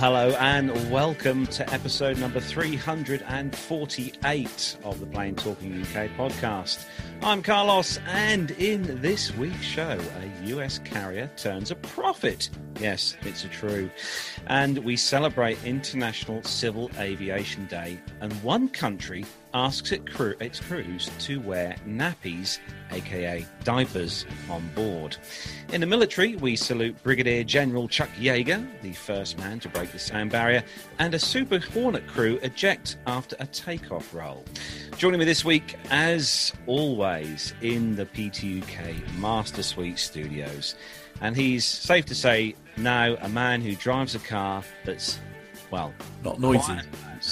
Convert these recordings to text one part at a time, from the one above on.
Hello and welcome to episode number 348 of the Plain Talking UK podcast. I'm Carlos, and in this week's show, a US carrier turns a profit. Yes, it's a true. And we celebrate International Civil Aviation Day, and one country asks it crew, its crews to wear nappies, aka diapers, on board. In the military, we salute Brigadier General Chuck Yeager, the first man to break the sound barrier, and a Super Hornet crew eject after a takeoff roll. Joining me this week, as always, in the PTUK Master Suite studios. And he's safe to say now a man who drives a car that's, well, not noisy.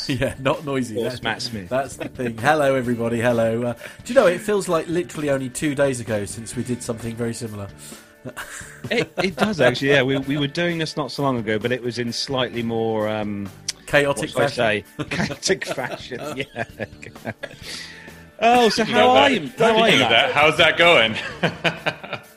Yeah, not noisy. That's, Matt Smith. that's the thing. Hello, everybody. Hello. Uh, do you know, it feels like literally only two days ago since we did something very similar. It, it does actually, yeah. We, we were doing this not so long ago, but it was in slightly more um, Chaotic should I say? Chaotic fashion. Yeah. Oh, so how are you? How are you you? do Matt? that? How's that going?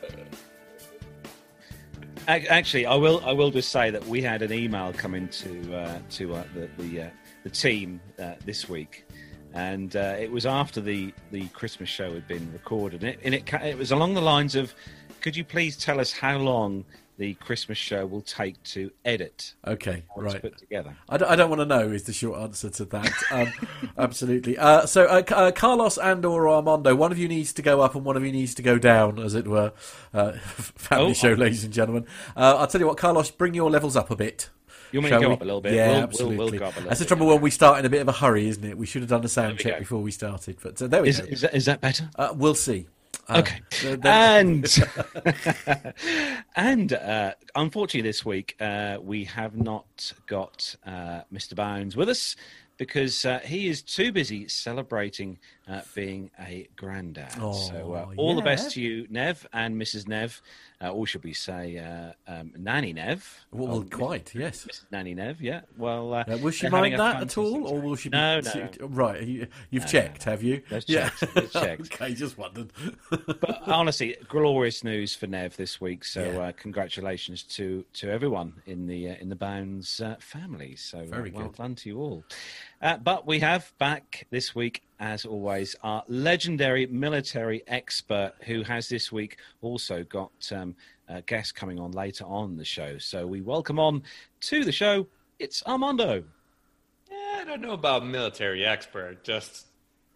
Actually, I will. I will just say that we had an email coming to uh, to uh, the the, uh, the team uh, this week, and uh, it was after the the Christmas show had been recorded, and it and it, it was along the lines of, "Could you please tell us how long the Christmas show will take to edit Okay, right. put together?" I don't, I don't want to know is the short answer to that. Um, absolutely. Uh, so, uh, uh, Carlos and or Armando, one of you needs to go up and one of you needs to go down, as it were. Uh, family Oh, show, I- ladies and gentlemen. Uh, I'll tell you what, Carlos, bring your levels up a bit. You want me to go we? up a little bit? Yeah, We'll- we'll- absolutely. we'll go up a little That's the trouble when we start in a bit of a hurry, isn't it? We should have done a sound check go. before we started, but uh, there we Is, go. is, that, is that better? Uh, we'll see. Uh, Okay. th- and and uh, unfortunately, this week uh, we have not got uh, Mr. Bounds with us because uh, he is too busy celebrating uh, being a granddad. Oh, so uh, all the best to you, Nev and Mrs. Nev, uh, or should we say uh, um, Nanny Nev? well, Oh, quite, yes. Mrs. Nanny Nev, yeah. Well, uh, Uh, will she mind that at all, or will she? Be, No, no. Right, you, you've No, checked, have you? Let's check, let's check. okay, just wondered. but honestly, glorious news for Nev this week. So Yeah. uh, congratulations to to everyone in the uh, in the Bounds uh, family. So Very well good. done to you all. Uh, but we have back this week, as always, our legendary military expert who has this week also got um, a guest coming on later on the show. So we welcome on to the show. It's Armando. yeah, I don't know about military expert, just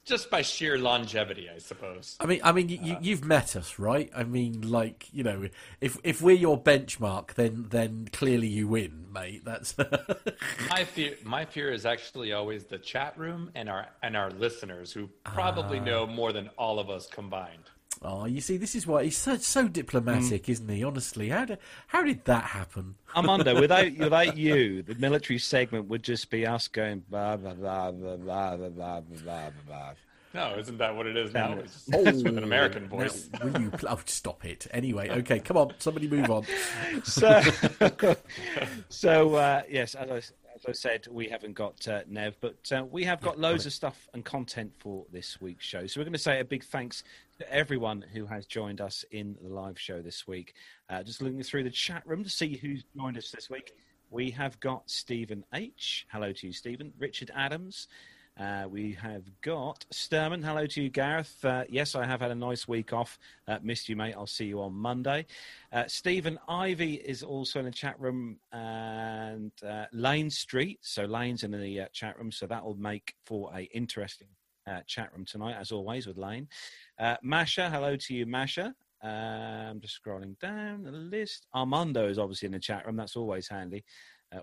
just by sheer longevity, I suppose. I mean, I mean, you, uh, you've met us, right? I mean, like, you know, if if we're your benchmark, then then clearly you win, mate. That's My fear, my fear is actually always the chat room and our and our listeners, who probably ah. know more than all of us combined. Oh, you see, this is why he's so so diplomatic, isn't he? Honestly, how did how did that happen? Armando, without without you, the military segment would just be us going blah blah blah blah blah blah blah blah blah. No, isn't that what it is now? It's Oh, it's with an American voice. Now, will you? Pl- oh, stop it. Anyway, okay, come on, somebody move on. So, so uh, yes, as I, as I said, we haven't got uh, Nev, but uh, we have got loads of stuff and content for this week's show. So we're going to say a big thanks to everyone who has joined us in the live show this week. Uh, just looking through the chat room to see who's joined us this week. We have got Stephen H. Hello to you, Stephen. Richard Adams. Uh, we have got Sturman. Hello to you, Gareth. Uh, yes, I have had a nice week off. Uh, missed you, mate. I'll see you on Monday. Uh, Stephen Ivy is also in the chat room, and uh, Lane Street. So Lane's in the uh, chat room, so that will make for a interesting chat room tonight, as always, with Lane. Masha, hello to you, Masha. I'm just scrolling down the list. Armando is obviously in the chat room. That's always handy,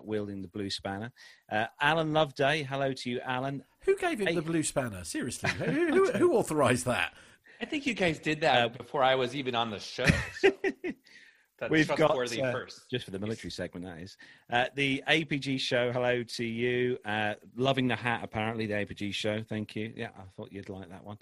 wielding the blue spanner. Uh, Alan Loveday, hello to you, Alan. Who gave him Hey. the blue spanner? Seriously, who, who, who authorised that? I think you guys did that Uh, before I was even on the show. So that's We've got uh, first. just for the military segment. That is uh, the APG show. Hello to you. Uh, loving the hat. Apparently, the APG show. Thank you. Yeah, I thought you'd like that one.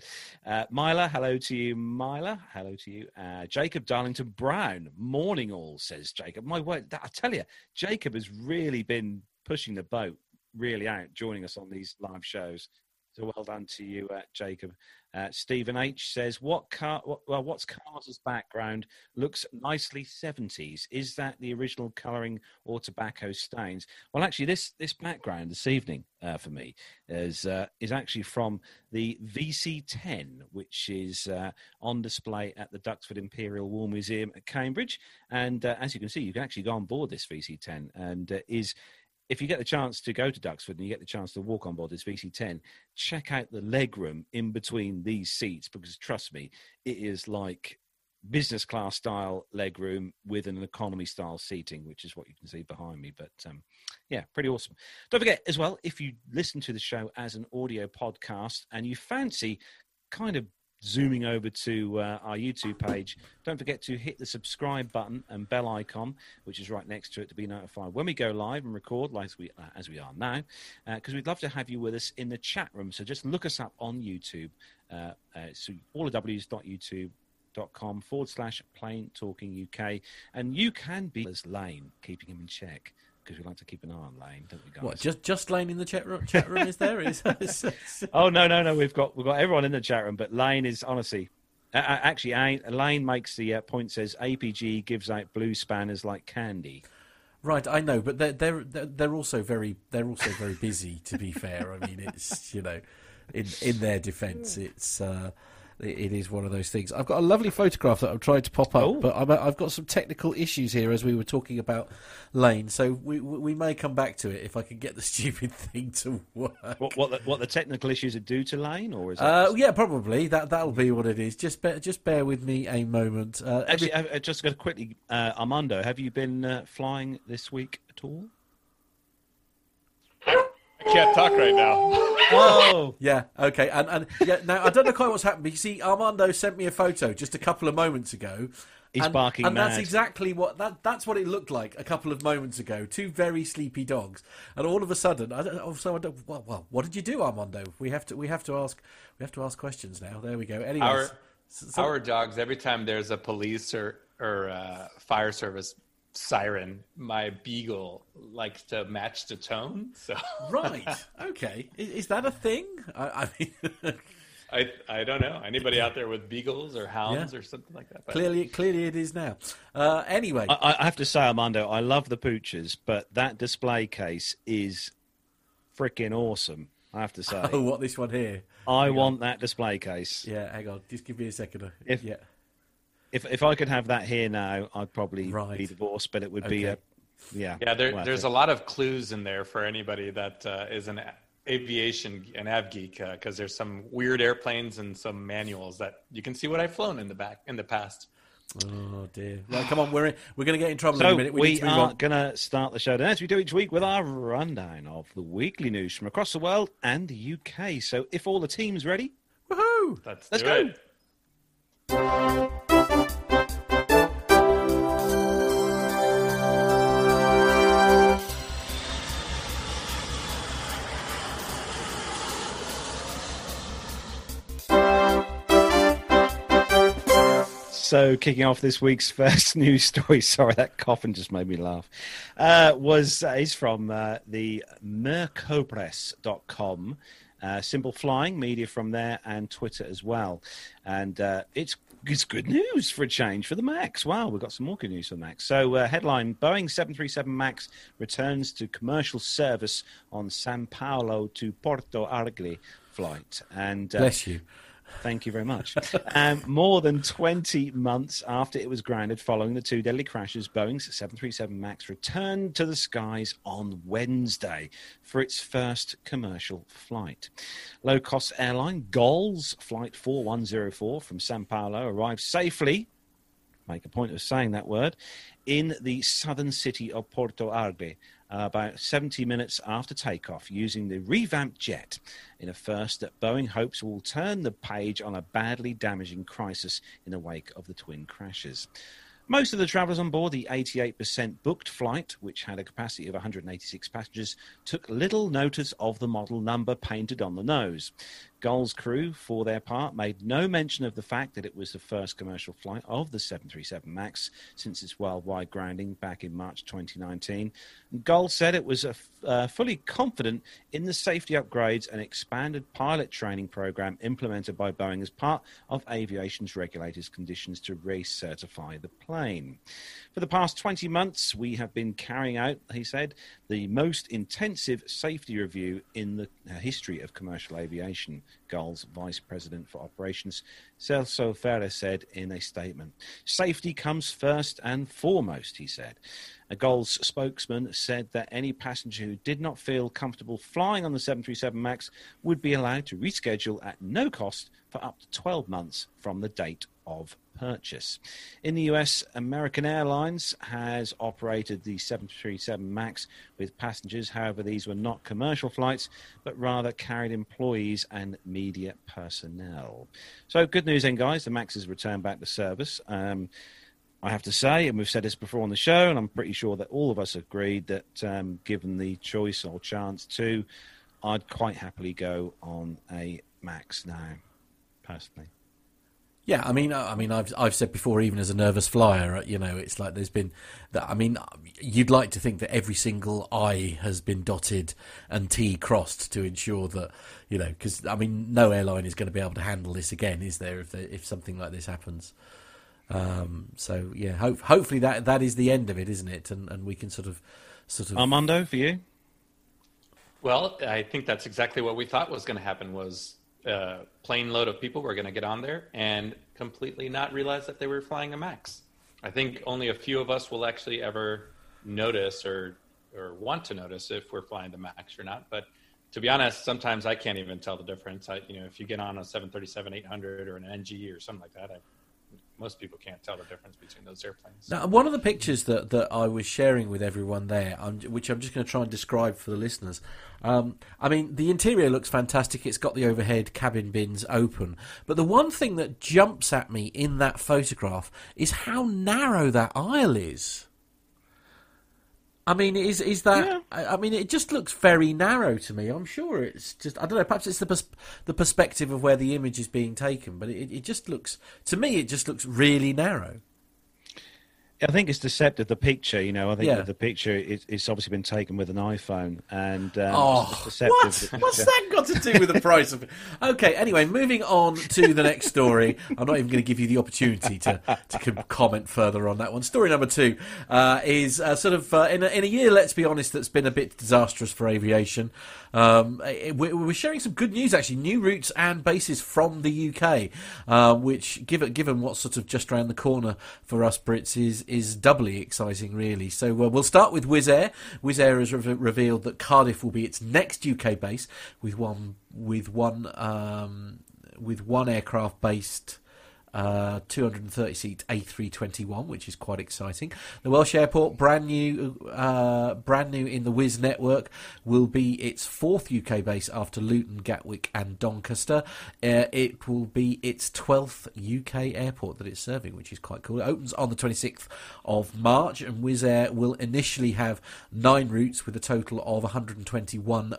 Uh, Myla. Hello to you, Myla. Hello to you, uh, Jacob Darlington Brown. Morning, all says Jacob. My word, that, I tell you, Jacob has really been pushing the boat really out, joining us on these live shows. So well done to you, uh, Jacob. Uh, Stephen H says, "What car? Well, what's Carlos's background? Looks nicely seventies. Is that the original colouring or tobacco stains?" Well, actually, this this background this evening uh, for me is uh, is actually from the VC10, which is uh, on display at the Duxford Imperial War Museum at Cambridge. And uh, as you can see, you can actually go on board this VC10, and uh, is if you get the chance to go to Duxford and you get the chance to walk on board this VC10, check out the leg room in between these seats because trust me, it is like business class style leg room with an economy style seating, which is what you can see behind me. But um, yeah, pretty awesome. Don't forget as well, if you listen to the show as an audio podcast and you fancy kind of zooming over to uh, our YouTube page, don't forget to hit the subscribe button and bell icon, which is right next to it, to be notified when we go live and record, like we uh, as we are now, because uh, we'd love to have you with us in the chat room. So just look us up on YouTube. Uh, uh, so allofws.youtube.com forward slash plain talking UK, and you can be as Lane, keeping him in check because we like to keep an eye on Lane, don't we, guys? What just just Lane in the chat room? Chat room is there? Is, is, is... oh no no no, we've got we've got everyone in the chat room, but Lane is honestly. Uh, actually, Lane makes the uh, point says APG gives out blue spanners like candy. Right, I know, but they're they're they're also very they're also very busy. To be fair, I mean, it's you know, in in their defence, it's uh, it is one of those things. I've got a lovely photograph that I'm trying to pop up, oh. but i have got some technical issues here as we were talking about Lane, so we we may come back to it if I can get the stupid thing to work. What what the, what the technical issues are due to Lane, or is it? Uh, yeah, probably that that'll be what it is. Just bear, just bear with me a moment. Uh, Actually, every... I, I just got to quickly, uh, Armando, have you been uh, flying this week at all? I can't talk right now. Oh, yeah, okay, and and yeah. Now I don't know quite what's happened. But you see, Armando sent me a photo just a couple of moments ago. He's and, barking and mad. that's exactly what that that's what it looked like a couple of moments ago. Two very sleepy dogs, and all of a sudden, I don't. Oh, so I don't. Well, well, what did you do, Armando? We have to we have to ask we have to ask questions now. There we go. Anyway, our, so, our dogs. Every time there's a police or or uh, fire service siren, my beagle likes to match the tone. So right, okay, is, is that a thing? I, I mean. I, I don't know anybody out there with beagles or hounds yeah. or something like that. But... Clearly, clearly it is now. Uh, anyway, I, I, have to say, Armando, I love the pooches, but that display case is freaking awesome. I have to say. Oh, what this one here? I hang want on. that display case. Yeah, hang on, just give me a second. If yeah if if I could have that here now, I'd probably right. be divorced, but it would okay. be a yeah. Yeah, there, there's it. a lot of clues in there for anybody that uh, is an aviation an av geek because uh, there's some weird airplanes and some manuals that you can see what I've flown in the back in the past. Oh dear! Right, come on, we're in, we're going to get in trouble so in a minute. We, we are going to start the show and as we do each week with our rundown of the weekly news from across the world and the UK. So, if all the teams ready, woohoo! Let's, Let's go. It. So, kicking off this week's first news story, sorry, that coffin just made me laugh, uh, was uh, is from uh, the mercopress.com. Uh, Simple Flying media from there and Twitter as well. And uh, it's it's good news for a change for the Max. Wow, we've got some more good news for the Max. So, uh, headline Boeing 737 MAX returns to commercial service on San Paulo to Porto Alegre flight. And uh, Bless you. Thank you very much. um, more than 20 months after it was grounded following the two deadly crashes, Boeing's 737 MAX returned to the skies on Wednesday for its first commercial flight. Low cost airline GOL's Flight 4104 from Sao Paulo arrived safely, make a point of saying that word, in the southern city of Porto Alegre uh, about 70 minutes after takeoff using the revamped jet in a first that Boeing hopes will turn the page on a badly damaging crisis in the wake of the twin crashes. Most of the travellers on board the 88% booked flight, which had a capacity of 186 passengers, took little notice of the model number painted on the nose. GOL's crew, for their part, made no mention of the fact that it was the first commercial flight of the 737 MAX since its worldwide grounding back in March 2019. GOL said it was uh, fully confident in the safety upgrades and expanded pilot training program implemented by Boeing as part of aviation's regulators' conditions to recertify the plane. For the past 20 months, we have been carrying out, he said, the most intensive safety review in the uh, history of commercial aviation. GOL's vice president for operations, Celso Ferreira, said in a statement. Safety comes first and foremost, he said. A GOL's spokesman said that any passenger who did not feel comfortable flying on the 737 MAX would be allowed to reschedule at no cost for up to 12 months from the date of purchase. In the US, American Airlines has operated the 737 MAX with passengers. However, these were not commercial flights, but rather carried employees and media personnel. So, good news then, guys. The MAX has returned back to service. Um, I have to say, and we've said this before on the show, and I'm pretty sure that all of us agreed that um, given the choice or chance to, I'd quite happily go on a Max now, personally. Yeah, I mean, I mean, I've I've said before, even as a nervous flyer, you know, it's like there's been that. I mean, you'd like to think that every single I has been dotted and T crossed to ensure that you know, because I mean, no airline is going to be able to handle this again, is there? If there, if something like this happens, um, so yeah, hope, hopefully that that is the end of it, isn't it? And and we can sort of sort of Armando for you. Well, I think that's exactly what we thought was going to happen. Was a plane load of people were going to get on there and completely not realize that they were flying a Max. I think only a few of us will actually ever notice or or want to notice if we're flying the Max or not. But to be honest, sometimes I can't even tell the difference. I, you know, if you get on a 737 800 or an NG or something like that, I most people can't tell the difference between those airplanes. Now, one of the pictures that, that I was sharing with everyone there, which I'm just going to try and describe for the listeners. Um, I mean, the interior looks fantastic. It's got the overhead cabin bins open. But the one thing that jumps at me in that photograph is how narrow that aisle is. I mean, is is that? Yeah. I, mean, it just looks very narrow to me. I'm sure it's just. I don't know. Perhaps it's the pers- the perspective of where the image is being taken, but it, it just looks to me. It just looks really narrow. I think it's deceptive. The picture, you know, I think yeah. the picture is, it's obviously been taken with an iPhone, and um, oh, what? What's that got to do with the price of it? Okay, anyway, moving on to the next story. I'm not even going to give you the opportunity to to comment further on that one. Story number two uh, is uh, sort of uh, in a, in a year, let's be honest, that's been a bit disastrous for aviation. Um, we're sharing some good news actually, new routes and bases from the UK, uh, which given given what's sort of just around the corner for us Brits is is doubly exciting really. So uh, we'll start with Wizz Air. Wizz Air has re- revealed that Cardiff will be its next UK base with one with one um, with one aircraft based uh, 230 seat A321, which is quite exciting. The Welsh Airport, brand new, uh, brand new in the Wizz network, will be its fourth UK base after Luton, Gatwick, and Doncaster. Uh, it will be its 12th UK airport that it's serving, which is quite cool. It opens on the 26th of March, and Wizz Air will initially have nine routes with a total of 121.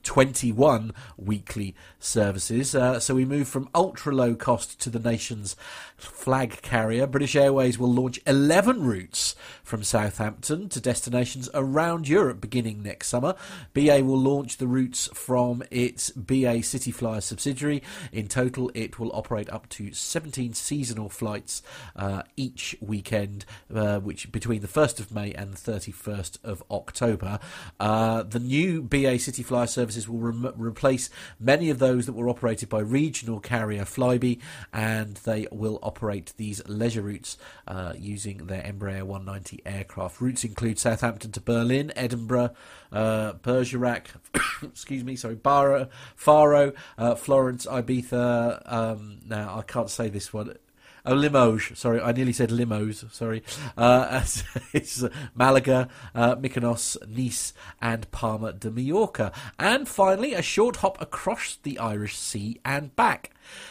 Uh, 21 weekly services. Uh, so we move from ultra low cost to the nation's flag carrier. British Airways will launch 11 routes from Southampton to destinations around Europe beginning next summer. BA will launch the routes from its BA City Flyer subsidiary. In total, it will operate up to 17 seasonal flights uh, each weekend, uh, which between the 1st of May and the 31st of October. Uh, the new BA City Flyer services will re- replace many of those that were operated by regional carrier Flybe, and they will operate these leisure routes uh, using their Embraer 190 aircraft. Routes include Southampton to Berlin, Edinburgh, uh, Bergerac, excuse me, sorry, Barrow, Faro, uh, Florence, Ibiza. Um, now I can't say this one. Oh, Limoges. Sorry, I nearly said Limos. Sorry. Uh, it's Malaga, uh, Mykonos, Nice, and Palma de Mallorca. And finally, a short hop across the Irish Sea and back.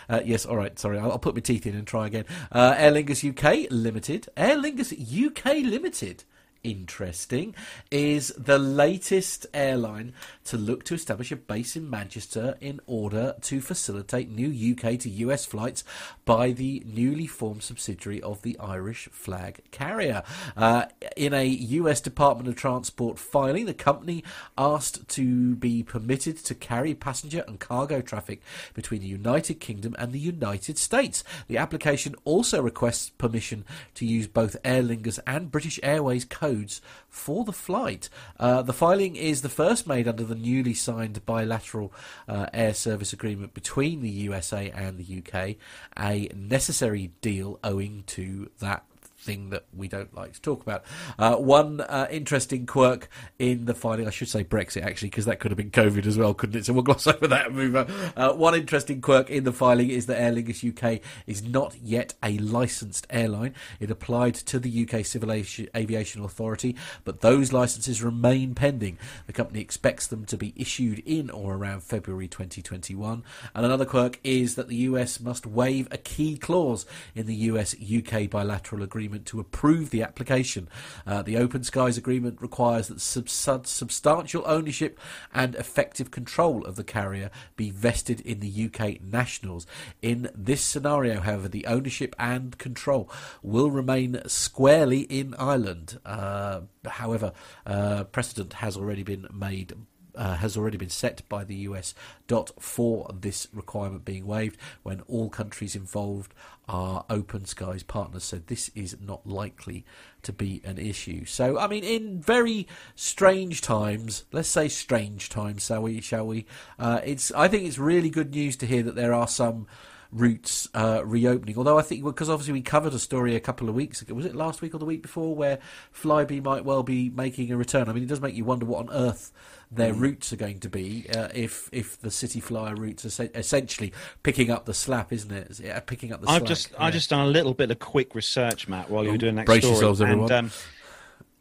Uh, yes, all right. Sorry, I'll, I'll, put my teeth in and try again. Uh, Aer Lingus UK Limited. Aer Lingus UK Limited interesting is the latest airline to look to establish a base in Manchester in order to facilitate new UK to US flights by the newly formed subsidiary of the Irish flag carrier. Uh, in a US Department of Transport filing, the company asked to be permitted to carry passenger and cargo traffic between the United Kingdom and the United States. The application also requests permission to use both Aer Lingus and British Airways codes for the flight. Uh, the filing is the first made under the newly signed bilateral uh, air service agreement between the USA and the UK, a necessary deal owing to that thing that we don't like to talk about. Uh, one uh, interesting quirk in the filing, I should say Brexit actually, because that could have been COVID as well, couldn't it? So we'll gloss over that and move on. Uh, one interesting quirk in the filing is that Aer Lingus UK is not yet a licensed airline. It applied to the UK Civil Aviation Authority, but those licenses remain pending. The company expects them to be issued in or around February 2021. And another quirk is that the US must waive a key clause in the US UK bilateral agreement to approve the application. Uh, the Open Skies agreement requires that sub- substantial ownership and effective control of the carrier be vested in the UK nationals. In this scenario, however, the ownership and control will remain squarely in Ireland. Uh, however, uh, precedent has already been made uh, has already been set by the US dot for this requirement being waived when all countries involved are open skies partners. So this is not likely to be an issue. So I mean, in very strange times, let's say strange times, shall we? Shall we? Uh, it's I think it's really good news to hear that there are some routes uh, reopening. Although I think because obviously we covered a story a couple of weeks ago, was it last week or the week before, where Flybe might well be making a return. I mean, it does make you wonder what on earth their mm. routes are going to be uh, if if the City Flyer routes are essentially picking up the slap, isn't it? Yeah, picking up the. I've slack, just yeah. I just done a little bit of quick research, Matt, while you were doing that Brace story. yourselves, everyone. And, um,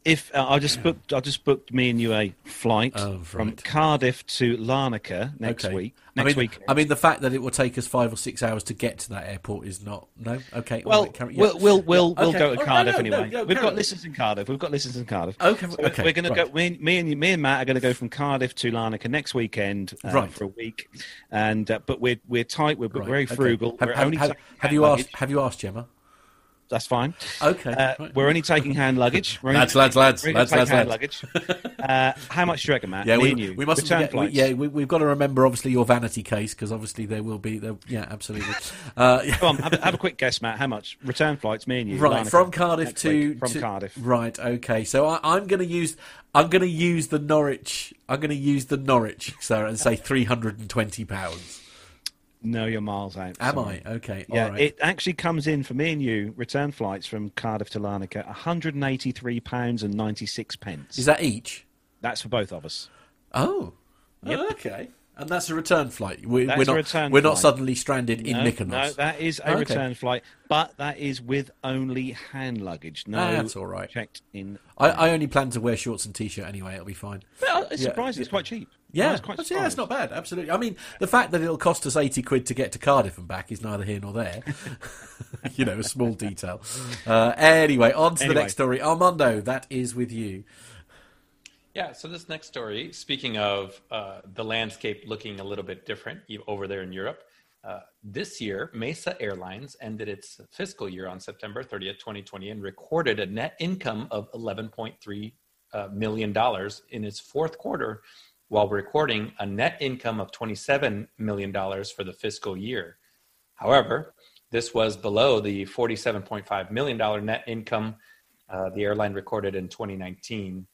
if uh, I just booked, I just booked me and you a flight oh, right. from Cardiff to Larnaca next okay. week. Next I mean, week. I mean, the fact that it will take us five or six hours to get to that airport is not no. Okay. Well, right, yeah. we'll we'll we'll, we'll go to Cardiff no, no, anyway. No, We've got listeners in Cardiff. We've got listeners in Cardiff. Okay. So okay. We're going right. to go. Me, me, and me and Matt are going to go from Cardiff to Larnaca next weekend uh, right. for a week, and uh, but we're we're tight. We're right. very frugal. Okay. Have, have, have, have you asked? Have you asked Gemma? That's fine. Okay. Uh, right. We're only taking hand luggage. We're lads, lads, lads, we're lads, lads, hand lads. luggage. Uh, how much do you reckon, Matt? Yeah, Me we, we must forget, we, yeah, we, have got to remember obviously your vanity case because obviously there will be there. Yeah, absolutely. Uh, yeah. Come on, have a, have a, quick guess, Matt. How much return flights? Me and you. Right from Cardiff to from to, Cardiff. Right. Okay. So I, I'm going to use I'm going to use the Norwich. I'm going to use the Norwich, sir, and say three hundred and twenty pounds. No, you're miles out. Am sorry. I? Okay. Yeah, it actually comes in for me and you, return flights from Cardiff to Larnaca, £183 and 96 pence. Is that each? That's for both of us. Oh. Yep. oh okay. And that's a return flight. We're a not, return We're flight. not suddenly stranded in no, Mykonos. No, that is a okay. return flight, but that is with only hand luggage. No, ah, that's all right. Checked in. I, I, only plan to wear shorts and t-shirt anyway. It'll be fine. Well, it's yeah. surprising. It's quite cheap. Yeah, quite that's, yeah, it's not bad. Absolutely. I mean, the fact that it'll cost us eighty quid to get to Cardiff and back is neither here nor there. you know, a small detail. Uh, anyway, on to anyway. the next story. Armando, that is with you. Yeah, so this next story, speaking of uh, the landscape looking a little bit different over there in Europe, uh, this year, Mesa Airlines ended its fiscal year on September 30th, 2020, and recorded a net income of $11.3 uh, million in its fourth quarter, while recording a net income of $27 million for the fiscal year. However, this was below the $47.5 million net income uh, the airline recorded in 2019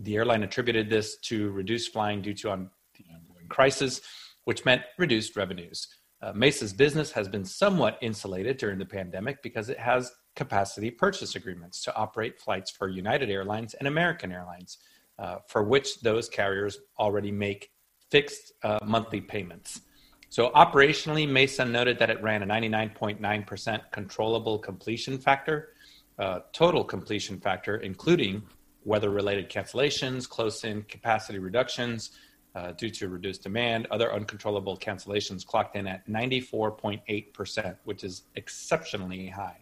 the airline attributed this to reduced flying due to on the ongoing crisis, which meant reduced revenues. Uh, Mesa's business has been somewhat insulated during the pandemic because it has capacity purchase agreements to operate flights for United Airlines and American Airlines, uh, for which those carriers already make fixed uh, monthly payments. So, operationally, Mesa noted that it ran a 99.9% controllable completion factor, uh, total completion factor, including weather related cancellations, close in capacity reductions uh, due to reduced demand. Other uncontrollable cancellations clocked in at 94.8%, which is exceptionally high.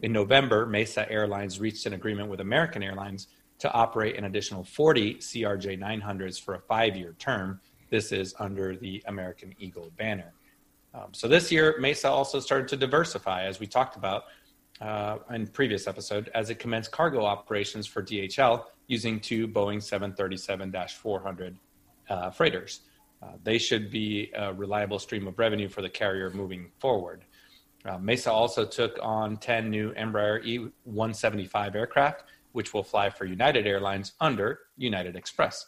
In November, Mesa Airlines reached an agreement with American Airlines to operate an additional 40 CRJ 900s for a five year term. This is under the American Eagle banner. Um, so this year, Mesa also started to diversify, as we talked about uh, in previous episode, as it commenced cargo operations for DHL using two Boeing 737-400 uh, freighters. Uh, they should be a reliable stream of revenue for the carrier moving forward. Uh, Mesa also took on 10 new Embraer E175 aircraft, which will fly for United Airlines under United Express.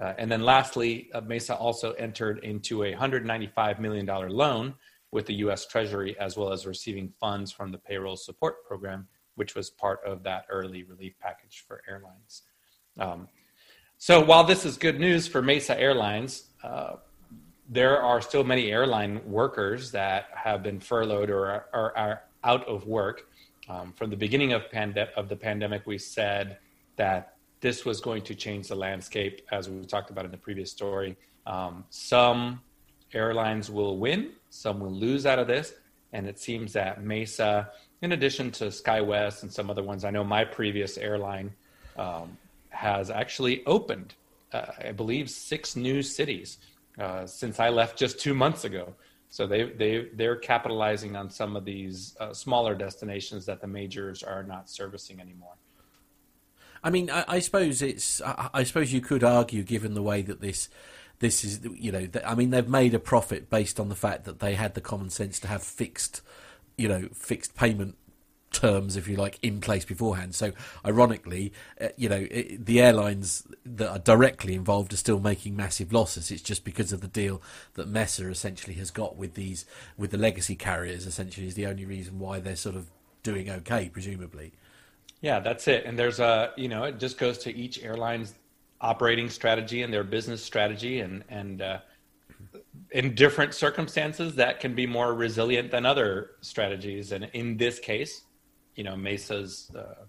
Uh, and then lastly, uh, Mesa also entered into a $195 million loan with the US Treasury, as well as receiving funds from the Payroll Support Program, which was part of that early relief package for airlines. Um, so while this is good news for Mesa Airlines, uh, there are still many airline workers that have been furloughed or are, are, are out of work. Um, from the beginning of, pande- of the pandemic, we said that this was going to change the landscape, as we talked about in the previous story. Um, some airlines will win, some will lose out of this. And it seems that Mesa, in addition to SkyWest and some other ones, I know my previous airline um, has actually opened, uh, I believe, six new cities uh, since I left just two months ago. So they they they're capitalizing on some of these uh, smaller destinations that the majors are not servicing anymore. I mean, I, I suppose it's. I, I, suppose you could argue, given the way that this, this is, you know, I mean, they've made a profit based on the fact that they had the common sense to have fixed, you know, fixed payment terms, if you like, in place beforehand. So, ironically, uh, you know, it, the airlines that are directly involved are still making massive losses. It's just because of the deal that Mesa essentially has got with these, with the legacy carriers. Essentially, is the only reason why they're sort of doing okay, presumably. Yeah, that's it. And there's a, you know, it just goes to each airline's operating strategy and their business strategy, and and uh, in different circumstances that can be more resilient than other strategies. And in this case, you know, Mesa's uh,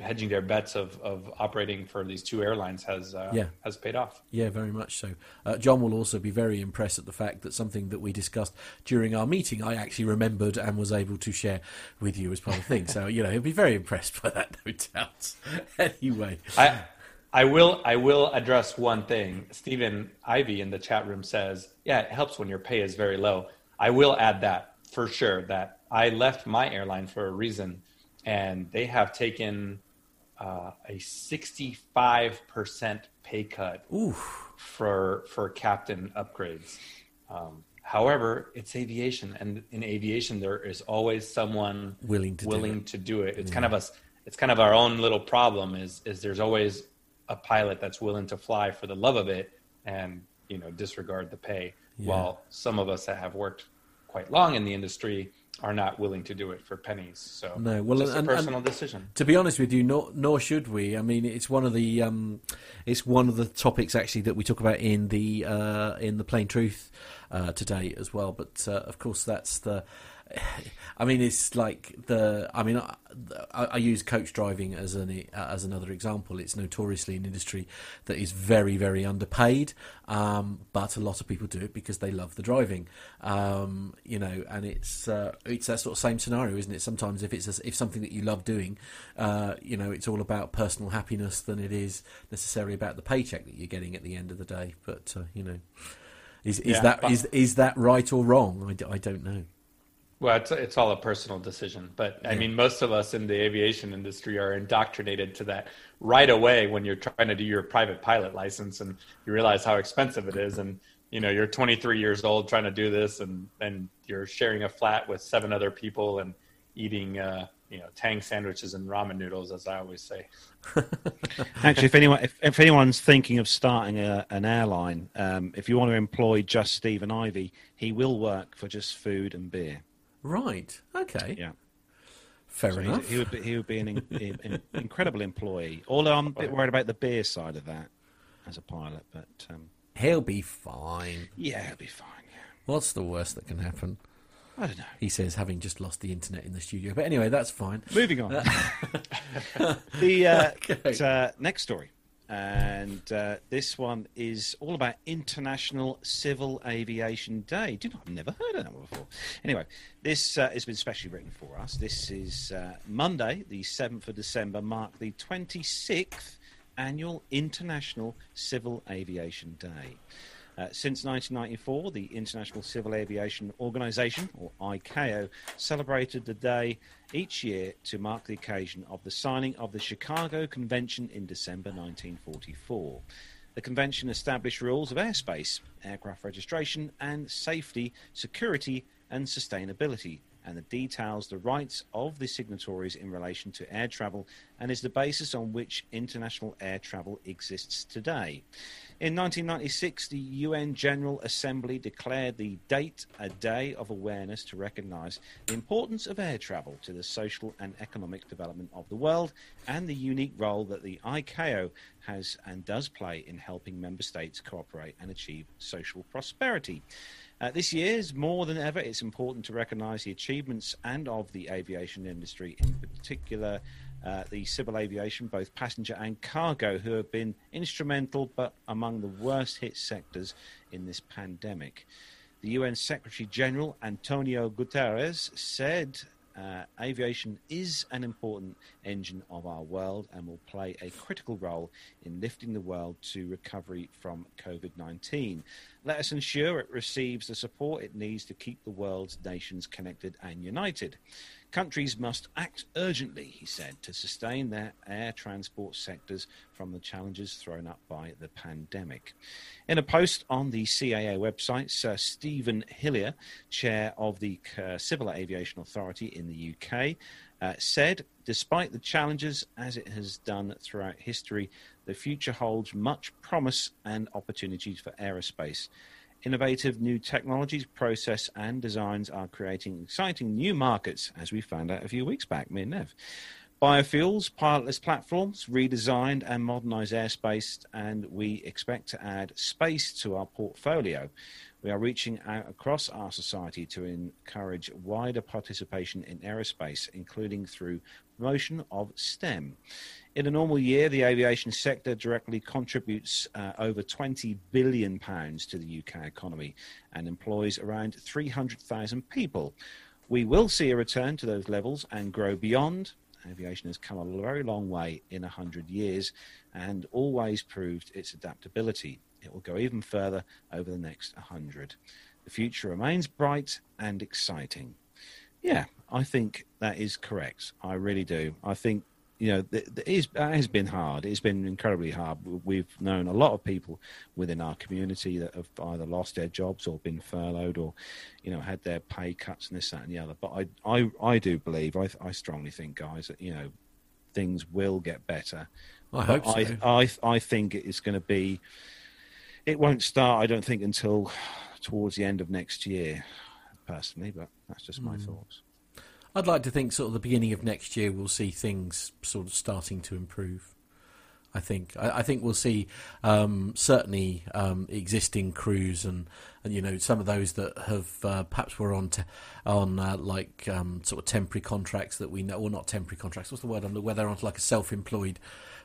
hedging their bets of, of operating for these two airlines has uh, yeah. has paid off. Yeah, very much so. Uh, John will also be very impressed at the fact that something that we discussed during our meeting, I actually remembered and was able to share with you as part of the thing. So you know, he'll be very impressed by that, no doubt. anyway, I. I will. I will address one thing. Stephen Ivy in the chat room says, "Yeah, it helps when your pay is very low." I will add that for sure. That I left my airline for a reason, and they have taken uh, a 65% pay cut Oof. for for captain upgrades. Um, however, it's aviation, and in aviation, there is always someone willing to willing do to do it. It's yeah. kind of a it's kind of our own little problem. Is is there's always a pilot that's willing to fly for the love of it and you know disregard the pay, yeah. while some of us that have worked quite long in the industry are not willing to do it for pennies. So no, well, it's and, a personal and decision. To be honest with you, nor, nor should we. I mean, it's one of the um, it's one of the topics actually that we talk about in the uh, in the plain truth uh, today as well. But uh, of course, that's the I mean, it's like the. I mean, I, I, use coach driving as an as another example. It's notoriously an industry that is very very underpaid, um, but a lot of people do it because they love the driving. Um, you know, and it's uh, it's that sort of same scenario, isn't it? Sometimes if it's a, if something that you love doing, uh, you know, it's all about personal happiness than it is necessarily about the paycheck that you're getting at the end of the day. But uh, you know. Is, is yeah, that is is that right or wrong? I, I don't know. Well, it's it's all a personal decision, but I mean, most of us in the aviation industry are indoctrinated to that right away when you're trying to do your private pilot license, and you realize how expensive it is, and you know you're 23 years old trying to do this, and and you're sharing a flat with seven other people and eating uh, you know tang sandwiches and ramen noodles, as I always say. Actually, if anyone if, if anyone's thinking of starting a, an airline, um, if you want to employ just Stephen Ivy, he will work for just food and beer. Right. Okay. Yeah. Fair so enough. He would be, he would be an in, in, incredible employee. Although I'm a bit worried about the beer side of that as a pilot, but um, he'll be fine. Yeah, he'll be fine. Yeah. What's the worst that can happen? I don't know. He says, having just lost the internet in the studio. But anyway, that's fine. Moving on. the uh, okay. uh, next story and uh, this one is all about International Civil Aviation Day. Do I've never heard of that one before. Anyway, this uh, has been specially written for us. This is uh, Monday, the 7th of December, mark the 26th annual International Civil Aviation Day. Uh, since 1994, the International Civil Aviation Organization, or ICAO, celebrated the day each year to mark the occasion of the signing of the Chicago Convention in December 1944. The convention established rules of airspace, aircraft registration, and safety, security, and sustainability, and it details the rights of the signatories in relation to air travel and is the basis on which international air travel exists today. In 1996, the UN General Assembly declared the date a day of awareness to recognize the importance of air travel to the social and economic development of the world and the unique role that the ICAO has and does play in helping member states cooperate and achieve social prosperity. Uh, this year, is more than ever, it's important to recognise the achievements and of the aviation industry, in particular uh, the civil aviation, both passenger and cargo, who have been instrumental but among the worst hit sectors in this pandemic. The UN Secretary General Antonio Guterres said uh, aviation is an important engine of our world and will play a critical role in lifting the world to recovery from COVID 19. Let us ensure it receives the support it needs to keep the world's nations connected and united. Countries must act urgently, he said, to sustain their air transport sectors from the challenges thrown up by the pandemic. In a post on the CAA website, Sir Stephen Hillier, chair of the Civil Aviation Authority in the UK, uh, said, despite the challenges as it has done throughout history, the future holds much promise and opportunities for aerospace. Innovative new technologies, process, and designs are creating exciting new markets, as we found out a few weeks back, me and Nev. Biofuels, pilotless platforms, redesigned and modernized airspace, and we expect to add space to our portfolio. We are reaching out across our society to encourage wider participation in aerospace, including through promotion of STEM. In a normal year, the aviation sector directly contributes uh, over 20 billion pounds to the UK economy and employs around 300,000 people. We will see a return to those levels and grow beyond. Aviation has come a very long way in 100 years and always proved its adaptability. It will go even further over the next 100. The future remains bright and exciting. Yeah, I think that is correct. I really do. I think you know, it, it has been hard. It's been incredibly hard. We've known a lot of people within our community that have either lost their jobs or been furloughed or, you know, had their pay cuts and this, that, and the other. But I, I, I do believe, I, I strongly think, guys, that you know, things will get better. I hope so. I, I, I think it's going to be. It won't start, I don't think, until towards the end of next year, personally. But that's just my mm. thoughts. I'd like to think sort of the beginning of next year we'll see things sort of starting to improve. I think I, I think we'll see um, certainly um, existing crews and, and you know some of those that have uh, perhaps were on te- on uh, like um, sort of temporary contracts that we know or not temporary contracts. What's the word? Where they're on like a self-employed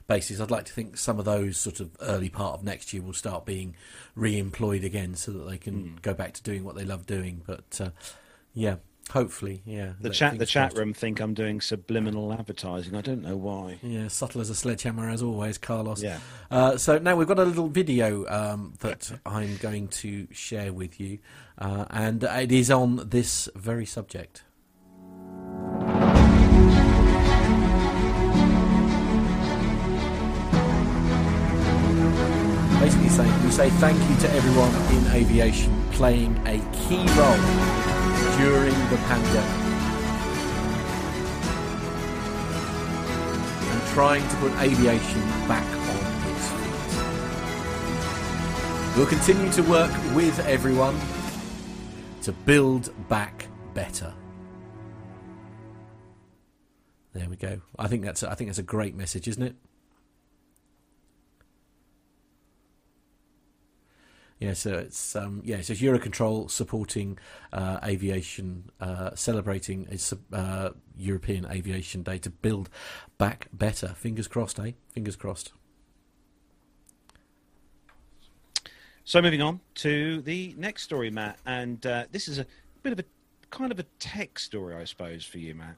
basis. I'd like to think some of those sort of early part of next year will start being re-employed again so that they can mm. go back to doing what they love doing. But uh, yeah, Hopefully, yeah. The chat, the chat room think I'm doing subliminal advertising. I don't know why. Yeah, subtle as a sledgehammer as always, Carlos. Yeah. Uh, so now we've got a little video um, that I'm going to share with you, uh, and it is on this very subject. Basically, saying we say thank you to everyone in aviation playing a key role during the pandemic. And trying to put aviation back on its feet. We'll continue to work with everyone to build back better. There we go. I think that's I think that's a great message, isn't it? Yeah, so it's um, yeah, it's Eurocontrol supporting uh, aviation, uh, celebrating its uh, European Aviation Day to build back better. Fingers crossed, eh? Fingers crossed. So moving on to the next story, Matt, and uh, this is a bit of a kind of a tech story, I suppose, for you, Matt.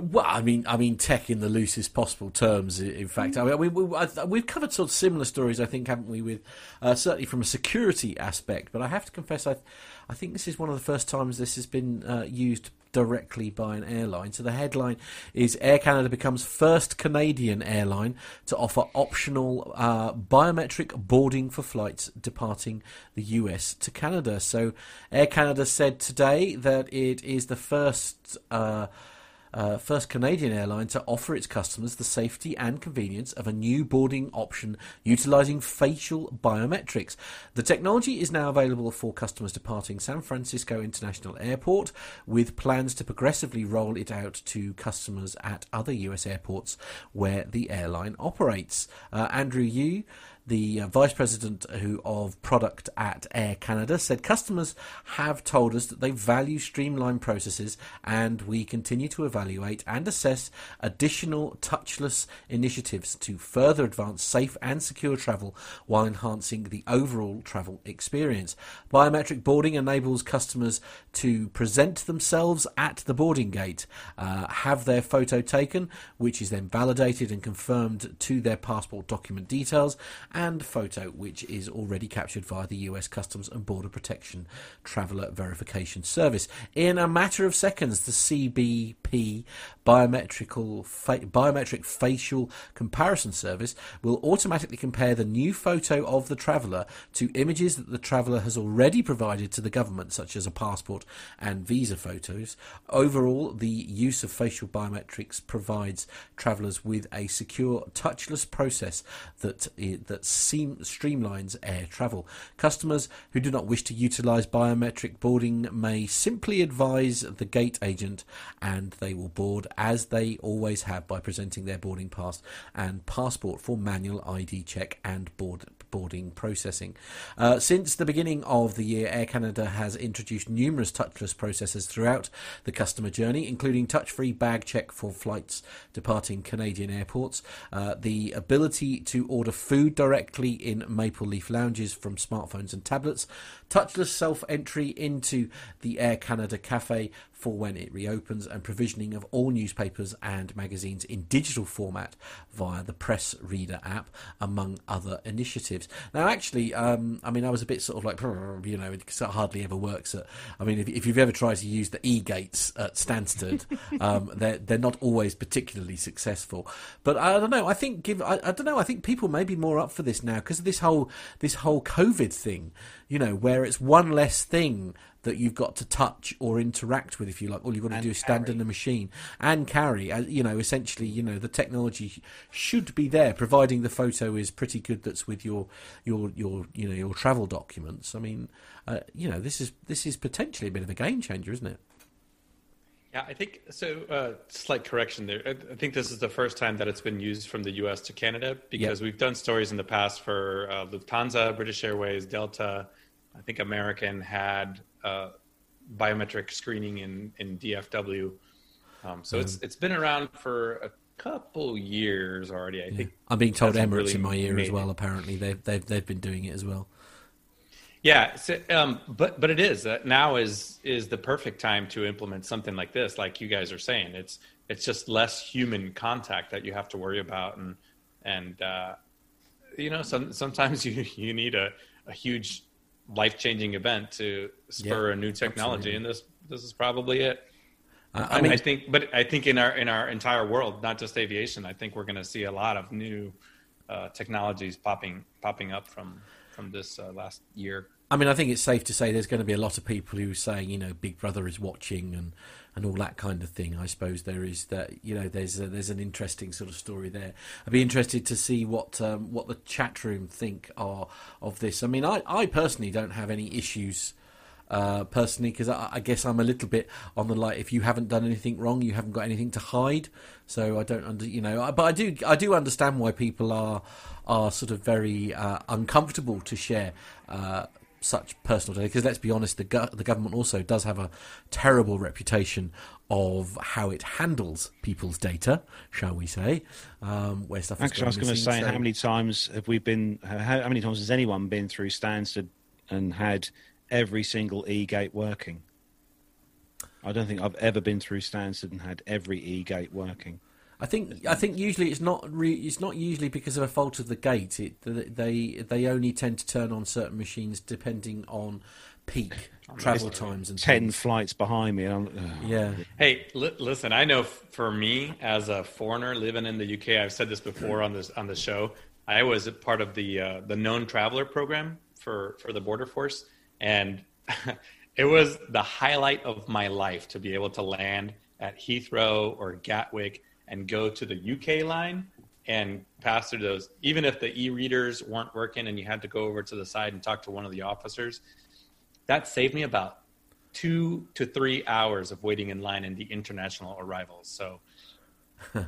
Well, I mean, I mean, tech in the loosest possible terms. In fact, I mean, we, we, we've covered sort of similar stories, I think, haven't we? With uh, certainly from a security aspect, but I have to confess, I, I think this is one of the first times this has been uh, used directly by an airline. So the headline is Air Canada becomes first Canadian airline to offer optional uh, biometric boarding for flights departing the US to Canada. So Air Canada said today that it is the first. Uh, uh, first Canadian airline to offer its customers the safety and convenience of a new boarding option utilizing facial biometrics. The technology is now available for customers departing San Francisco International Airport, with plans to progressively roll it out to customers at other US airports where the airline operates. Uh, Andrew Yiu the uh, vice president who of product at Air Canada said customers have told us that they value streamlined processes and we continue to evaluate and assess additional touchless initiatives to further advance safe and secure travel while enhancing the overall travel experience. Biometric boarding enables customers to present themselves at the boarding gate, uh, have their photo taken, which is then validated and confirmed to their passport document details and photo, which is already captured via the US Customs and Border Protection Traveller Verification Service. In a matter of seconds, the CBP biometrical fa- biometric facial comparison service will automatically compare the new photo of the traveller to images that the traveller has already provided to the government, such as a passport and visa photos. Overall, the use of facial biometrics provides travellers with a secure, touchless process that that seam- streamlines air travel. Customers who do not wish to utilise biometric boarding may simply advise the gate agent, and they will board as they always have by presenting their boarding pass and passport for manual ID check and board boarding processing. Uh, since the beginning of the year, Air Canada has introduced numerous touchless processes throughout the customer journey, including touch free bag check for flights departing Canadian airports, uh, the ability to order food directly in Maple Leaf lounges from smartphones and tablets, touchless self entry into the Air Canada Cafe for when it reopens, and provisioning of all newspapers and magazines in digital format via the PressReader app, among other initiatives. Now, actually, um, I mean, I was a bit sort of like, you know, it hardly ever works. At, I mean, if, if you've ever tried to use the e gates at Stansted, um, they're they're not always particularly successful. But I don't know. I think give I, I don't know. I think people may be more up for this now because of this whole this whole COVID thing. You know, where it's one less thing that you've got to touch or interact with, if you like. All you've got to and do is stand in the machine and carry. Uh, you know, essentially, you know, the technology should be there, providing the photo is pretty good. That's with your your your you know your travel documents. I mean, uh, you know, this is this is potentially a bit of a game changer, isn't it? Yeah, I think so. Uh, slight correction there. I think this is the first time that it's been used from the U.S. to Canada because yep. we've done stories in the past for uh, Lufthansa, British Airways, Delta. I think American had uh, biometric screening in in DFW. Um, so it's it's been around for a couple years already. I yeah. think I'm being told Emirates really in my ear as well. Apparently, they've they've they've been doing it as well. Yeah, so, um, but but it is uh, now is is the perfect time to implement something like this. Like you guys are saying, it's it's just less human contact that you have to worry about, and and uh, you know, some, sometimes you you need a, a huge life changing event to spur yeah, a new technology, absolutely. and this this is probably it. Uh, I mean, I think, but I think in our in our entire world, not just aviation, I think we're going to see a lot of new uh, technologies popping popping up from from this uh, last year. I mean, I think it's safe to say there's going to be a lot of people who are saying, you know, Big Brother is watching and and all that kind of thing. I suppose there is that you know there's a, there's an interesting sort of story there. I'd be interested to see what um, what the chat room think are of this. I mean, I, I personally don't have any issues. Uh, personally, because I, I, guess I'm a little bit on the light. If you haven't done anything wrong, you haven't got anything to hide. So I don't under, you know. I, But I do, I do understand why people are are sort of very uh, uncomfortable to share uh, such personal data because let's be honest, the go- the government also does have a terrible reputation of how it handles people's data, shall we say? Um, where stuff actually, I was going to say, so... how many times have we been? How, how many times has anyone been through Stansted and had every single e gate working? I don't think I've ever been through Stansted and had every e gate working. I think I think usually it's not re- it's not usually because of a fault of the gate. It, they they only tend to turn on certain machines depending on peak travel times and ten things. flights behind me. Oh. Yeah. Hey, li- listen. I know for me as a foreigner living in the UK, I've said this before on this on the show. I was a part of the uh, the known traveler program for for the border force, and it was the highlight of my life to be able to land at Heathrow or Gatwick and go to the UK line and pass through those, even if the e-readers weren't working and you had to go over to the side and talk to one of the officers, that saved me about two to three hours of waiting in line in the international arrivals. So yeah,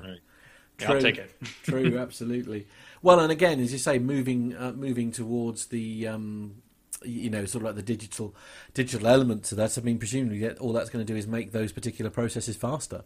I'll take it. true, absolutely. Well, and again, as you say, moving uh, moving towards the um, you know sort of like the digital digital element to that. I mean, presumably all that's going to do is make those particular processes faster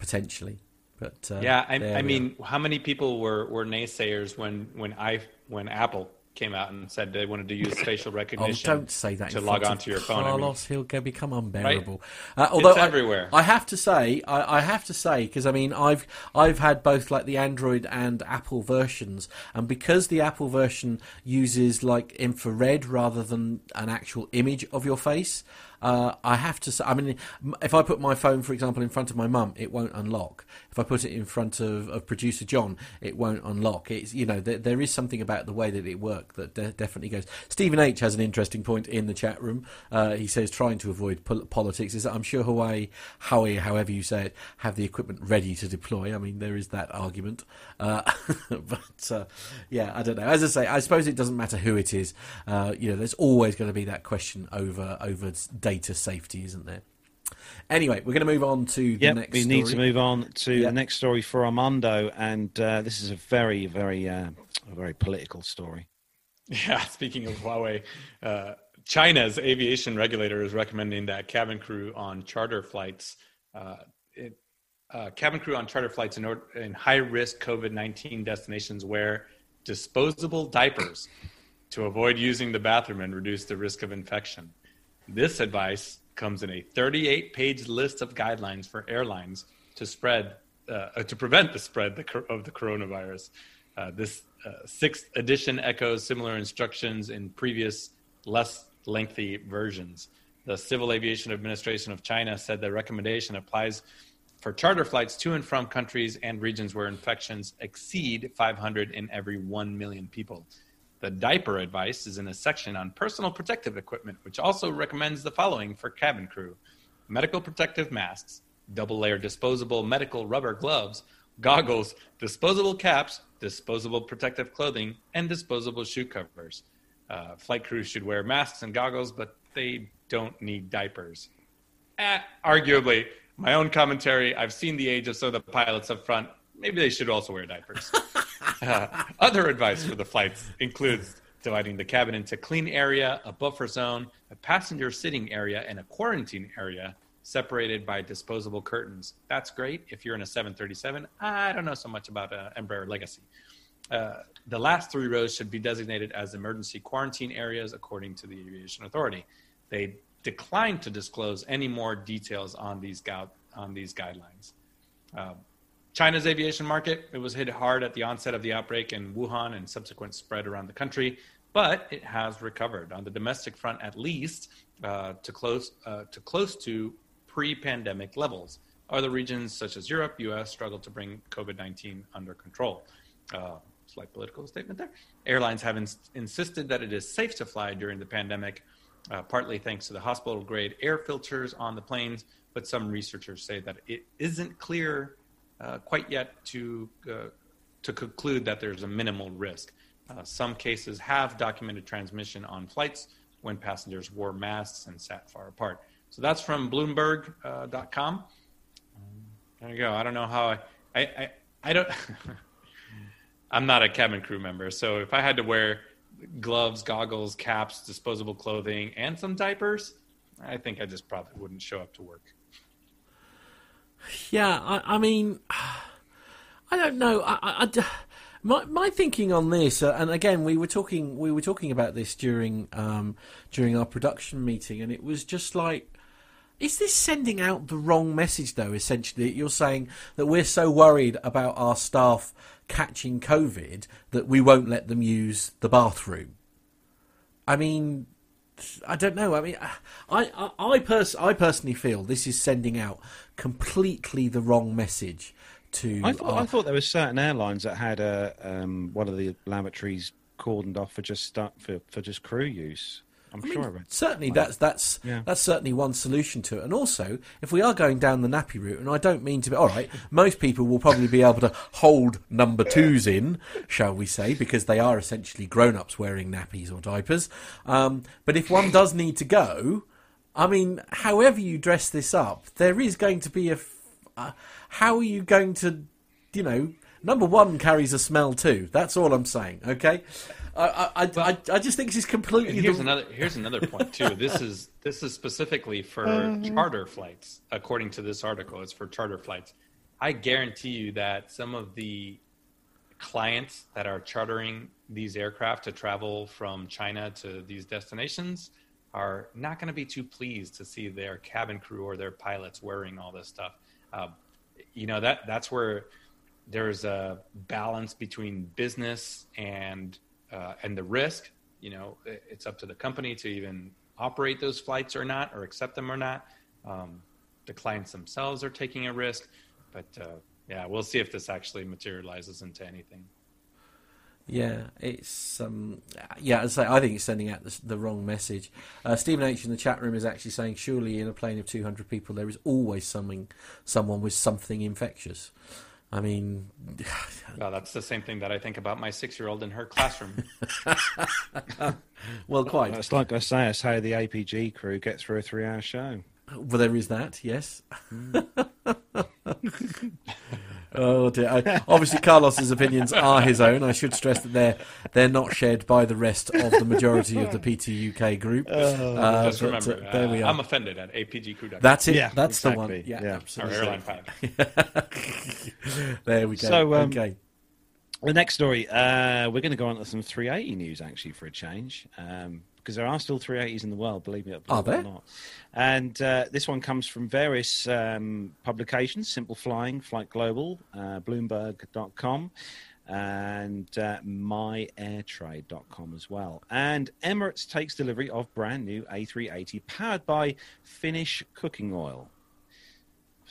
potentially. But uh, yeah, I, I mean, how many people were, were naysayers when when I when Apple came out and said they wanted to use facial recognition. Oh, don't say that to log onto your phone. Carlos, I mean, he'll become unbearable. Right? Uh, although it's everywhere. I, I, have to say, I, I have to say, because I mean, I've I've had both like the Android and Apple versions, and because the Apple version uses like infrared rather than an actual image of your face, uh, I have to say, I mean, if I put my phone, for example, in front of my mum, it won't unlock. If I put it in front of, of producer John, it won't unlock. It's you know there, there is something about the way that it works that de- definitely goes. Stephen H has an interesting point in the chat room. Uh, he says trying to avoid pol- politics is that I'm sure Huawei, Huawei, however you say it, have the equipment ready to deploy. I mean, there is that argument, uh, but uh, yeah, I don't know. As I say, I suppose it doesn't matter who it is. Uh, you know, there's always going to be that question over over data safety, isn't there? Anyway, we're going to move on to the yep, next. we story. need to move on to yep. the next story for Armando, and uh, this is a very, very, uh, a very political story. Yeah, speaking of Huawei, uh, China's aviation regulator is recommending that cabin crew on charter flights, uh, it, uh, cabin crew on charter flights in, in high risk COVID nineteen destinations wear disposable diapers to avoid using the bathroom and reduce the risk of infection. This advice comes in a 38 page list of guidelines for airlines to spread uh, to prevent the spread of the coronavirus. Uh, this uh, sixth edition echoes similar instructions in previous, less lengthy versions. The Civil Aviation Administration of China said the recommendation applies for charter flights to and from countries and regions where infections exceed 500 in every 1 million people. The diaper advice is in a section on personal protective equipment, which also recommends the following for cabin crew medical protective masks, double layer disposable medical rubber gloves, goggles, disposable caps, disposable protective clothing, and disposable shoe covers. Uh, flight crews should wear masks and goggles, but they don't need diapers. Eh, arguably, my own commentary I've seen the age of some of the pilots up front. Maybe they should also wear diapers. Other advice for the flights includes dividing the cabin into clean area, a buffer zone, a passenger sitting area, and a quarantine area separated by disposable curtains. That's great if you're in a 737. I don't know so much about uh, Embraer Legacy. Uh, the last three rows should be designated as emergency quarantine areas according to the Aviation Authority. They declined to disclose any more details on these, on these guidelines. Uh, China's aviation market, it was hit hard at the onset of the outbreak in Wuhan and subsequent spread around the country, but it has recovered on the domestic front at least uh, to close uh, to close to pre-pandemic levels. Other regions such as Europe, U.S. struggle to bring COVID-19 under control. Uh, slight political statement there. Airlines have ins- insisted that it is safe to fly during the pandemic, uh, partly thanks to the hospital-grade air filters on the planes. But some researchers say that it isn't clear uh, quite yet to uh, to conclude that there's a minimal risk. Uh, some cases have documented transmission on flights when passengers wore masks and sat far apart. So that's from Bloomberg.com. Uh, there you go. I don't know how I I, I, I don't. I'm not a cabin crew member, so if I had to wear gloves, goggles, caps, disposable clothing, and some diapers, I think I just probably wouldn't show up to work. Yeah, I, I mean, I don't know. I, I, my my thinking on this, uh, and again, we were talking we were talking about this during um, during our production meeting, and it was just like. Is this sending out the wrong message, though? Essentially, you're saying that we're so worried about our staff catching COVID that we won't let them use the bathroom. I mean, I don't know. I mean, I I I, pers- I personally feel this is sending out completely the wrong message to. I thought, our... I thought there were certain airlines that had a um, one of the lavatories cordoned off for just for for just crew use. I'm I mean, sure I read. certainly that's that's Yeah. that's certainly one solution to it. And also, if we are going down the nappy route, and I don't mean to be all right, most people will probably be able to hold number twos in, shall we say, because they are essentially grown-ups wearing nappies or diapers. Um, but if one does need to go, I mean, however you dress this up, there is going to be a. f- Uh, how are you going to, you know? Number one carries a smell too. That's all I'm saying. Okay, I I, I, I, I just think she's completely. Here's the- another here's another point too. This is this is specifically for charter flights, according to this article. It's for charter flights. I guarantee you that some of the clients that are chartering these aircraft to travel from China to these destinations are not going to be too pleased to see their cabin crew or their pilots wearing all this stuff. Uh, you know that that's where there's a balance between business and uh, and the risk. You know, it's up to the company to even operate those flights or not, or accept them or not. Um, the clients themselves are taking a risk, but uh, yeah, we'll see if this actually materializes into anything. Yeah, it's um, yeah. I say, I think it's sending out the, the wrong message. Uh, Stephen H in the chat room is actually saying, surely in a plane of two hundred people, there is always something, someone with something infectious. I mean, Well, that's the same thing that I think about my six-year-old in her classroom. well, quite. It's like I say, it's how the APG crew get through a three-hour show. Well, there is that. Yes. Hmm. oh dear. I, obviously, Carlos's opinions are his own. I should stress that they're they're not shared by the rest of the majority of the PTUK group. Uh, Just but, remember, uh, there we uh, are. I'm offended at APG crew. That's it. Yeah, That's the one. Yeah, Yeah. our absolutely. airline pilot. there we go. So, um, okay. The next story, uh, we're going to go on to some 380 news actually for a change, um, because there are still 380s in the world, believe me, Are believe or there? not. And uh, this one comes from various um, publications: Simple Flying, Flight Global, uh, Bloomberg.com, and uh, MyAirTrade.com as well. And Emirates takes delivery of brand new A380 powered by Finnish cooking oil.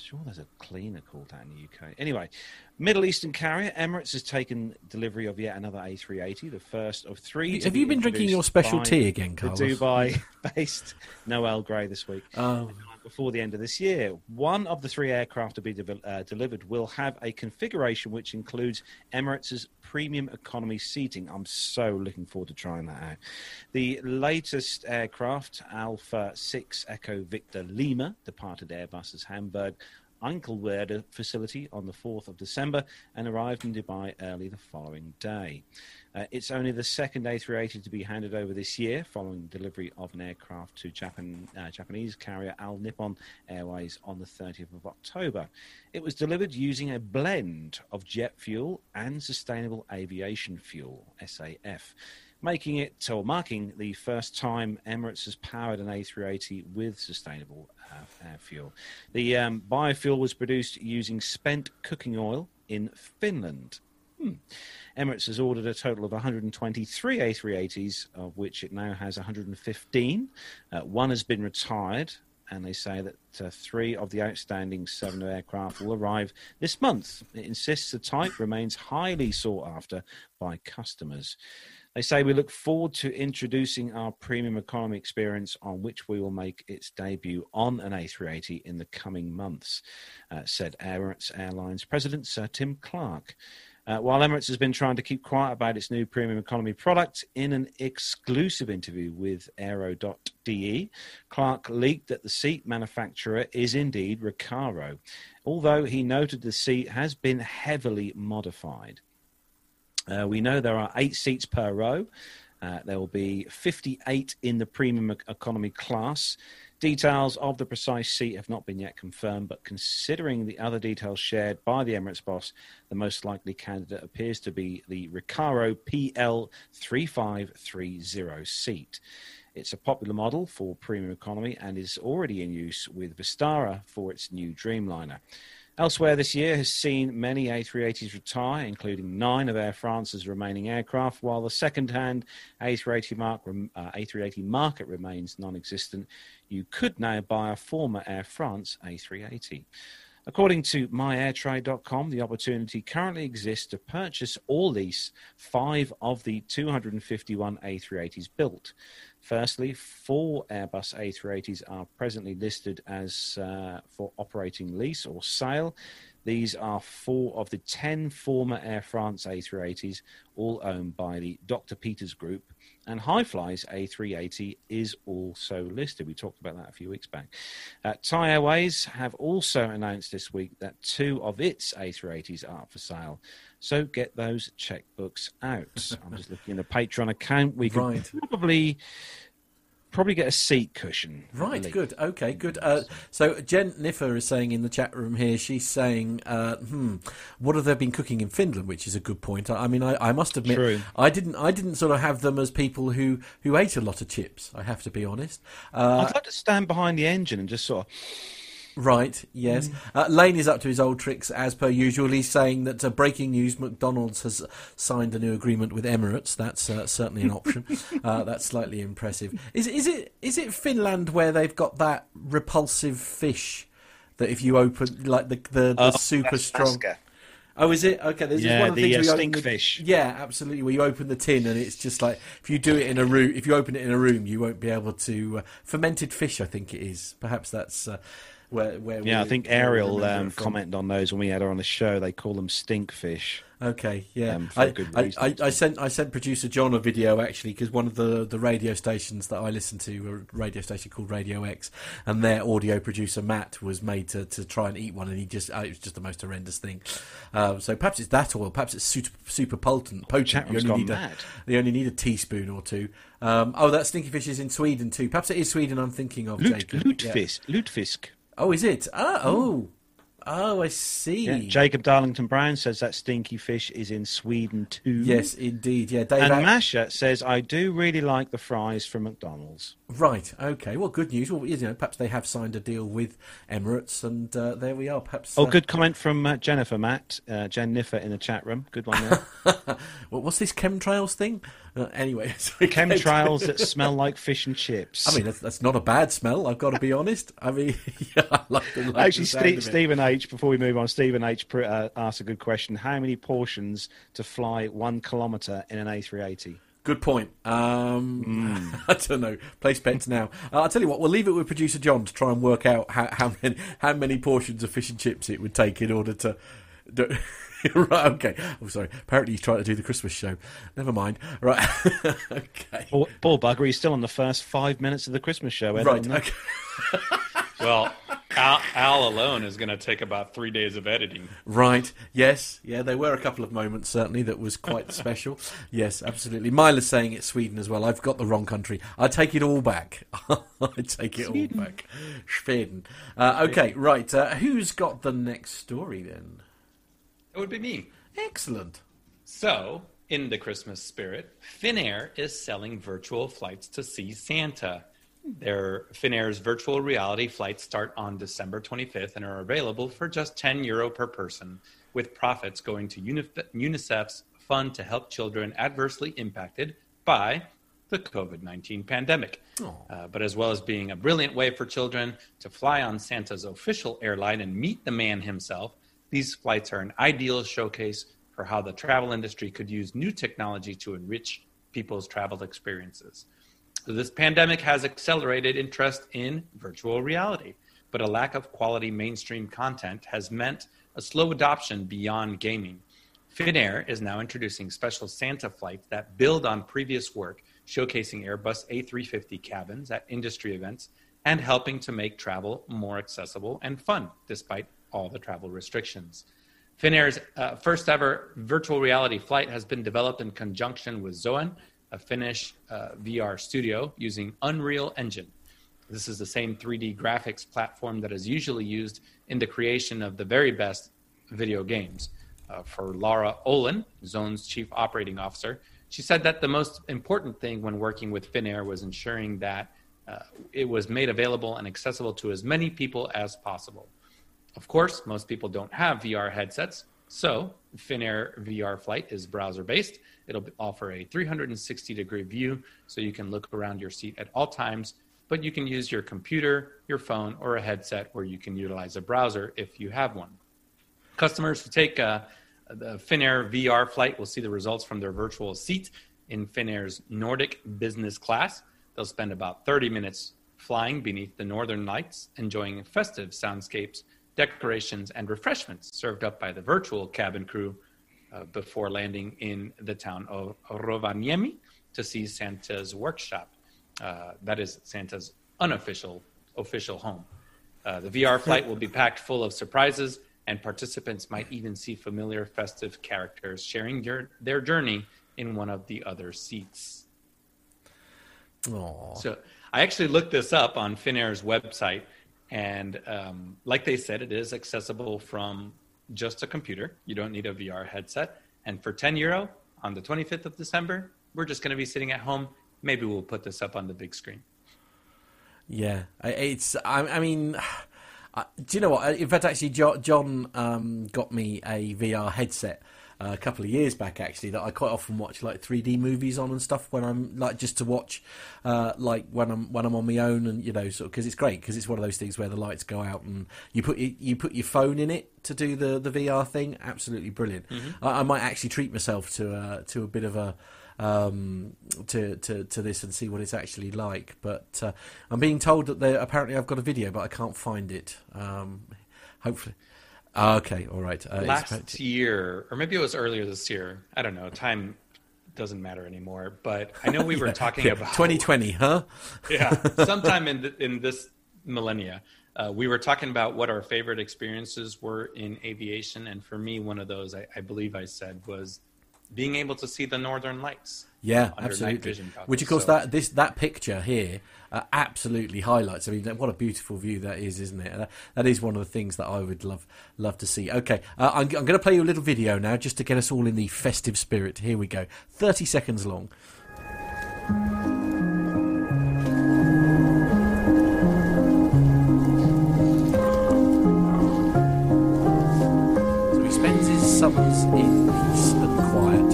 Sure there's a cleaner called that in the UK. Anyway, Middle Eastern carrier Emirates has taken delivery of yet another A380, the first of three. Have you been drinking your special tea again, Carlos? The? Dubai-based Noel Grey this week. Oh, Before the end of this year, one of the three aircraft to be de- uh, delivered will have a configuration which includes Emirates' premium economy seating. I'm so looking forward to trying that out. The latest aircraft, Alpha 6 Echo Victor Lima, departed Airbus's Hamburg Finkenwerder facility on the 4th of December and arrived in Dubai early the following day. Uh, it's only the second A380 to be handed over this year, following delivery of an aircraft to Japan, uh, Japanese carrier All Nippon Airways on the 30th of October. It was delivered using a blend of jet fuel and sustainable aviation fuel (SAF), making it or marking the first time Emirates has powered an A380 with sustainable uh, fuel. The um, biofuel was produced using spent cooking oil in Finland. Hmm. Emirates has ordered a total of 123 A380s, of which it now has 115. Uh, one has been retired, and they say that uh, three of the outstanding seven aircraft will arrive this month. It insists the type remains highly sought after by customers. They say we look forward to introducing our premium economy experience, on which we will make its debut on an A380 in the coming months, uh, said Emirates Airlines President Sir Tim Clark. Uh, while Emirates has been trying to keep quiet about its new premium economy product, in an exclusive interview with Aero.de, Clark leaked that the seat manufacturer is indeed Recaro, although he noted the seat has been heavily modified. Uh, we know there are eight seats per row. Uh, there will be 58 in the premium economy class. Details of the precise seat have not been yet confirmed, but considering the other details shared by the Emirates boss, the most likely candidate appears to be the Recaro PL3530 seat. It's a popular model for premium economy and is already in use with Vistara for its new Dreamliner. Elsewhere this year has seen many A380s retire, including nine of Air France's remaining aircraft, while the second-hand A380, mark, uh, A380 market remains non-existent. You could now buy a former Air France A380. According to myairtrade.com, the opportunity currently exists to purchase or lease five of the 251 A380s built. Firstly, four Airbus A380s are presently listed as uh, for operating lease or sale. These are four of the 10 former Air France A380s, all owned by the Dr. Peters Group. And Hi-Fly's A380 is also listed. We talked about that a few weeks back. Uh, Thai Airways have also announced this week that two of its A380s are up for sale. So get those checkbooks out. I'm just looking at the Patreon account. We can right. probably probably get a seat cushion. Right, good. Okay, good. Uh, so Jen Niffer is saying in the chat room here, she's saying, uh, "Hmm, what have they been cooking in Finland?" Which is a good point. I, I mean, I, I, must admit, True. I didn't, I didn't sort of have them as people who who ate a lot of chips. I have to be honest. Uh, I'd like to stand behind the engine and just sort of Right, yes. Mm. Uh, Lane is up to his old tricks as per usual. He's saying that uh, breaking news McDonald's has signed a new agreement with Emirates. That's uh, certainly an option. Uh, that's slightly impressive. Is, is, it, is it Finland where they've got that repulsive fish that if you open, like the, the, the oh, super strong. Oh, is it? Okay, there's yeah, one of the, the uh, fish. Yeah, absolutely. Where you open the tin and it's just like if you do it in a room, if you open it in a room, you won't be able to uh, fermented fish. I think it is. Perhaps that's uh, where, where yeah, we, I think Ariel um, commented on those when we had her on the show. They call them stinkfish. Okay, yeah. Um, I, I, I, I, sent I sent producer John a video actually because one of the, the radio stations that I listen to, a radio station called Radio X, and their audio producer Matt was made to, to try and eat one, and he just uh, it was just the most horrendous thing. Um, so perhaps it's that oil, perhaps it's super super potent. potent. You only, need a, you only need a teaspoon or two. Um, oh, that stinky fish is in Sweden too. Perhaps it is Sweden. I'm thinking of. Lut, Jacob. Lutfisk. Yeah. Lutfisk. Oh, is it? Ah, oh. Oh, I see. Yeah, Jacob Darlington Brown says that stinky fish is in Sweden too. Yes, indeed. Yeah, Dave and Masha says I do really like the fries from McDonald's. Right. Okay. Well, good news. Well, you know, perhaps they have signed a deal with Emirates, and uh, there we are. Perhaps. Oh, uh... good comment from uh, Jennifer Matt, uh, Jen Niffer in the chat room. Good one there. well, what's this chemtrails thing? Uh, anyway, chemtrails that smell like fish and chips. I mean, that's, that's, not a bad smell. I've got to be honest. I mean, yeah, I like the, like actually, Steve, Stephen H. Before we move on, Stephen H. Uh, asked a good question: How many portions to fly one kilometre in an A380? Good point. Um, mm. I don't know. Place bets now. Uh, I'll tell you what. We'll leave it with producer John to try and work out how, how many how many portions of fish and chips it would take in order to. Do... right. Okay. I'm oh, sorry. Apparently he's trying to do the Christmas show. Never mind. Right. okay. Paul, Paul Bugger. He's still on the first five minutes of the Christmas show. Right. Okay. Well, Al, Al, alone is going to take about three days of editing. Right. Yes. Yeah. There were a couple of moments certainly that was quite special. Yes. Absolutely. Mila's saying it's Sweden as well. I've got the wrong country. I take it all back. I take it Sweden. all back. Sweden. Uh, okay. Right. Uh, who's got the next story then? It would be me. Excellent. So, in the Christmas spirit, Finnair is selling virtual flights to see Santa. Their Finnair's virtual reality flights start on December 25th and are available for just 10 euro per person, with profits going to UNICEF's fund to help children adversely impacted by the COVID 19 pandemic. Uh, but as well as being a brilliant way for children to fly on Santa's official airline and meet the man himself, these flights are an ideal showcase for how the travel industry could use new technology to enrich people's travel experiences. So this pandemic has accelerated interest in virtual reality, but a lack of quality mainstream content has meant a slow adoption beyond gaming. Finnair is now introducing special Santa flights that build on previous work, showcasing Airbus A350 cabins at industry events and helping to make travel more accessible and fun despite all the travel restrictions. Finnair's uh, first ever virtual reality flight has been developed in conjunction with Zoan, a Finnish uh, VR studio using Unreal Engine. This is the same 3D graphics platform that is usually used in the creation of the very best video games. Uh, for Laura Olin, Zoan's chief operating officer, she said that the most important thing when working with Finnair was ensuring that uh, it was made available and accessible to as many people as possible. Of course, most people don't have VR headsets, so Finnair VR Flight is browser based. It'll offer a 360 degree view so you can look around your seat at all times, but you can use your computer, your phone, or a headset where you can utilize a browser if you have one. Customers who take uh, the Finnair VR flight will see the results from their virtual seat in Finnair's Nordic business class. They'll spend about 30 minutes flying beneath the northern lights, enjoying festive soundscapes, decorations, and refreshments served up by the virtual cabin crew uh, before landing in the town of Rovaniemi to see Santa's workshop. Uh, that is Santa's unofficial official home. Uh, the VR flight will be packed full of surprises, and participants might even see familiar festive characters sharing your, their journey in one of the other seats. Aww. So I actually looked this up on Finnair's website, and um, like they said, it is accessible from just a computer. You don't need a VR headset. And for 10 euro on the 25th of December, we're just going to be sitting at home. Maybe we'll put this up on the big screen. Yeah, it's. I, I mean, uh, do you know what? In fact, actually, John, um, got me a VR headset uh, a couple of years back actually that I quite often watch like 3D movies on and stuff when I'm like just to watch uh, like when I'm when I'm on my own and you know sort of because it's great because it's one of those things where the lights go out and you put you, you put your phone in it to do the the VR thing absolutely brilliant Mm-hmm. I, I might actually treat myself to uh, to a bit of a um, to, to to this and see what it's actually like. But uh, I'm being told that there apparently I've got a video, but I can't find it. Um, hopefully, Ah, okay, all right. Uh, Last about- year, or maybe it was earlier this year. I don't know. Time doesn't matter anymore. But I know we were talking about 2020, huh? yeah, sometime in in this millennia, uh, we were talking about what our favorite experiences were in aviation, and for me, one of those I, I believe I said was being able to see the northern lights. Yeah, absolutely. Which, of course, So- that this that picture here uh, absolutely highlights. I mean, what a beautiful view that is, isn't it? That, is one of the things that I would love love to see. Okay, uh, I'm, I'm going to play you a little video now, just to get us all in the festive spirit. Here we go, thirty seconds long. So he spends his summers in peace and quiet,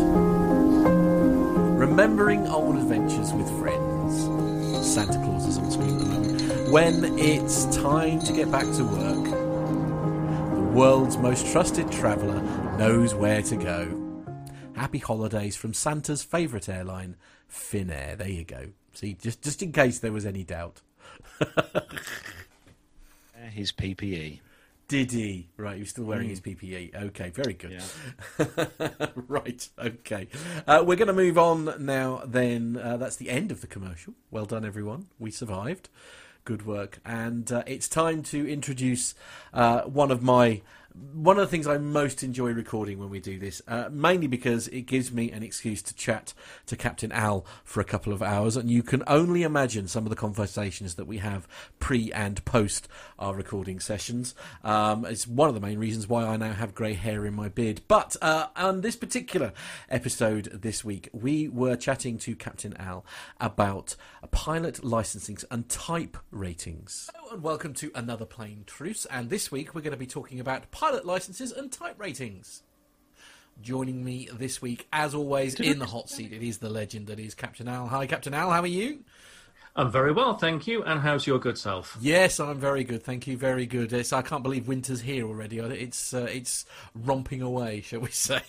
remembering old adventures with friends. Santa When it's time to get back to work, the world's most trusted traveller knows where to go. Happy holidays from Santa's favourite airline, Finnair. There you go. See, just just in case there was any doubt. His PPE. Did he? Right, he's still wearing his PPE. Okay, very good. Yeah. right, okay. Uh, we're going to move on now, then. Uh, that's the end of the commercial. Well done, everyone. We survived. Good work. And uh, it's time to introduce uh, one of my. One of the things I most enjoy recording when we do this, uh, mainly because it gives me an excuse to chat to Captain Al for a couple of hours, and you can only imagine some of the conversations that we have pre and post our recording sessions. Um, it's one of the main reasons why I now have grey hair in my beard. But uh, on this particular episode this week, we were chatting to Captain Al about pilot licensings and type ratings. Hello and welcome to another Plane Truths. And this week we're going to be talking about pilot licenses and type ratings. Joining me this week, as always, in the hot seat, it is the legend that is Captain Al. Hi, Captain Al. How are you? I'm very well, thank you. And how's your good self? Yes, I'm very good. Thank you. Very good. It's, I can't believe winter's here already. It's uh, it's romping away, shall we say?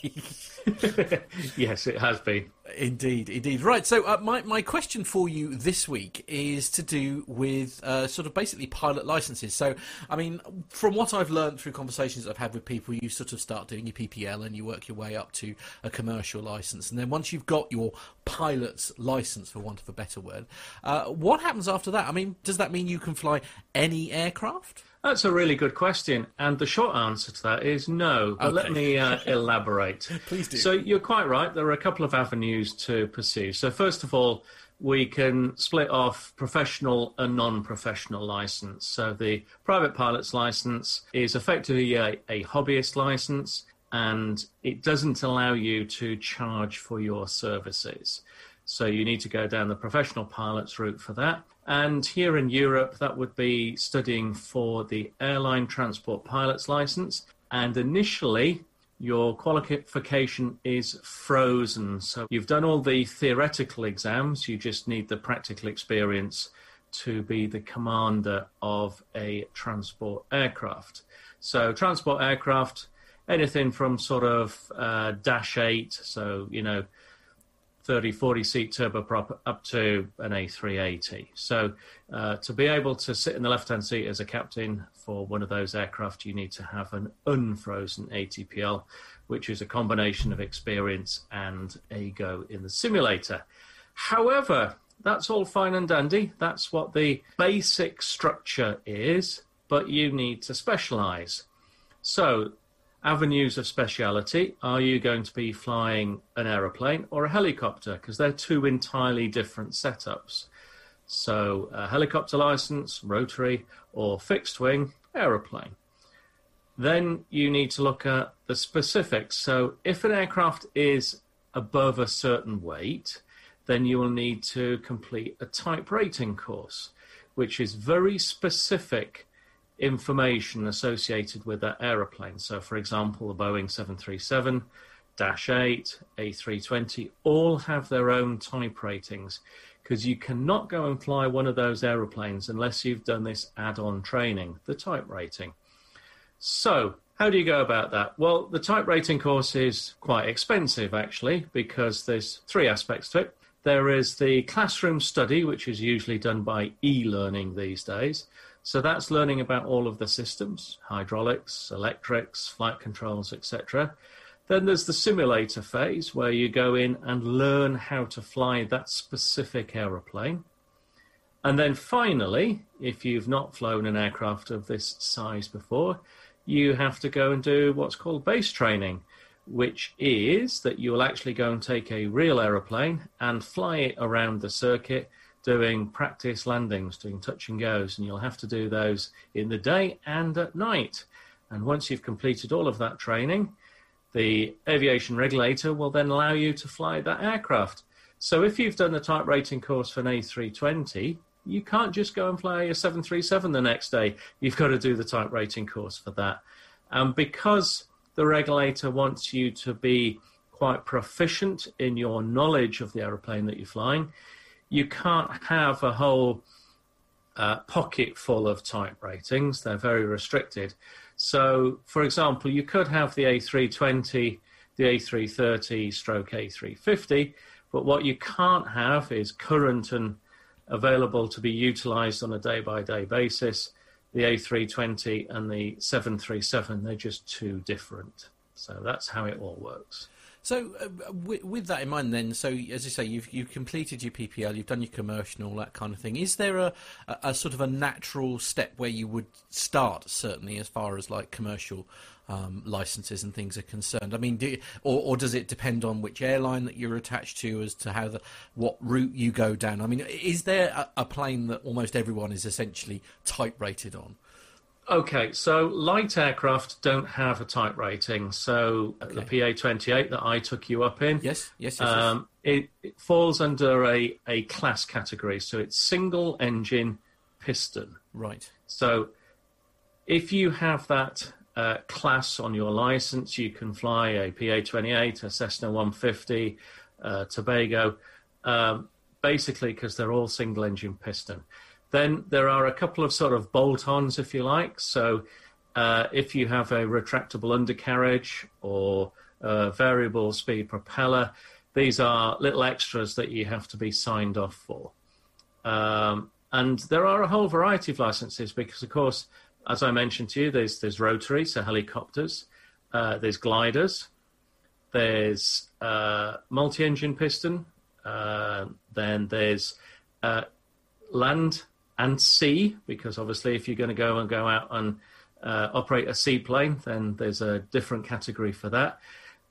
yes, it has been. Indeed, indeed. Right. So uh, my my question for you this week is to do with uh, sort of basically pilot licenses. So I mean, from what I've learned through conversations I've had with people, you sort of start doing your PPL and you work your way up to a commercial license, and then once you've got your pilot's license, for want of a better word, uh, what happens after that? I mean, does that mean you can fly any aircraft? That's a really good question, and the short answer to that is no. But let me uh, elaborate. Please do. So you're quite right. There are a couple of avenues to pursue. So first of all, we can split off professional and non-professional license. So the private pilot's license is effectively a, a hobbyist license, and it doesn't allow you to charge for your services. So you need to go down the professional pilot's route for that. And here in Europe, that would be studying for the airline transport pilot's license. And initially, your qualification is frozen. So you've done all the theoretical exams, you just need the practical experience to be the commander of a transport aircraft. So, transport aircraft, anything from sort of uh, Dash 8, so, you know, 30, 40 seat turboprop up to an A380. So, uh, to be able to sit in the left hand seat as a captain for one of those aircraft, you need to have an unfrozen ATPL, which is a combination of experience and ego in the simulator. However, that's all fine and dandy. That's what the basic structure is, but you need to specialize. So, avenues of speciality are you going to be flying an aeroplane or a helicopter? Because they're two entirely different setups. So, a helicopter license, rotary, or fixed wing aeroplane. Then you need to look at the specifics. So, if an aircraft is above a certain weight, then you will need to complete a type rating course, which is very specific information associated with that aeroplane. So, for example, the Boeing 737, Dash 8, A320 all have their own type ratings because you cannot go and fly one of those aeroplanes unless you've done this add on training, the type rating. So, how do you go about that? Well, the type rating course is quite expensive actually because there's three aspects to it. There is the classroom study, which is usually done by e learning these days. So that's learning about all of the systems hydraulics, electrics, flight controls, etc. Then there's the simulator phase where you go in and learn how to fly that specific aeroplane. And then finally, if you've not flown an aircraft of this size before, you have to go and do what's called base training, which is that you will actually go and take a real aeroplane and fly it around the circuit doing practice landings, doing touch and goes, and you'll have to do those in the day and at night. And once you've completed all of that training, the aviation regulator will then allow you to fly that aircraft. So if you've done the type rating course for an A320, you can't just go and fly a 737 the next day. You've got to do the type rating course for that. And because the regulator wants you to be quite proficient in your knowledge of the aeroplane that you're flying, you can't have a whole uh, pocket full of type ratings. They're very restricted. So, for example, you could have the A320, the A330 stroke A350, but what you can't have is current and available to be utilized on a day by day basis. The A320 and the 737, they're just too different. So that's how it all works. So, uh, with, with that in mind, then, so as you say, you've you've completed your PPL, you've done your commercial, all that kind of thing. Is there a, a, a sort of a natural step where you would start, certainly as far as like commercial um, licenses and things are concerned? I mean, do or, or does it depend on which airline that you're attached to as to how the what route you go down? I mean, is there a, a plane that almost everyone is essentially type rated on? Okay, so light aircraft don't have a type rating. So uh, the PA 28 that I took you up in, Yes, yes, yes. yes. um, it, it falls under a, a class category. So it's single engine piston. right. So if you have that uh, class on your license, you can fly a PA 28, a Cessna 150, uh, Tobago, um, basically because they're all single engine piston. Then there are a couple of sort of bolt ons, if you like. So uh, if you have a retractable undercarriage or a variable speed propeller, these are little extras that you have to be signed off for. Um, and there are a whole variety of licenses because, of course, as I mentioned to you, there's there's rotary, so helicopters, uh, there's gliders, there's uh, multi-engine piston, uh, then there's uh, land and sea, because obviously, if you're going to go and go out and uh, operate a seaplane, then there's a different category for that.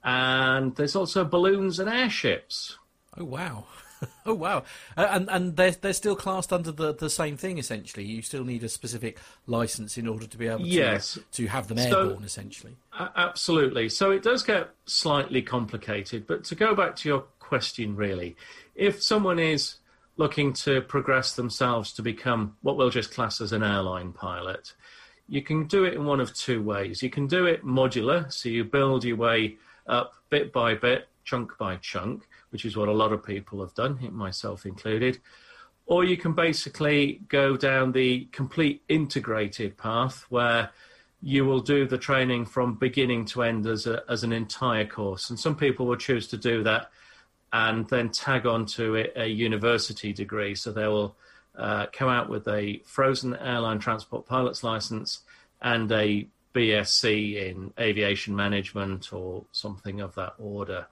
And there's also balloons and airships. Oh wow! oh wow! Uh, and and they're they're still classed under the, the same thing essentially. You still need a specific license in order to be able to yes. to have them So- airborne essentially. A- Absolutely. So it does get slightly complicated. But to go back to your question, really, if someone is looking to progress themselves to become what we'll just class as an airline pilot, you can do it in one of two ways. You can do it modular, so you build your way up bit by bit, chunk by chunk, which is what a lot of people have done, myself included. Or you can basically go down the complete integrated path where you will do the training from beginning to end as, a, as an entire course. And some people will choose to do that and then tag onto it a university degree. So they will uh, come out with a frozen airline transport pilot's license and a BSc in aviation management or something of that order.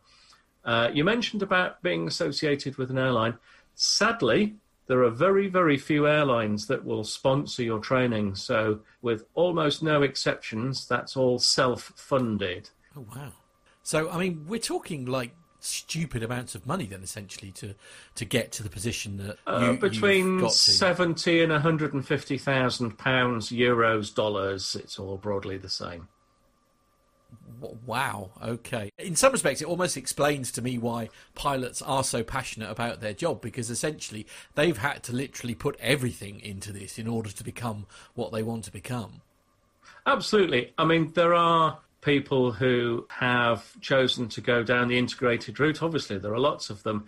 Uh, you mentioned about being associated with an airline. Sadly, there are very, very few airlines that will sponsor your training. So, with almost no exceptions, that's all self funded. Oh wow! So I mean, we're talking like stupid amounts of money then essentially to to get to the position that Uh, you, between got to. 70 and 150,000 pounds, euros, dollars, it's all broadly the same. Wow. Okay. In some respects, it almost explains to me why pilots are so passionate about their job because essentially they've had to literally put everything into this in order to become what they want to become. Absolutely. I mean, there are people who have chosen to go down the integrated route. Obviously, there are lots of them.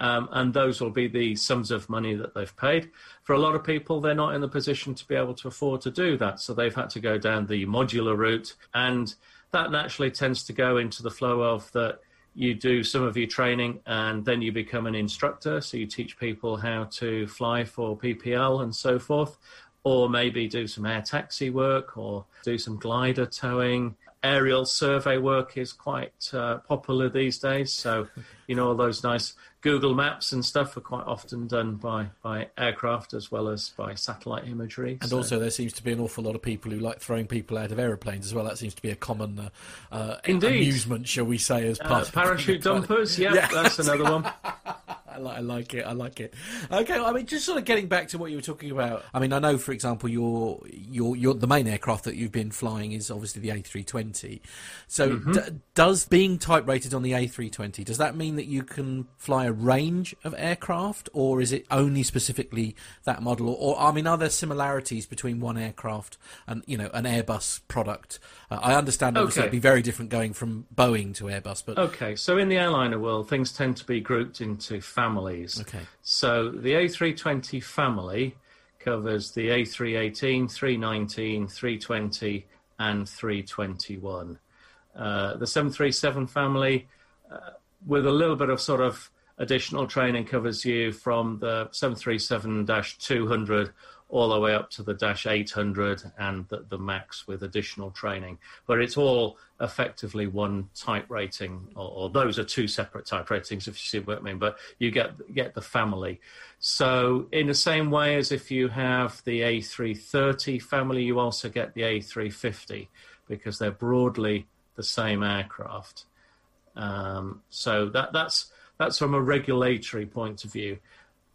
Um, and those will be the sums of money that they've paid. For a lot of people, they're not in the position to be able to afford to do that. So they've had to go down the modular route. And that naturally tends to go into the flow of that you do some of your training and then you become an instructor. So you teach people how to fly for PPL and so forth or maybe do some air taxi work or do some glider towing. Aerial survey work is quite uh, popular these days. So, you know, all those nice Google Maps and stuff are quite often done by, by aircraft as well as by satellite imagery. And So- also, there seems to be an awful lot of people who like throwing people out of aeroplanes as well. That seems to be a common uh, uh, amusement, shall we say, as uh, part of parachute being a pilot. dumpers, yeah, Yeah. that's another one. I like, it. I like it. Okay, I mean, just sort of getting back to what you were talking about. I mean, I know, for example, your your your the main aircraft that you've been flying is obviously the A320. So, Mm-hmm. d- does being type rated on the A320 does that mean that you can fly a range of aircraft, or is it only specifically that model? Or, or I mean, are there similarities between one aircraft and you know an Airbus product? Uh, I understand obviously Okay. it'd be very different going from Boeing to Airbus, but Okay, so in the airliner world, things tend to be grouped into families. Okay. So the A320 family covers the A318, 319, 320, and 321. Uh, the 737 family, uh, with a little bit of sort of additional training, covers you from the 737 200 all the way up to the Dash 800 and the, the Max with additional training. But it's all effectively one type rating, or, or those are two separate type ratings, if you see what I mean. But you get get the family. So in the same way as if you have the A330 family, you also get the A350 because they're broadly the same aircraft. Um, so that that's that's from a regulatory point of view.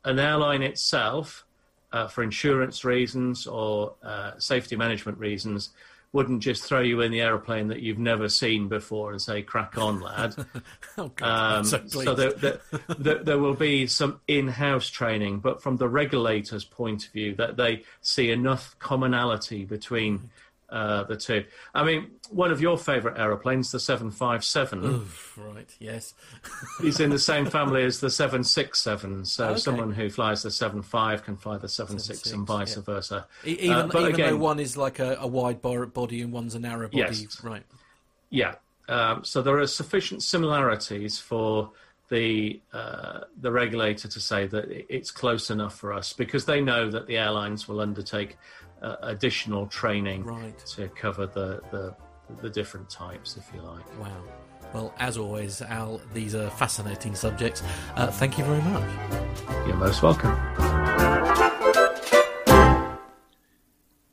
An airline itself, uh, for insurance reasons or uh, safety management reasons, wouldn't just throw you in the aeroplane that you've never seen before and say, "Crack on, lad." oh God, Um, so so there, there, there, there will be some in-house training, but from the regulator's point of view, that they see enough commonality between uh, the two. I mean, one of your favourite aeroplanes, the 757, Oof, right, yes. is in the same family as the 767. So Okay. someone who flies the 75 can fly the 76 and vice yeah. versa. Even Uh, but even though one is like a, a wide body and one's a narrow body, Yes. right? Yeah. Um, so there are sufficient similarities for the uh, the regulator to say that it's close enough for us because they know that the airlines will undertake uh, additional training Right. to cover the, the the different types, if you like. Wow. Well, as always, Al, these are fascinating subjects. Uh, thank you very much. You're most welcome.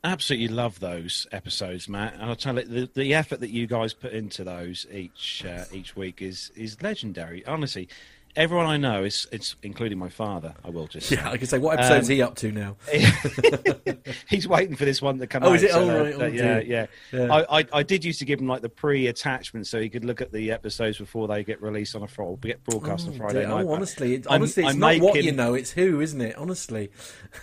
absolutely love those episodes, Matt. And I'll tell you, the, the effort that you guys put into those each uh, each week is is legendary. Honestly, everyone I know is it's including my father. I will just yeah. I can say what episode's um, he up to now? he's waiting for this one to come oh, out. Is it? So oh, right. oh, yeah, yeah, yeah. I, I, I, did used to give him like the pre-attachment so he could look at the episodes before they get released on a Friday, get broadcast oh, on Friday dear. night. Oh, honestly, it, honestly, I'm, it's I'm not what you know; it's who, isn't it? Honestly.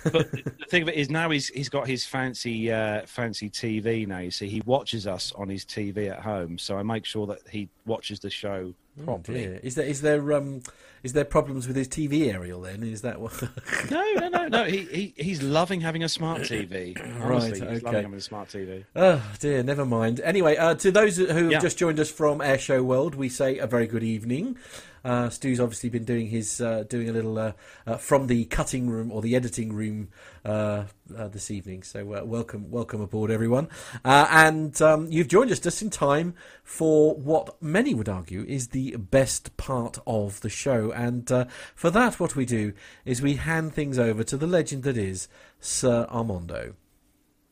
but the thing of it is, now he's he's got his fancy uh, fancy TV. Now you see, he watches us on his TV at home, so I make sure that he watches the show oh, properly. Oh, is there is there um is there problems with his TV aerial then? Is that what? no, no, no, no. He, he he's loving having a smart TV. Honestly, right, okay. he's loving having a smart TV. Oh dear, never mind. Anyway, uh, to those who have yeah. just joined us from Airshow World, we say a very good evening. Uh, Stu's obviously been doing his uh, doing a little uh, uh from the cutting room or the editing room uh, this evening. So welcome, welcome aboard, everyone. and um, you've joined us just in time for what many would argue is the best part of the show. And for that, what we do is we hand things over to the legend that is Sir Armando.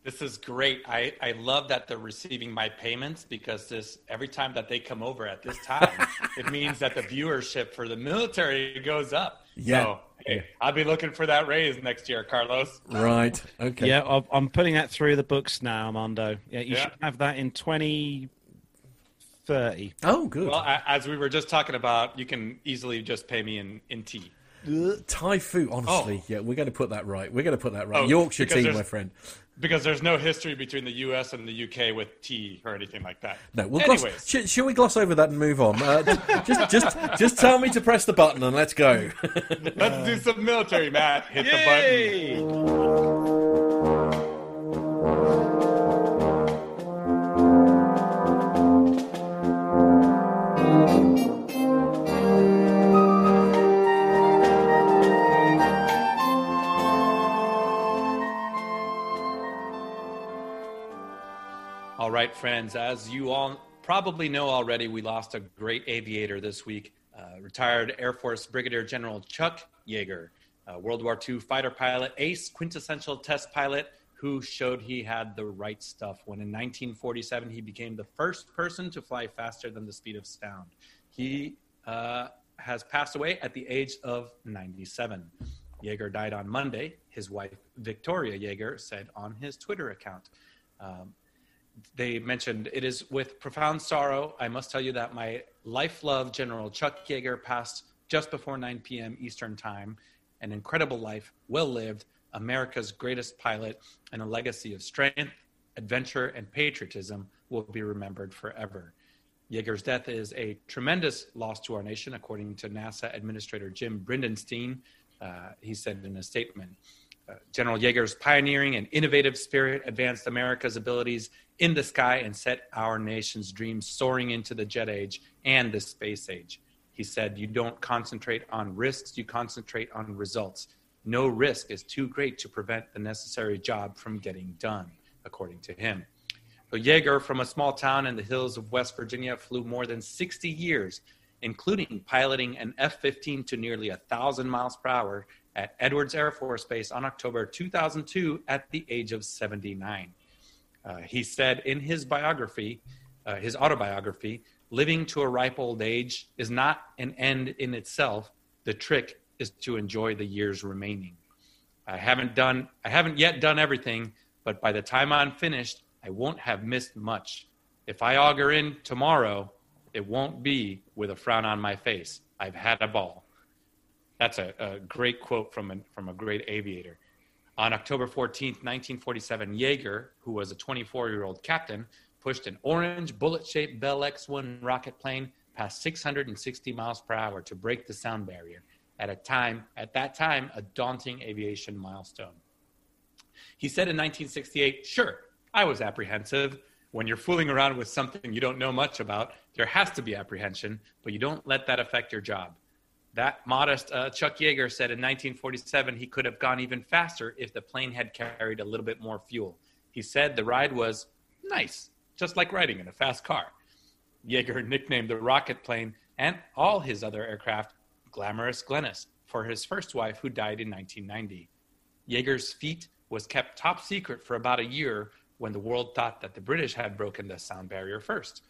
This is great. I, I love that they're receiving my payments because this every time that they come over at this time, it means that the viewership for the military goes up. Yeah. So, hey, I'll be looking for that raise next year, Carlos. Right. Okay. Yeah, I'm putting that through the books now, Armando. Yeah, you yeah. should have that in 2030. Oh, good. Well, as we were just talking about, you can easily just pay me in, in tea. Uh, Thai food, honestly, oh. yeah, we're going to put that right. We're going to put that right. Oh, Yorkshire tea, my friend because there's no history between the U.S. and the UK with tea or anything like that. No, we'll Anyways, gloss, sh- shall we gloss over that and move on? Uh, just, just, just tell me to press the button and let's go. let's do some military, Matt. Hit Yay! the button. All right, friends, as you all probably know already, we lost a great aviator this week, uh, retired Air Force Brigadier General Chuck Yeager, World War II fighter pilot, ace, quintessential test pilot, who showed he had the right stuff when in 1947 he became the first person to fly faster than the speed of sound. He uh, has passed away at the age of 97. Yeager died on Monday. His wife, Victoria Yeager, said on his Twitter account. Um, they mentioned it is with profound sorrow I must tell you that my life love General Chuck Yeager passed just before 9 p.m. Eastern Time. An incredible life, well lived, America's greatest pilot, and a legacy of strength, adventure, and patriotism will be remembered forever. Yeager's death is a tremendous loss to our nation, according to NASA Administrator Jim Bridenstine. Uh, he said in a statement. Uh, General Yeager's pioneering and innovative spirit advanced America's abilities in the sky and set our nation's dreams soaring into the jet age and the space age. He said, You don't concentrate on risks, you concentrate on results. No risk is too great to prevent the necessary job from getting done, according to him. So Yeager, from a small town in the hills of West Virginia, flew more than 60 years, including piloting an F 15 to nearly 1,000 miles per hour at Edwards Air Force Base on October 2002 at the age of 79. Uh, he said in his biography, uh, his autobiography, living to a ripe old age is not an end in itself. The trick is to enjoy the years remaining. I haven't done, I haven't yet done everything, but by the time I'm finished, I won't have missed much. If I auger in tomorrow, it won't be with a frown on my face. I've had a ball. That's a, a great quote from a, from a great aviator. On October 14, 1947, Yeager, who was a 24 year old captain, pushed an orange bullet shaped Bell X 1 rocket plane past 660 miles per hour to break the sound barrier at a time at that time a daunting aviation milestone. He said in 1968, "Sure, I was apprehensive. When you're fooling around with something you don't know much about, there has to be apprehension, but you don't let that affect your job. That modest uh, Chuck Yeager said in 1947 he could have gone even faster if the plane had carried a little bit more fuel. He said the ride was nice, just like riding in a fast car. Yeager nicknamed the rocket plane and all his other aircraft Glamorous Glennis for his first wife who died in 1990. Yeager's feat was kept top secret for about a year when the world thought that the British had broken the sound barrier first.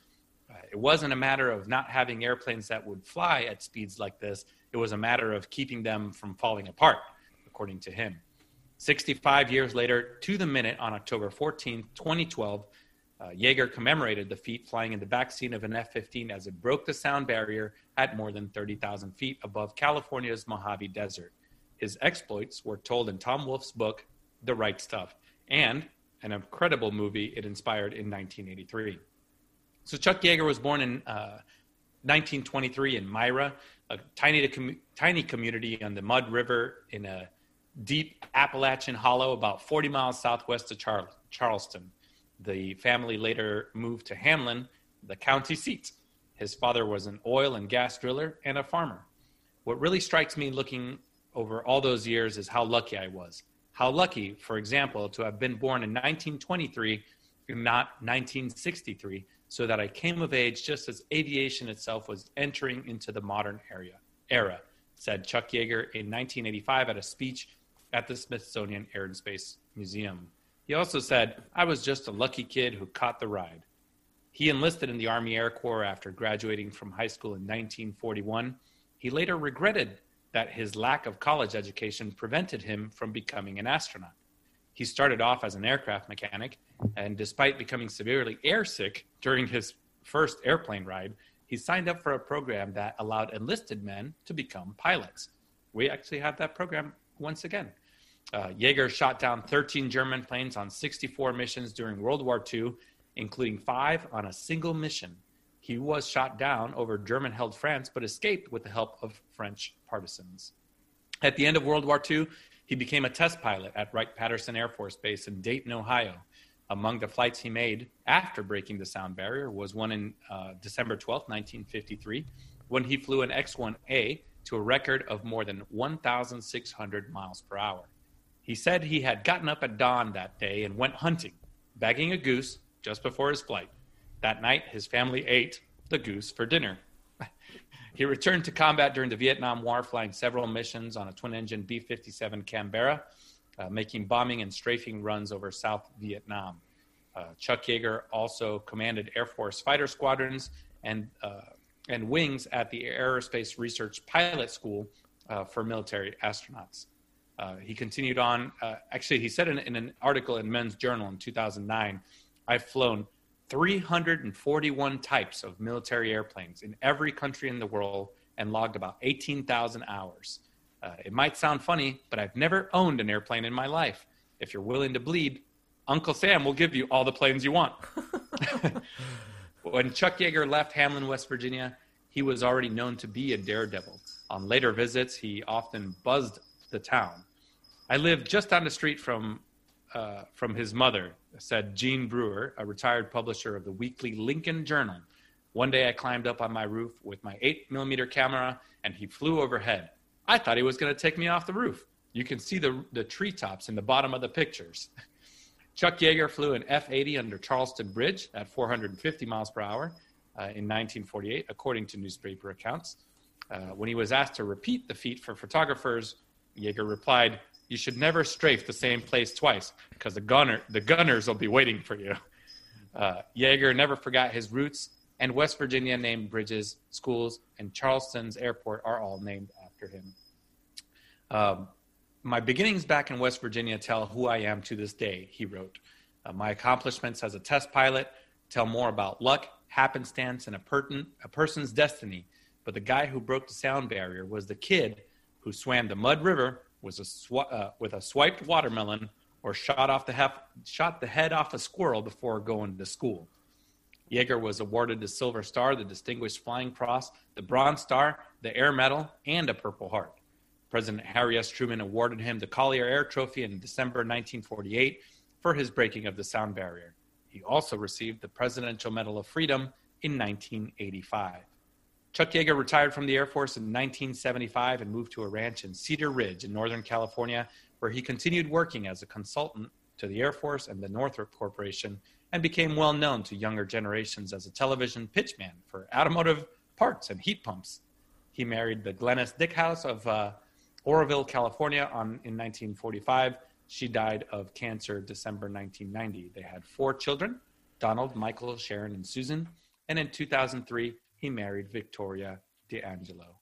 Uh, it wasn't a matter of not having airplanes that would fly at speeds like this, it was a matter of keeping them from falling apart, according to him. 65 years later, to the minute, on October 14, 2012, uh, Yeager commemorated the feat flying in the backseat of an F 15 as it broke the sound barrier at more than 30,000 feet above California's Mojave Desert. His exploits were told in Tom Wolfe's book, The Right Stuff, and an incredible movie it inspired in 1983. So Chuck Yeager was born in uh, 1923 in Myra, a tiny, tiny community on the Mud River in a deep Appalachian hollow about 40 miles southwest of Char- Charleston. The family later moved to Hamlin, the county seat. His father was an oil and gas driller and a farmer. What really strikes me looking over all those years is how lucky I was. How lucky, for example, to have been born in 1923 and not 1963, so that I came of age just as aviation itself was entering into the modern area, era, said Chuck Yeager in 1985 at a speech at the Smithsonian Air and Space Museum. He also said, I was just a lucky kid who caught the ride. He enlisted in the Army Air Corps after graduating from high school in 1941. He later regretted that his lack of college education prevented him from becoming an astronaut. He started off as an aircraft mechanic, and despite becoming severely airsick during his first airplane ride, he signed up for a program that allowed enlisted men to become pilots. We actually have that program once again. Uh, Yeager shot down 13 German planes on 64 missions during World War II, including five on a single mission. He was shot down over German held France, but escaped with the help of French partisans. At the end of World War II, he became a test pilot at Wright Patterson Air Force Base in Dayton, Ohio. Among the flights he made after breaking the sound barrier was one in uh, December 12, 1953, when he flew an X 1A to a record of more than 1,600 miles per hour. He said he had gotten up at dawn that day and went hunting, bagging a goose just before his flight. That night, his family ate the goose for dinner. He returned to combat during the Vietnam War, flying several missions on a twin engine B 57 Canberra, uh, making bombing and strafing runs over South Vietnam. Uh, Chuck Yeager also commanded Air Force fighter squadrons and, uh, and wings at the Aerospace Research Pilot School uh, for military astronauts. Uh, he continued on. Uh, actually, he said in, in, an article in Men's Journal in 2009, I've flown 341 types of military airplanes in every country in the world and logged about 18,000 hours. Uh, it might sound funny, but I've never owned an airplane in my life. If you're willing to bleed, Uncle Sam will give you all the planes you want. when Chuck Yeager left Hamlin, West Virginia, he was already known to be a daredevil. On later visits, he often buzzed the town. I lived just down the street from uh, from his mother, said Gene Brewer, a retired publisher of the weekly Lincoln Journal. One day I climbed up on my roof with my 8 millimeter camera and he flew overhead. I thought he was going to take me off the roof. You can see the, the treetops in the bottom of the pictures. Chuck Yeager flew an F 80 under Charleston Bridge at 450 miles per hour uh, in 1948, according to newspaper accounts. Uh, when he was asked to repeat the feat for photographers, Yeager replied, "You should never strafe the same place twice, because the gunner the gunners will be waiting for you." Uh, Yeager never forgot his roots, and West Virginia named bridges, schools, and Charleston's airport are all named after him. Um, my beginnings back in West Virginia tell who I am to this day, he wrote. Uh, my accomplishments as a test pilot tell more about luck, happenstance, and a, pertin- a person's destiny. But the guy who broke the sound barrier was the kid who swam the Mud River was a sw- uh, with a swiped watermelon or shot off the hef- shot the head off a squirrel before going to school. Yeager was awarded the Silver Star, the Distinguished Flying Cross, the Bronze Star, the Air Medal, and a Purple Heart. President Harry S. Truman awarded him the Collier Air Trophy in December 1948 for his breaking of the sound barrier. He also received the Presidential Medal of Freedom in 1985. Chuck Yeager retired from the Air Force in 1975 and moved to a ranch in Cedar Ridge in Northern California, where he continued working as a consultant to the Air Force and the Northrop Corporation and became well known to younger generations as a television pitchman for automotive parts and heat pumps. He married the Glennis Dickhouse of uh, Oroville, California on, in 1945. She died of cancer December 1990. They had four children Donald, Michael, Sharon, and Susan. And in 2003, he married Victoria D'Angelo.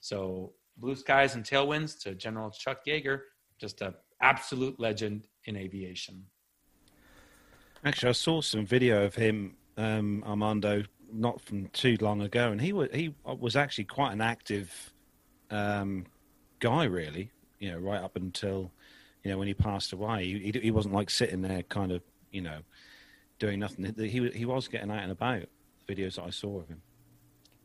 So, blue skies and tailwinds to General Chuck Yeager, just an absolute legend in aviation. Actually, I saw some video of him, um, Armando, not from too long ago, and he was he was actually quite an active um, guy, really. You know, right up until you know when he passed away, he, he wasn't like sitting there, kind of, you know, doing nothing. He he was getting out and about. The videos that I saw of him.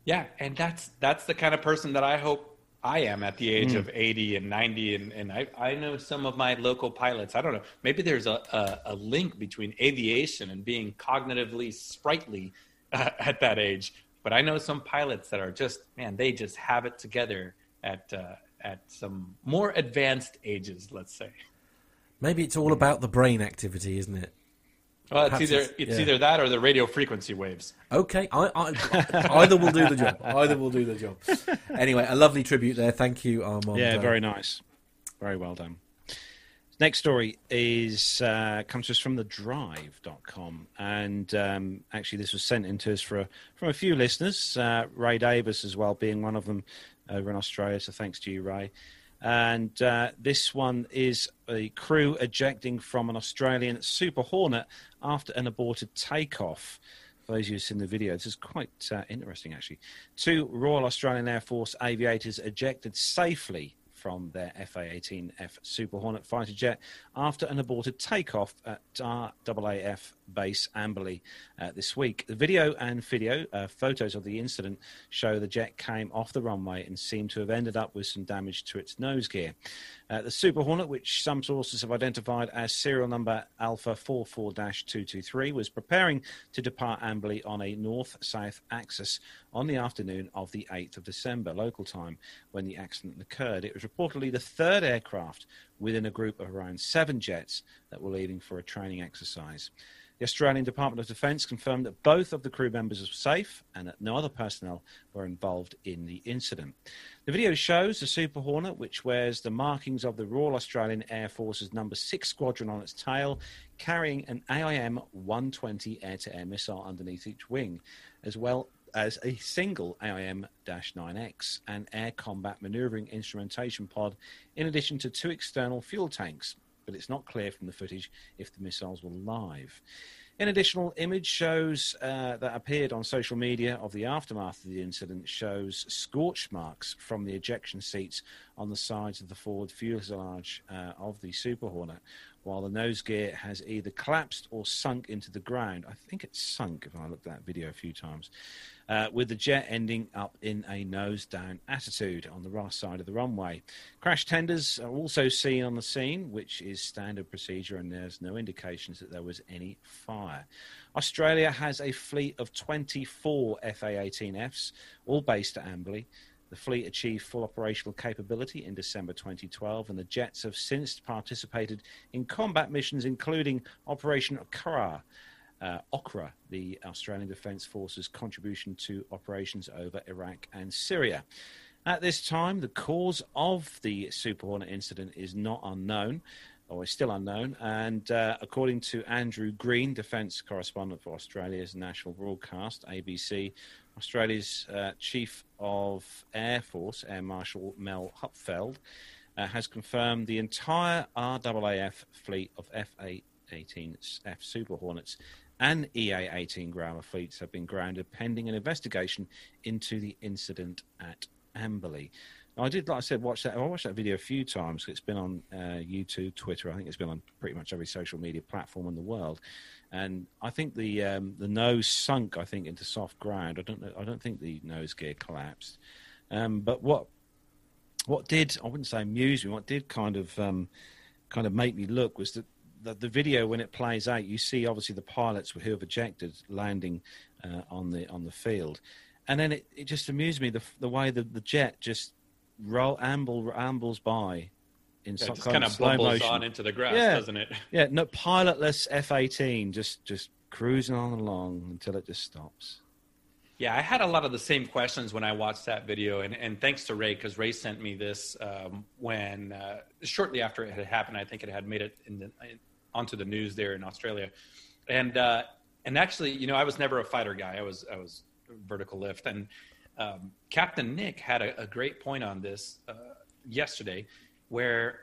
Yeah, and that's that's the kind of person that I hope I am at the age mm. of 80 and 90, and, and I, I know some of my local pilots. I don't know. Maybe there's a, a, a link between aviation and being cognitively sprightly uh, at that age. But I know some pilots that are just, man, they just have it together at, uh, at some more advanced ages, let's say. Maybe it's all about the brain activity, isn't it? Well, it's either it's yeah. either that or the radio frequency waves. Okay, I, I, either will do the job. Either will do the job. Anyway, a lovely tribute there. Thank you, Armand. Yeah, very nice. Very well done. Next story is uh, comes to us from the drive.com. And um, actually, this was sent in to us for a, from a few listeners, uh, Ray Davis as well being one of them over in Australia. So thanks to you, Ray. And uh, this one is a crew ejecting from an Australian Super Hornet after an aborted takeoff. For those of you who've seen the video, this is quite uh, interesting actually. Two Royal Australian Air Force aviators ejected safely from their FA-18F Super Hornet fighter jet after an aborted takeoff at RAAF base Amberley uh, this week. The video and video uh, photos of the incident show the jet came off the runway and seemed to have ended up with some damage to its nose gear. Uh, the Super Hornet, which some sources have identified as serial number Alpha 44-223, was preparing to depart Amberley on a north-south axis on the afternoon of the 8th of December local time when the accident occurred. It was reportedly the third aircraft within a group of around seven jets that were leaving for a training exercise. The Australian Department of Defence confirmed that both of the crew members were safe and that no other personnel were involved in the incident. The video shows the Super Hornet, which wears the markings of the Royal Australian Air Force's number 6 squadron on its tail, carrying an AIM 120 air to air missile underneath each wing, as well as a single AIM 9X and air combat maneuvering instrumentation pod, in addition to two external fuel tanks but it's not clear from the footage if the missiles were live. An additional image shows uh, that appeared on social media of the aftermath of the incident shows scorch marks from the ejection seats on the sides of the forward fuselage uh, of the Super Hornet, while the nose gear has either collapsed or sunk into the ground. I think it's sunk if I looked at that video a few times uh, with the jet ending up in a nose down attitude on the right side of the runway. Crash tenders are also seen on the scene, which is standard procedure, and there's no indications that there was any fire. Australia has a fleet of 24 FA 18Fs, all based at Amberley. The fleet achieved full operational capability in December 2012, and the jets have since participated in combat missions, including Operation Okra, uh, Okra, the Australian Defence Force's contribution to operations over Iraq and Syria. At this time, the cause of the Super Hornet incident is not unknown, or is still unknown. And uh, according to Andrew Greene, defence correspondent for Australia's national broadcast, ABC, Australia's uh, Chief of Air Force, Air Marshal Mel Hupfeld, uh, has confirmed the entire RAAF fleet of F-18F Super Hornets and EA 18 Growler fleets have been grounded pending an investigation into the incident at Amberley. Now, I did, like I said, watch that. I watched that video a few times. It's been on uh, YouTube, Twitter. I think it's been on pretty much every social media platform in the world. And I think the um, the nose sunk. I think into soft ground. I don't know. I don't think the nose gear collapsed. Um, but what what did I wouldn't say amuse me. What did kind of um, kind of make me look was that the, the video when it plays out, you see obviously the pilots who have ejected landing uh, on the on the field, and then it, it just amused me the the way the, the jet just roll amble ambles by in yeah, some kind, kind of slow motion on into the grass, yeah. doesn't it? Yeah, no pilotless F eighteen just just cruising on along until it just stops. Yeah, I had a lot of the same questions when I watched that video, and, and thanks to Ray because Ray sent me this um, when uh, shortly after it had happened. I think it had made it in the, onto the news there in Australia, and uh, and actually, you know, I was never a fighter guy. I was I was vertical lift, and um, Captain Nick had a, a, great point on this uh, yesterday, where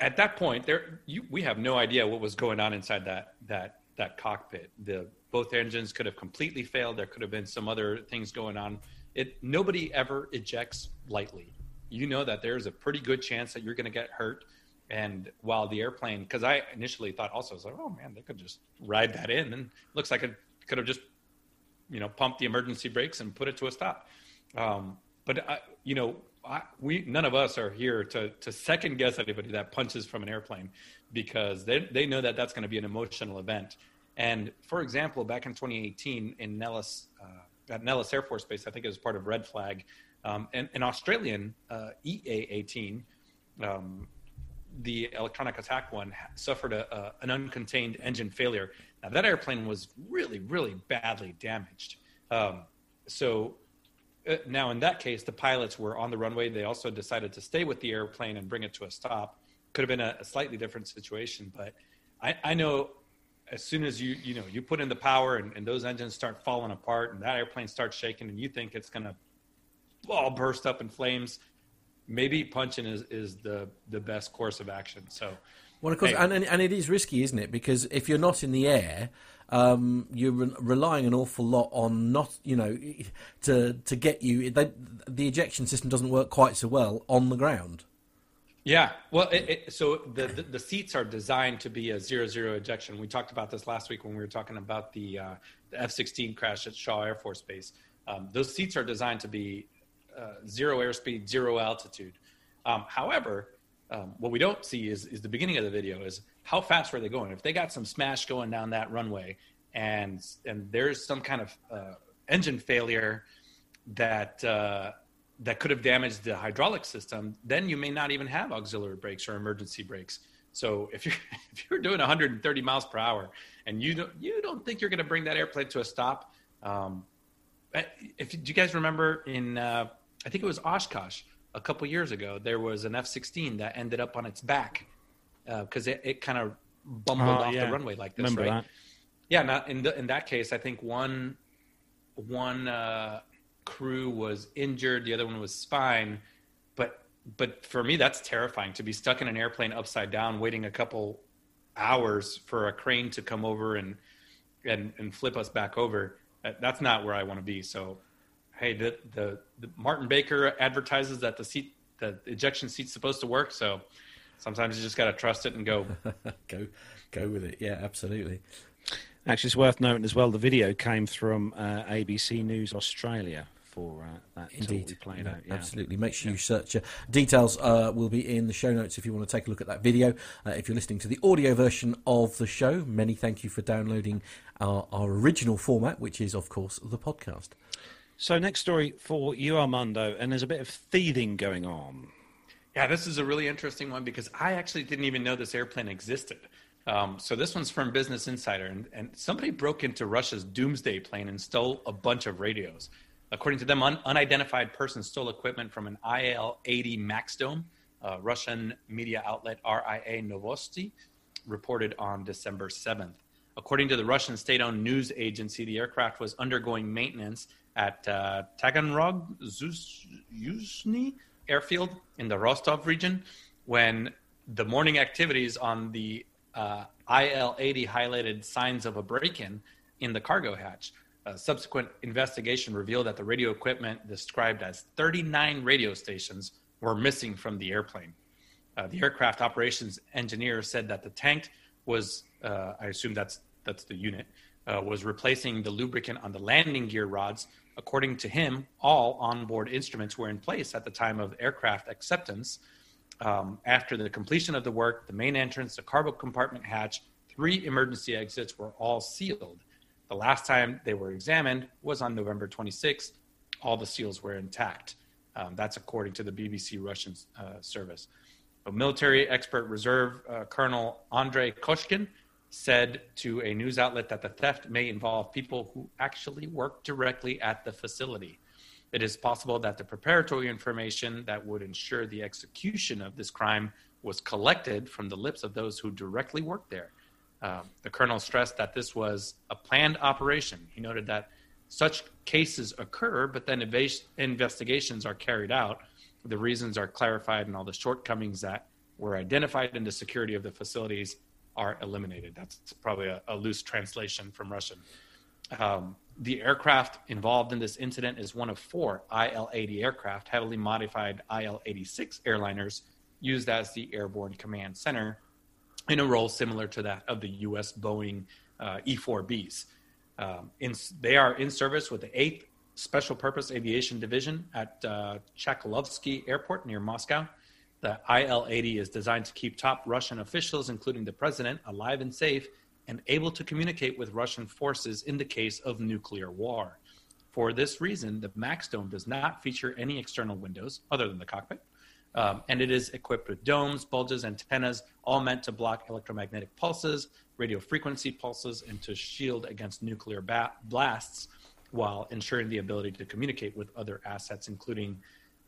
at that point there you, we have no idea what was going on inside that that that cockpit. The both engines could have completely failed. There could have been some other things going on. It nobody ever ejects lightly. You know that there's a pretty good chance that you're going to get hurt. And while the airplane, because I initially thought also, I was like, oh man, they could just ride that in, and looks like it could have just, you know, pumped the emergency brakes and put it to a stop. Um, but I, you know, I, we none of us are here to to second guess anybody that punches from an airplane because they they know that that's going to be an emotional event. And for example, back in 2018 in Nellis, uh, at Nellis Air Force Base, I think it was part of Red Flag, um, and an Australian uh, EA-18, um, the electronic attack one, suffered a, a, an uncontained engine failure. Now that airplane was really, really badly damaged. Um, so uh, now in that case, the pilots were on the runway. They also decided to stay with the airplane and bring it to a stop. Could have been a, a slightly different situation, but I, I know as soon as you you know you put in the power and, and those engines start falling apart and that airplane starts shaking and you think it's going to all burst up in flames maybe punching is, is the the best course of action so well of course hey. and, and it is risky isn't it because if you're not in the air um, you're re- relying an awful lot on not you know to to get you they, the ejection system doesn't work quite so well on the ground yeah, well, it, it, so the, the, the seats are designed to be a zero zero ejection. We talked about this last week when we were talking about the uh, the F sixteen crash at Shaw Air Force Base. Um, those seats are designed to be uh, zero airspeed, zero altitude. Um, however, um, what we don't see is is the beginning of the video is how fast were they going? If they got some smash going down that runway, and and there's some kind of uh, engine failure that uh, that could have damaged the hydraulic system, then you may not even have auxiliary brakes or emergency brakes. So if you're if you're doing 130 miles per hour and you don't you don't think you're going to bring that airplane to a stop, um, eh, if do you guys remember in uh, I think it was Oshkosh a couple years ago there was an F-16 that ended up on its back because uh, it, it kind of bumbled oh, off yeah. the runway like this, remember right? That. Yeah, not in the, in that case I think one one uh, crew was injured, the other one was spine. But but for me, that's terrifying to be stuck in an airplane upside down, waiting a couple hours for a crane to come over and and and flip us back over. That's not where I want to be. So, hey, the the, the Martin Baker advertises that the seat the ejection seat's supposed to work. So sometimes you just got to trust it and go go go with it. Yeah, absolutely. Actually, it's worth noting as well. The video came from uh, ABC News Australia for uh, that Indeed. played no, out. Yeah. Absolutely. Make sure yeah. you search. Uh, details uh, will be in the show notes if you want to take a look at that video. Uh, if you're listening to the audio version of the show, many thank you for downloading our, our original format, which is, of course, the podcast. So, next story for you, Armando, and there's a bit of thieving going on. Yeah, this is a really interesting one because I actually didn't even know this airplane existed. Um, so this one's from Business Insider, and, and, somebody broke into Russia's Doomsday plane and stole a bunch of radios. According to them, un- unidentified person stole equipment from an IL-80 Maxdome. Uh, Russian media outlet RIA Novosti reported on December 7th. According to the Russian state-owned news agency, the aircraft was undergoing maintenance at uh, Taganrog Yuzhny airfield in the Rostov region when the morning activities on the uh, IL-80 highlighted signs of a break-in in the cargo hatch. A subsequent investigation revealed that the radio equipment described as 39 radio stations were missing from the airplane. Uh, the aircraft operations engineer said that the tank was, uh, I assume that's that's the unit, uh, was replacing the lubricant on the landing gear rods. According to him, all onboard instruments were in place at the time of aircraft acceptance. Um, after the completion of the work, the main entrance, the cargo compartment hatch, three emergency exits were all sealed. The last time they were examined was on November 26th. All the seals were intact. Um, that's according to the BBC Russian uh, service. A military expert reserve uh, Colonel Andrei Koshkin said to a news outlet that the theft may involve people who actually work directly at the facility. It is possible that the preparatory information that would ensure the execution of this crime was collected from the lips of those who directly worked there. Um, the colonel stressed that this was a planned operation. He noted that such cases occur, but then investigations are carried out. The reasons are clarified, and all the shortcomings that were identified in the security of the facilities are eliminated. That's probably a, a loose translation from Russian. Um, the aircraft involved in this incident is one of four IL 80 aircraft, heavily modified IL 86 airliners used as the Airborne Command Center in a role similar to that of the U.S. Boeing uh, E 4Bs. Um, in, they are in service with the 8th Special Purpose Aviation Division at uh, Chkalovsky Airport near Moscow. The IL 80 is designed to keep top Russian officials, including the president, alive and safe and able to communicate with Russian forces in the case of nuclear war. For this reason, the Max Dome does not feature any external windows other than the cockpit, um, and it is equipped with domes, bulges, antennas, all meant to block electromagnetic pulses, radio frequency pulses, and to shield against nuclear ba- blasts while ensuring the ability to communicate with other assets, including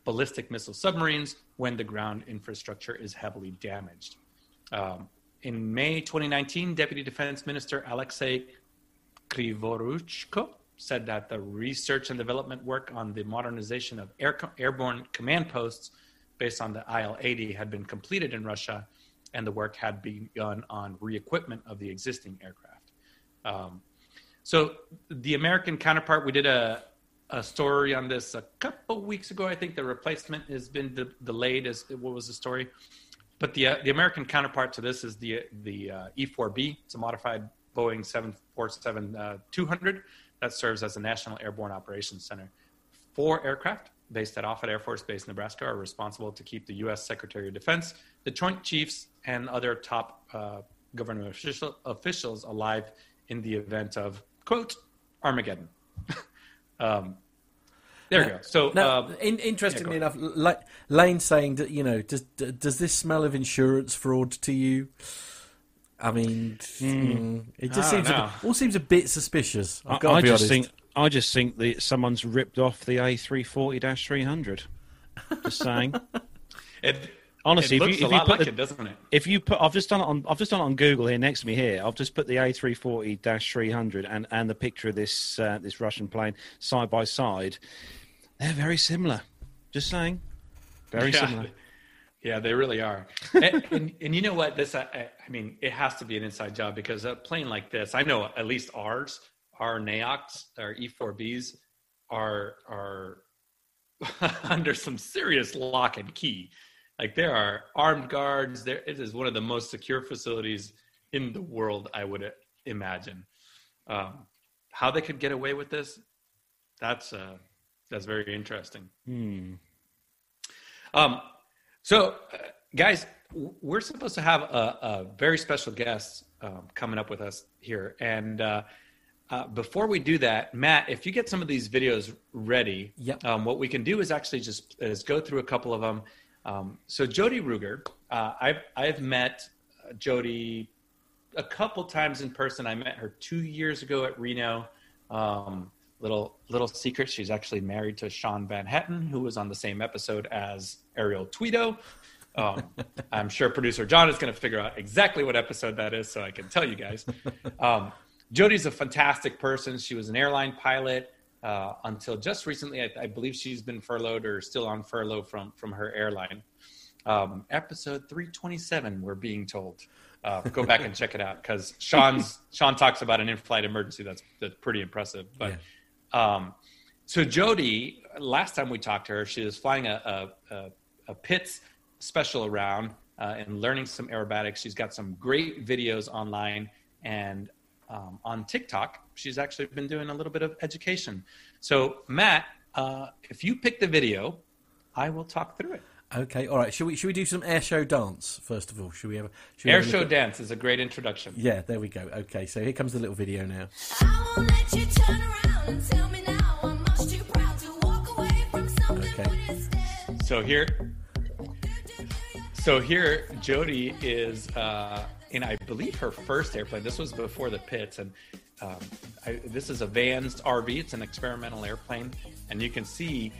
ballistic missile submarines, when the ground infrastructure is heavily damaged. Um, in May 2019, Deputy Defense Minister Alexei Krivoruchko said that the research and development work on the modernization of air, airborne command posts based on the IL 80 had been completed in Russia, and the work had begun on re equipment of the existing aircraft. Um, so, the American counterpart, we did a, a story on this a couple weeks ago. I think the replacement has been de- delayed. As what was the story? But the uh, the American counterpart to this is the the uh, E4B. It's a modified Boeing 747 uh, 200 that serves as a National Airborne Operations Center. Four aircraft based at Offutt Air Force Base, Nebraska, are responsible to keep the U.S. Secretary of Defense, the Joint Chiefs, and other top uh, government official, officials alive in the event of quote Armageddon. Um, there you go. So, now, um, in, interestingly yeah, enough, Lane saying that you know, does does this smell of insurance fraud to you? I mean, mm. it just seems a, all seems a bit suspicious. I've got I, to be just honest. think I just think that someone's ripped off the A340 300. Just saying. it, Honestly, it if you, if you put like the, it, doesn't it? If you put, I've just done it on, I've just done it on Google here next to me here. I've just put the A340-300 and and the picture of this uh, this Russian plane side by side. They're very similar. Just saying. Very yeah. similar. Yeah, they really are. and, and, and, you know what? This, I, I, mean, it has to be an inside job because a plane like this, I know at least ours, our NAOCs, our E4Bs, are are under some serious lock and key. Like there are armed guards. There, it is one of the most secure facilities in the world. I would imagine. Um, how they could get away with this? That's uh, that's very interesting. Hmm. Um, so, uh, guys, we're supposed to have a, a very special guest um, coming up with us here, and uh, uh, before we do that, Matt, if you get some of these videos ready, yep. um, what we can do is actually just is go through a couple of them. Um, so, Jody Ruger, uh, I've I've met Jody a couple times in person. I met her two years ago at Reno. Um, little little secret she's actually married to sean van Hetten, who was on the same episode as Ariel Tweto um, i'm sure producer john is going to figure out exactly what episode that is so i can tell you guys um, jody's a fantastic person she was an airline pilot uh, until just recently I, I, believe she's been furloughed or still on furlough from from her airline um, episode 327 we're being told uh, go back and check it out because Sean's Sean talks about an in-flight emergency that's that's pretty impressive. But yeah. Um, so Jody, last time we talked to her, she was flying a, a, a Pitts special around uh, and learning some aerobatics. She's got some great videos online and um, on TikTok. She's actually been doing a little bit of education. So Matt, uh, if you pick the video, I will talk through it. Okay, all right. Should we should we do some air show dance first of all? Should we have a air show dance? Is a great introduction. Yeah, there we go. Okay, so here comes the little video now. Okay. So here, so here, Jody is uh, in I believe her first airplane. This was before the Pitts, and um, I, this is a Vans RV. It's an experimental airplane, and you can see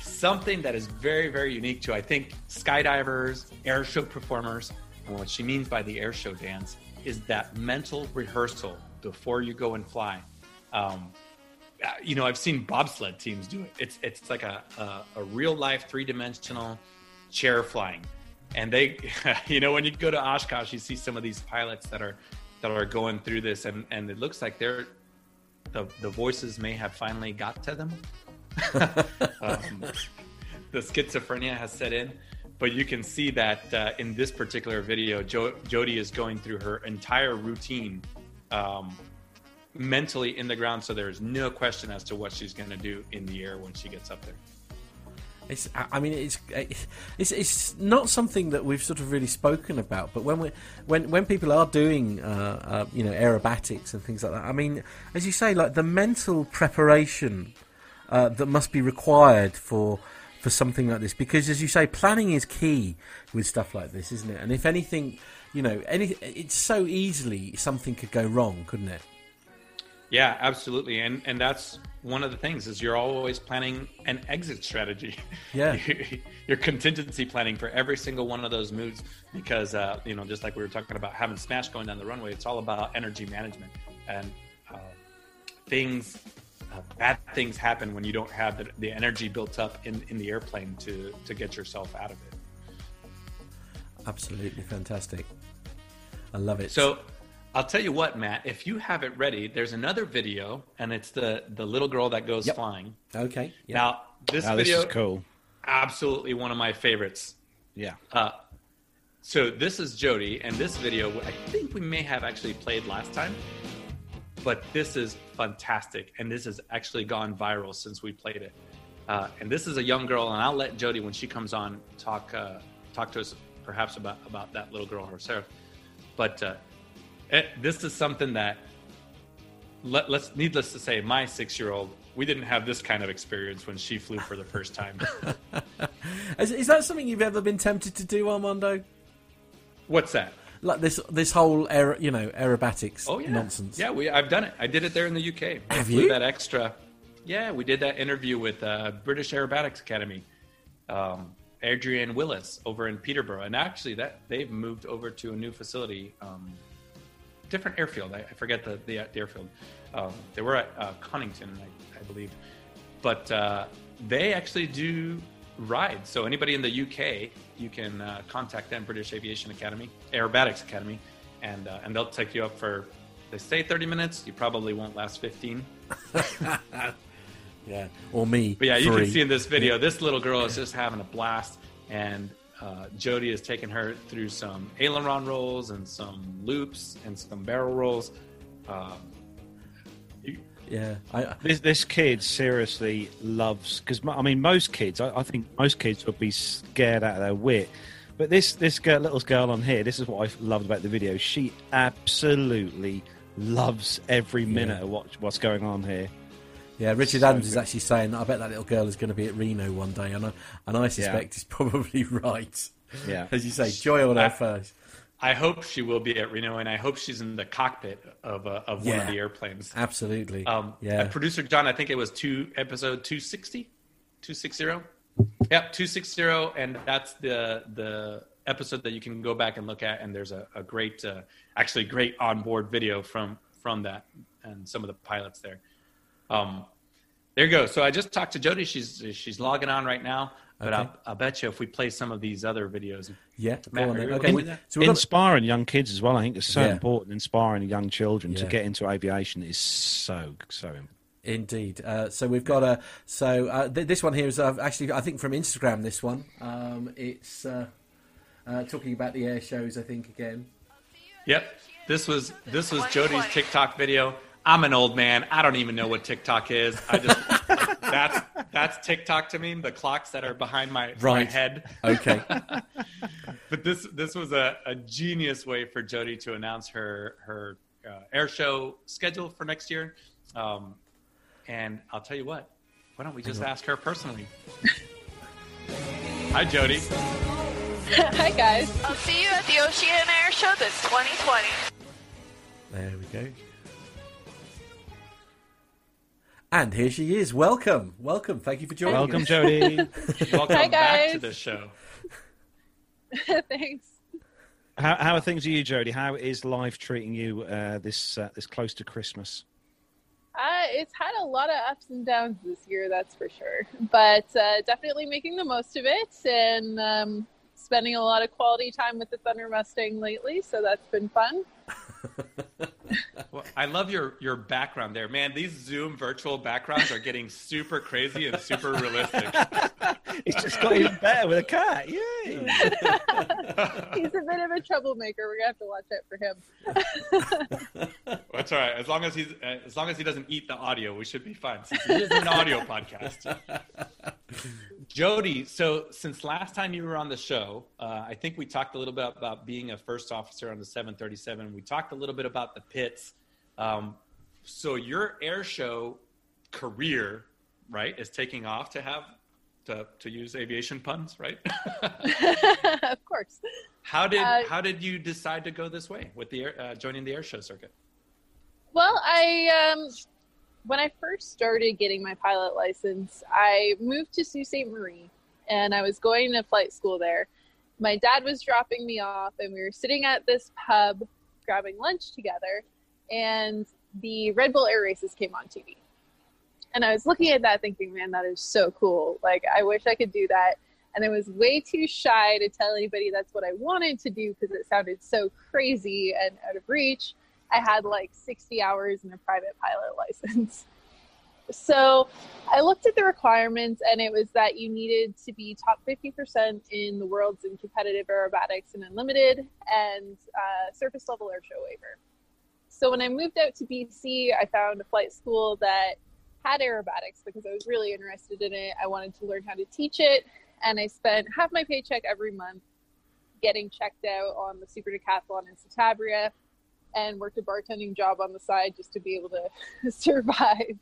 something that is very, very unique to I think skydivers, air show performers, and what she means by the air show dance is that mental rehearsal before you go and fly. Um, uh, you know, I've seen bobsled teams do it. It's it's like a a, a real life three dimensional chair flying, and they, you know, when you go to Oshkosh, you see some of these pilots that are that are going through this, and and it looks like they're the the voices may have finally got to them. um, the schizophrenia has set in, but you can see that uh, in this particular video, jo- Jody is going through her entire routine. Um, mentally in the ground, so there's no question as to what she's going to do in the air when she gets up there. It's, I mean, it's, it's it's not something that we've sort of really spoken about. But when we when when people are doing uh, uh, you know aerobatics and things like that, I mean, as you say, like the mental preparation uh, that must be required for for something like this, because as you say, planning is key with stuff like this, isn't it? And if anything, you know, any it's so easily something could go wrong, couldn't it? Yeah, absolutely, and and that's one of the things is you're always planning an exit strategy. Yeah, you're contingency planning for every single one of those moves because uh, you know just like we were talking about having smash going down the runway, it's all about energy management and uh, things. Uh, bad things happen when you don't have the, the energy built up in, in the airplane to to get yourself out of it. Absolutely fantastic. I love it. So I'll tell you what, Matt. If you have it ready, there's another video, and it's the the little girl that goes Yep. flying. okay, yeah. Now, this Oh, this video is cool. absolutely one of my favorites. Yeah. Uh, so this is Jody, and this video I think we may have actually played last time, but this is fantastic, and this has actually gone viral since we played it. Uh, and this is a young girl, and I'll let Jody when she comes on talk uh, talk to us perhaps about about that little girl herself. But uh, it, this is something that let, let's needless to say, my six year old we didn't have this kind of experience when she flew for the first time. is, is that something you've ever been tempted to do, Armando? What's that? Like this this whole aer, you know aerobatics Oh yeah, nonsense. Yeah, we I've done it. I did it there in the UK. I Have you? that extra? Yeah, we did that interview with uh, British Aerobatics Academy, um, Adrian Willis over in Peterborough, and actually that they've moved over to a new facility, um, different airfield. I, I forget the the, the airfield. Um, they were at uh, Conington, I, I believe, but uh, they actually do rides. So anybody in the UK, you can uh, contact them, British Aviation Academy, Aerobatics Academy, and uh, and they'll take you up for. They say 30 minutes. You probably won't last 15. yeah. Or me. But yeah, you three. can see in this video, this little girl is just having a blast, and uh, Jody is taking her through some aileron rolls and some loops and some barrel rolls. Um, you- Yeah, I, This, this kid seriously loves because I mean most kids I, I think most kids would be scared out of their wit, but this this girl, little girl on here this is what I loved about the video. She absolutely loves every minute Yeah. of what what's going on here. Yeah. Richard So Adams is actually saying that I bet that little girl is going to be at Reno one day, and I and I suspect he's probably right. Yeah. As you say, joy on her I- face. I hope she will be at Reno, and I hope she's in the cockpit of uh, of one Yeah. of the airplanes. Absolutely. Um, yeah. and producer John, I think it was two episode 260, 260. Yep, 260, and that's the the episode that you can go back and look at. And there's a, a great, uh, actually great onboard video from from that and some of the pilots there. Um, there you go. So I just talked to Jody. She's she's logging on right now. But Okay. I'll, I'll bet you if we play some of these other videos, yeah. Matt, on are Okay. okay we- with that? So we've got, inspiring young kids as well. I think it's so Yeah. important. Inspiring young children to get into aviation is so so important. Indeed. Uh, so we've got a. So uh, th- this one here is uh, actually, I think, from Instagram. This one. Um, it's uh, uh, talking about the air shows. I think again. Yep. This was this was Jody's TikTok video. I'm an old man. I don't even know what TikTok is. I just that's that's TikTok to me. The clocks that are behind my, my head. Okay. But this this was a, a genius way for Jody to announce her her uh, air show schedule for next year. Um, and I'll tell you what. Why don't we just ask her personally? Hi, Jody. Hi guys. I'll see you at the Ocean Air Show this 2020. There we go. And here she is. Welcome, welcome. Thank you for joining Welcome, us. Jody. Welcome Hi, back to guys. the show. Thanks. how, how are things with you, Jody? How is life treating you uh, this uh, this close to Christmas? Uh, it's had a lot of ups and downs this year, that's for sure. But uh, definitely making the most of it and um, spending a lot of quality time with the Thunder Mustang lately. So that's been fun. Well, I love your your background there, man. These Zoom virtual backgrounds are getting super crazy and super realistic. It's just got even better with a cat. Yay! He's a bit of a troublemaker. We're gonna have to watch out for him. That's all right. As long as he's uh, as long as he doesn't eat the audio, we should be fine. Since it is an audio podcast. Jody, so since last time you were on the show, uh, I think we talked a little bit about being a first officer on the 737. We talked a little bit about the Pitts. Um, so your air show career, right, is taking off to have to to use aviation puns, right? of course. how did Uh, how did you decide to go this way with the air, uh, joining the air show circuit? Well, I um, when I first started getting my pilot license, I moved to Sault Ste. Marie, and I was going to flight school there. My dad was dropping me off, and we were sitting at this pub grabbing lunch together, and the Red Bull Air Races came on TV. And I was looking at that, thinking, "Man, that is so cool! Like, I wish I could do that." And I was way too shy to tell anybody that's what I wanted to do because it sounded so crazy and out of reach. I had like 60 hours in a private pilot license. So I looked at the requirements, and it was that you needed to be top 50% in the world's in competitive aerobatics and unlimited, and uh, surface level airshow waiver. So when I moved out to BC, I found a flight school that had aerobatics because I was really interested in it. I wanted to learn how to teach it, and I spent half my paycheck every month getting checked out on the Super Decathlon in Citabria and worked a bartending job on the side just to be able to survive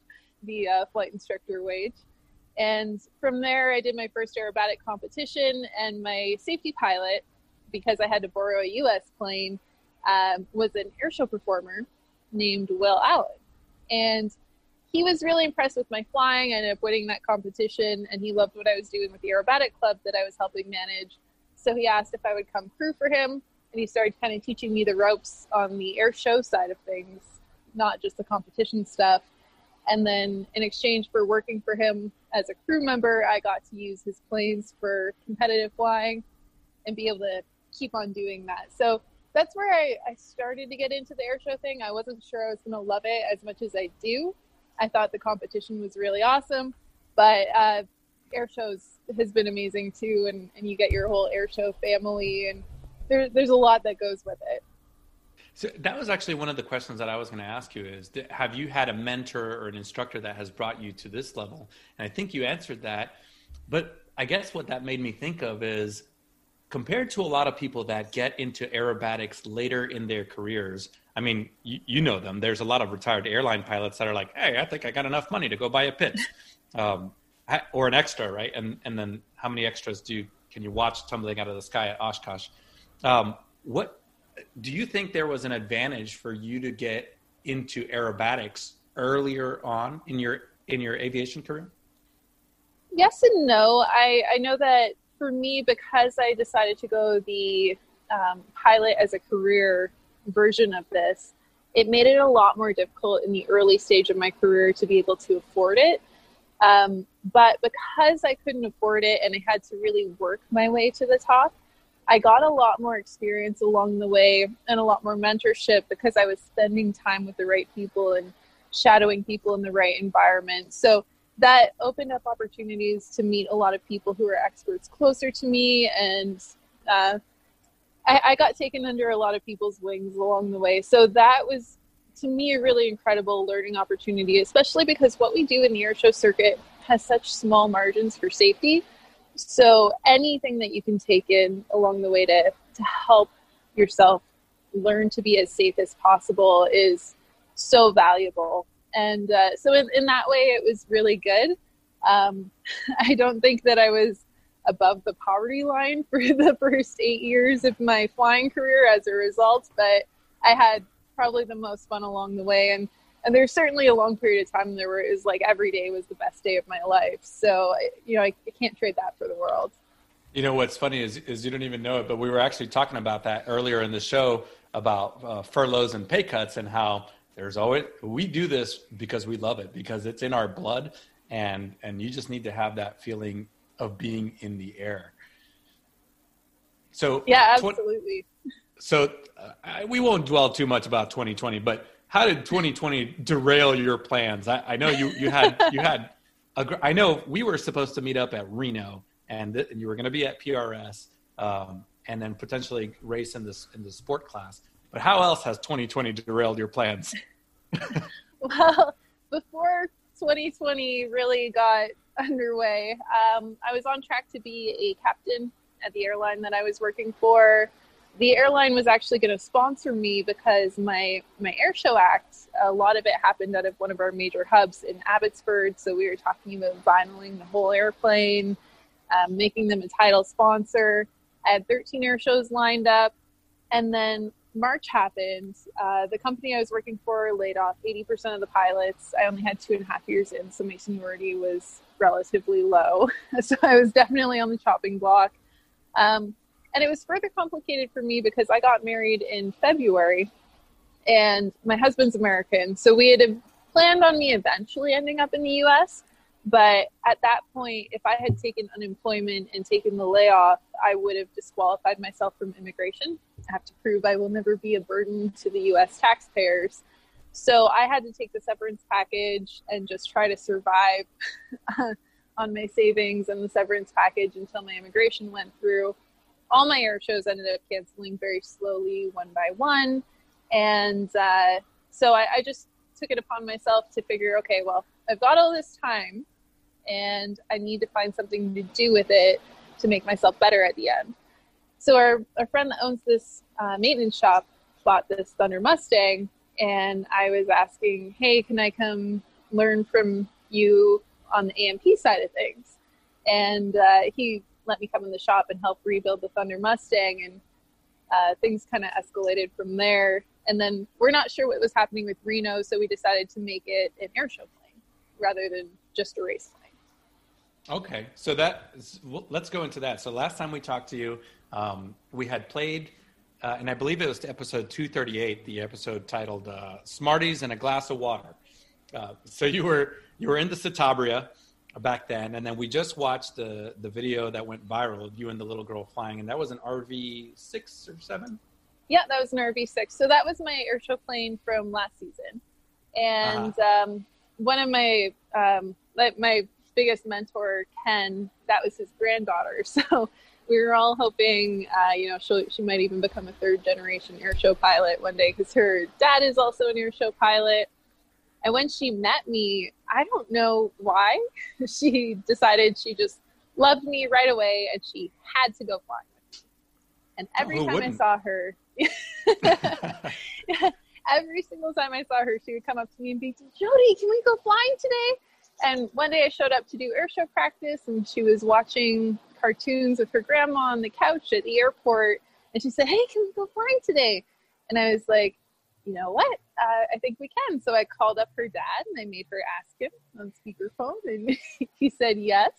the uh, flight instructor wage. And from there, I did my first aerobatic competition, and my safety pilot, because I had to borrow a U.S. plane, um, was an airshow performer named Will Allen. And he was really impressed with my flying. I ended up winning that competition, and he loved what I was doing with the aerobatic club that I was helping manage. So he asked if I would come crew for him, and he started kind of teaching me the ropes on the air show side of things, not just the competition stuff. And then in exchange for working for him as a crew member, I got to use his planes for competitive flying and be able to keep on doing that. So that's where I, I started to get into the airshow thing. I wasn't sure I was going to love it as much as I do. I thought the competition was really awesome, but uh, air shows has been amazing too, and, and you get your whole air show family, and there, there's a lot that goes with it. So that was actually one of the questions that I was going to ask you is have you had a mentor or an instructor that has brought you to this level? And I think you answered that. But I guess what that made me think of is compared to a lot of people that get into aerobatics later in their careers, I mean, you, you know them. There's a lot of retired airline pilots that are like, hey, I think I got enough money to go buy a pit um, or an extra, right? And, and then how many extras do you, can you watch tumbling out of the sky at Oshkosh? Um, what do you think there was an advantage for you to get into aerobatics earlier on in your in your aviation career? yes and no. I, I know that for me, because I decided to go the um, pilot as a career version of this, it made it a lot more difficult in the early stage of my career to be able to afford it. Um, but because I couldn't afford it and I had to really work my way to the top, I got a lot more experience along the way and a lot more mentorship because I was spending time with the right people and shadowing people in the right environment. So that opened up opportunities to meet a lot of people who are experts closer to me. And uh, I, I got taken under a lot of people's wings along the way. So that was to me a really incredible learning opportunity especially because what we do in the air show circuit has such small margins for safety. So anything that you can take in along the way to, to help yourself learn to be as safe as possible is so valuable and uh, so in, in that way it was really good um, i don't think that i was above the poverty line for the first eight years of my flying career as a result, but I had probably the most fun along the way. And, and there's certainly a long period of time there where it was like every day was the best day of my life. So, you know, I, I can't trade that for the world. You know, what's funny is, is you don't even know it, but we were actually talking about that earlier in the show about uh, furloughs and pay cuts and how there's always, we do this because we love it, because it's in our blood. And, and you just need to have that feeling of being in the air. So yeah, absolutely. So uh, we won't dwell too much about 2020, but how did 2020 derail your plans? I, I know you you had you had a, I know we were supposed to meet up at Reno, and, th- and you were going to be at PRS, um, and then potentially race in this in the sport class. But how else has 2020 derailed your plans? well, before 2020 really got underway. Um, I was on track to be a captain at the airline that I was working for. The airline was actually going to sponsor me because my my air show act, a lot of it happened out of one of our major hubs in Abbotsford. So we were talking about vinyling the whole airplane, um, making them a title sponsor. I had 13 air shows lined up, and then March happened. Uh, the company I was working for laid off 80% of the pilots. I only had two and a half years in, so my seniority was relatively low. so I was definitely on the chopping block. Um, and it was further complicated for me because I got married in February and my husband's American. So we had planned on me eventually ending up in the US. But at that point, if I had taken unemployment and taken the layoff, I would have disqualified myself from immigration. I have to prove I will never be a burden to the US taxpayers. So I had to take the severance package and just try to survive on my savings and the severance package until my immigration went through. All my air shows ended up canceling very slowly, one by one. And uh, so I, I just took it upon myself to figure okay, well, I've got all this time and I need to find something to do with it to make myself better at the end. So our, our friend that owns this uh, maintenance shop bought this Thunder Mustang and I was asking, hey, can I come learn from you on the AMP side of things? And uh, he let me come in the shop and help rebuild the Thunder Mustang, and uh, things kind of escalated from there. And then we're not sure what was happening with Reno, so we decided to make it an airshow plane rather than just a race. Okay, so that let's go into that. So last time we talked to you, um, we had played uh, and I believe it was episode 238, the episode titled uh, "Smarties and a Glass of Water." Uh, so you were you were in the Citabria back then, and then we just watched the the video that went viral of you and the little girl flying, and that was an RV six or seven. Yeah, that was an RV six. So that was my airshow plane from last season, and uh-huh. um, one of my um, my biggest mentor, Ken, that was his granddaughter. So we were all hoping, uh, you know, she she might even become a third generation airshow pilot one day because her dad is also an airshow pilot. And when she met me, I don't know why, she decided she just loved me right away and she had to go flying with me. And every oh, time wouldn't? I saw her, every single time I saw her, she would come up to me and be, Jody, can we go flying today? And one day I showed up to do airshow practice and she was watching cartoons with her grandma on the couch at the airport. And she said, Hey, can we go flying today? And I was like, You know what? Uh, I think we can. So I called up her dad and I made her ask him on speakerphone. And he said yes.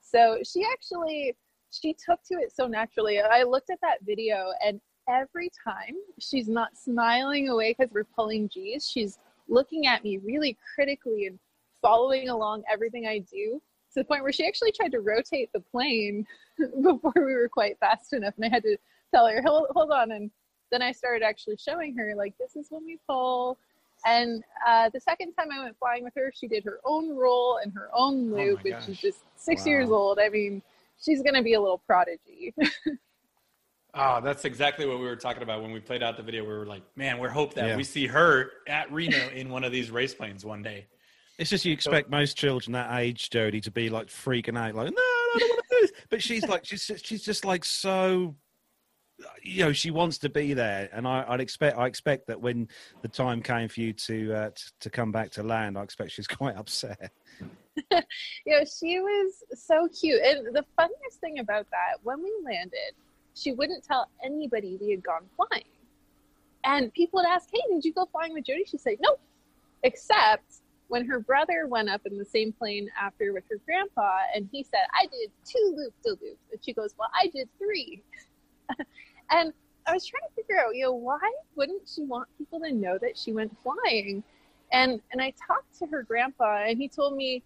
So she actually she took to it so naturally. I looked at that video and every time she's not smiling away because we're pulling G's, she's looking at me really critically and following along everything I do to the point where she actually tried to rotate the plane before we were quite fast enough. And I had to tell her, hold, hold on. And then I started actually showing her, like, this is when we pull. And uh, the second time I went flying with her, she did her own roll and her own oh loop, oh which is just six wow. years old. I mean, she's going to be a little prodigy. oh, that's exactly what we were talking about when we played out the video. We were like, man, we're hope that yeah. we see her at Reno in one of these race planes one day. It's just you expect most children that age, Jody, to be like freaking out, like, no, I don't want to do this. But she's like, she's she's just like so you know she wants to be there, and I, would expect I expect that when the time came for you to, uh, to to come back to land, I expect she's quite upset. you know, she was so cute, and the funniest thing about that, when we landed, she wouldn't tell anybody we had gone flying, and people would ask, "Hey, did you go flying with Jody?" She'd say, "Nope," except when her brother went up in the same plane after with her grandpa, and he said, "I did two loop de loops," and she goes, "Well, I did three. and I was trying to figure out, you know, why wouldn't she want people to know that she went flying? And and I talked to her grandpa, and he told me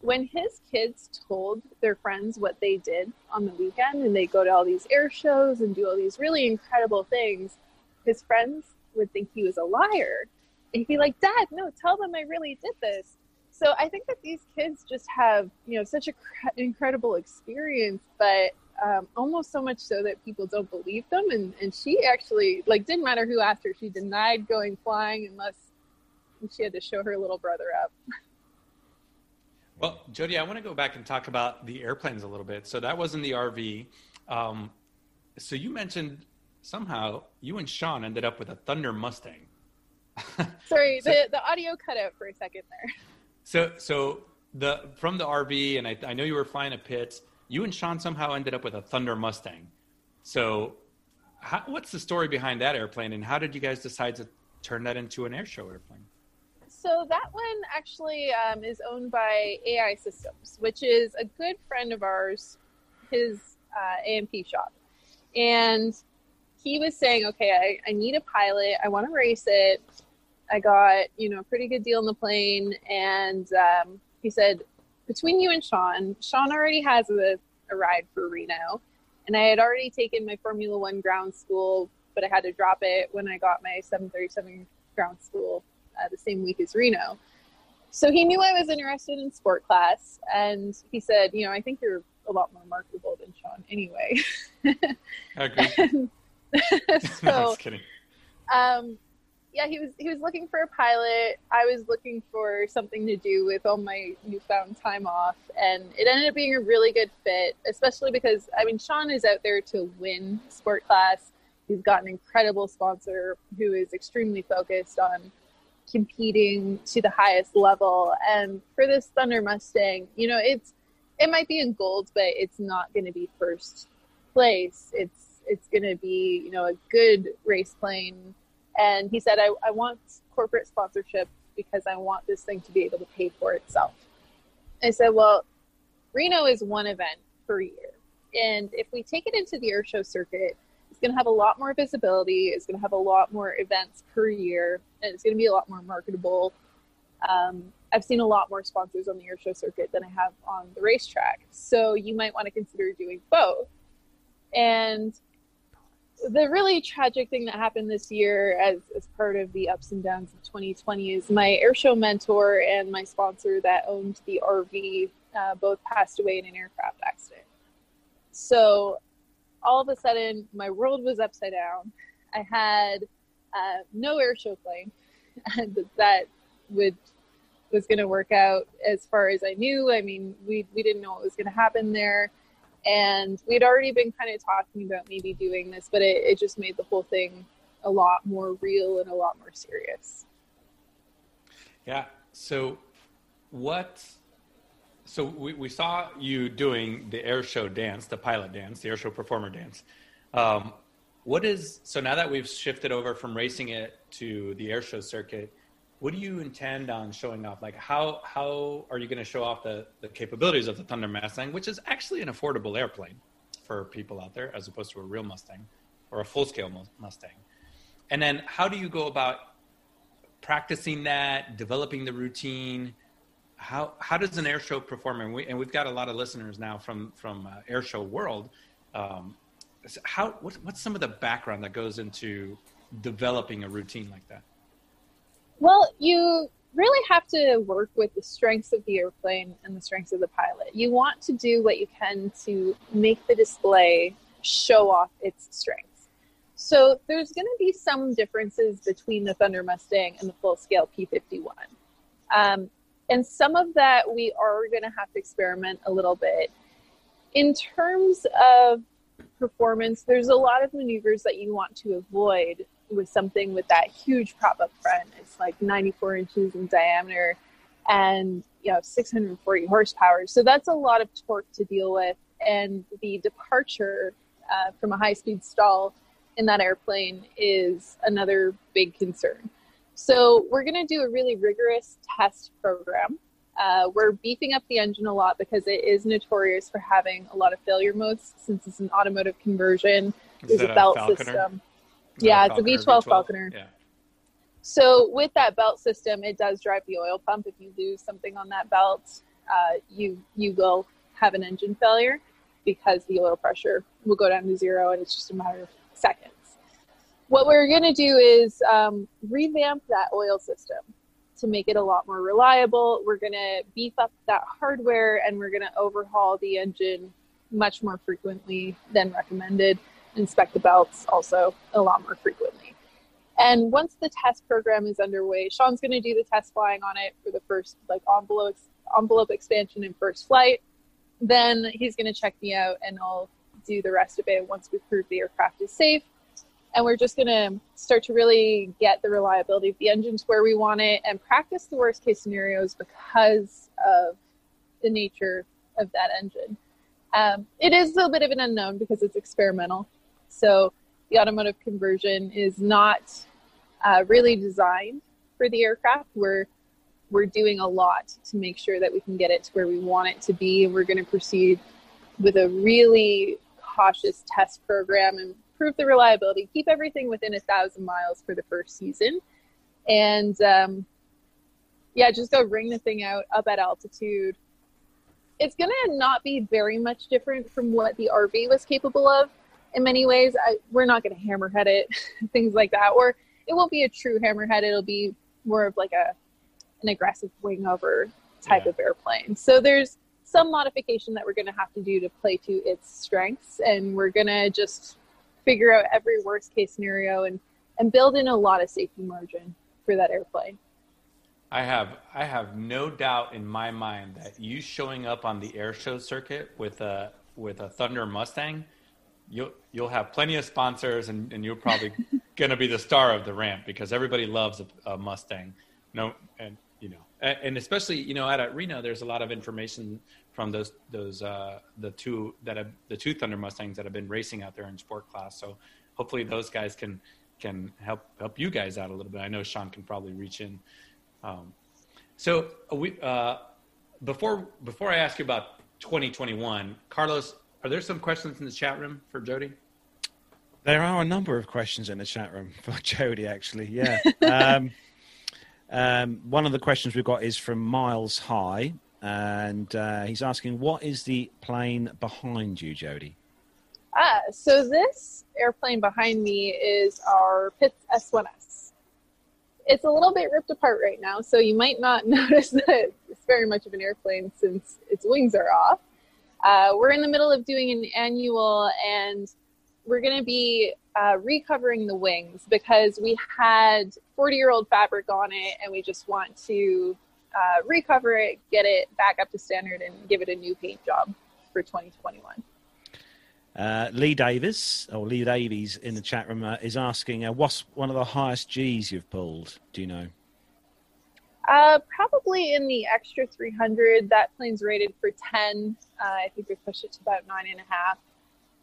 when his kids told their friends what they did on the weekend, and they go to all these air shows and do all these really incredible things, his friends would think he was a liar. He'd be like, "Dad, no, tell them I really did this." So I think that these kids just have, you know, such an cr- incredible experience, but um, almost so much so that people don't believe them. And, and she actually, like, didn't matter who asked her, she denied going flying unless she had to show her little brother up. Well, Jody, I want to go back and talk about the airplanes a little bit. So that was in the RV. Um, so you mentioned somehow you and Sean ended up with a Thunder Mustang. Sorry, so, the, the audio cut out for a second there. So, so the from the RV, and I, I know you were flying a Pitts you and Sean somehow ended up with a Thunder Mustang. So, how, what's the story behind that airplane, and how did you guys decide to turn that into an airshow airplane? So that one actually um, is owned by AI Systems, which is a good friend of ours, his uh, AMP shop, and he was saying, "Okay, I, I need a pilot. I want to race it. I got you know a pretty good deal on the plane, and um, he said between you and Sean, Sean already has a, a ride for Reno, and I had already taken my Formula One ground school, but I had to drop it when I got my 737 ground school uh, the same week as Reno. So he knew I was interested in sport class, and he said, "You know, I think you're a lot more marketable than Sean, anyway." Okay. so, no, I was kidding. Um, yeah, he was he was looking for a pilot. I was looking for something to do with all my newfound time off, and it ended up being a really good fit, especially because I mean Sean is out there to win sport class. He's got an incredible sponsor who is extremely focused on competing to the highest level. And for this Thunder Mustang, you know, it's it might be in gold, but it's not going to be first place. It's it's going to be you know a good race plane and he said, I, I want corporate sponsorship because I want this thing to be able to pay for itself. I said, Well, Reno is one event per year. And if we take it into the air show circuit, it's going to have a lot more visibility. It's going to have a lot more events per year, and it's going to be a lot more marketable. Um, I've seen a lot more sponsors on the air show circuit than I have on the racetrack. So you might want to consider doing both. And the really tragic thing that happened this year as, as part of the ups and downs of 2020 is my airshow mentor and my sponsor that owned the RV uh, both passed away in an aircraft accident. So all of a sudden, my world was upside down. I had uh, no airshow plane that would was going to work out as far as I knew. I mean, we we didn't know what was going to happen there and we'd already been kind of talking about maybe doing this but it, it just made the whole thing a lot more real and a lot more serious. Yeah so what so we, we saw you doing the air show dance the pilot dance the air show performer dance. Um, what is so now that we've shifted over from racing it to the air show circuit what do you intend on showing off? Like, how how are you going to show off the the capabilities of the Thunder Mustang, which is actually an affordable airplane for people out there, as opposed to a real Mustang or a full scale Mustang? And then, how do you go about practicing that, developing the routine? How how does an air show performer? And, we, and we've got a lot of listeners now from from uh, air show world. Um, how what, what's some of the background that goes into developing a routine like that? Well, you really have to work with the strengths of the airplane and the strengths of the pilot. You want to do what you can to make the display show off its strengths. So there's going to be some differences between the Thunder Mustang and the full scale P51. Um, and some of that we are going to have to experiment a little bit. In terms of performance, there's a lot of maneuvers that you want to avoid with something with that huge prop up front. It's like 94 inches in diameter and you know 640 horsepower. So that's a lot of torque to deal with, and the departure uh, from a high speed stall in that airplane is another big concern. So we're going to do a really rigorous test program. Uh, we're beefing up the engine a lot because it is notorious for having a lot of failure modes since it's an automotive conversion. Is There's a belt Falconer? system. Yeah, it's a Falconer V12 Falconer. Yeah. So with that belt system, it does drive the oil pump. If you lose something on that belt, uh, you you will have an engine failure because the oil pressure will go down to zero, and it's just a matter of seconds. What we're going to do is um, revamp that oil system to make it a lot more reliable. We're going to beef up that hardware, and we're going to overhaul the engine much more frequently than recommended. Inspect the belts also a lot more frequently. And once the test program is underway, Sean's going to do the test flying on it for the first like envelope envelope expansion and first flight. Then he's going to check me out, and I'll do the rest of it once we prove the aircraft is safe. And we're just going to start to really get the reliability of the engines where we want it, and practice the worst case scenarios because of the nature of that engine. Um, it is a little bit of an unknown because it's experimental. So the automotive conversion is not uh, really designed for the aircraft. We're we're doing a lot to make sure that we can get it to where we want it to be, we're going to proceed with a really cautious test program and prove the reliability. Keep everything within a thousand miles for the first season, and um, yeah, just go ring the thing out up at altitude. It's going to not be very much different from what the RV was capable of in many ways. I, we're not going to hammerhead it, things like that, or it won't be a true hammerhead. It'll be more of like a an aggressive wing over type Yeah. of airplane. So there's some modification that we're going to have to do to play to its strengths, and we're going to just figure out every worst case scenario and and build in a lot of safety margin for that airplane. I have I have no doubt in my mind that you showing up on the air show circuit with a with a Thunder Mustang, you'll you'll have plenty of sponsors and, and you're probably gonna be the star of the ramp because everybody loves a, a Mustang. No, and you know, and, and especially you know at Reno, there's a lot of information from those those uh, the two that have the two Thunder Mustangs that have been racing out there in sport class. So hopefully those guys can can help help you guys out a little bit. I know Sean can probably reach in. Um, so we uh, before before I ask you about 2021, Carlos, are there some questions in the chat room for Jody? There are a number of questions in the chat room for Jody, actually. Yeah. um, um, one of the questions we've got is from Miles High, and uh, he's asking, "What is the plane behind you, Jody?" Ah, so this airplane behind me is our Pitts S1S. It's a little bit ripped apart right now, so you might not notice that it's very much of an airplane since its wings are off. Uh, we're in the middle of doing an annual, and we're going to be uh, recovering the wings because we had 40 year old fabric on it, and we just want to uh, recover it, get it back up to standard, and give it a new paint job for 2021. Uh, Lee Davis, or Lee Davies in the chat room, uh, is asking, uh, "What's one of the highest G's you've pulled? Do you know?" Uh, probably in the extra 300. That plane's rated for 10. Uh, I think we pushed it to about nine and a half.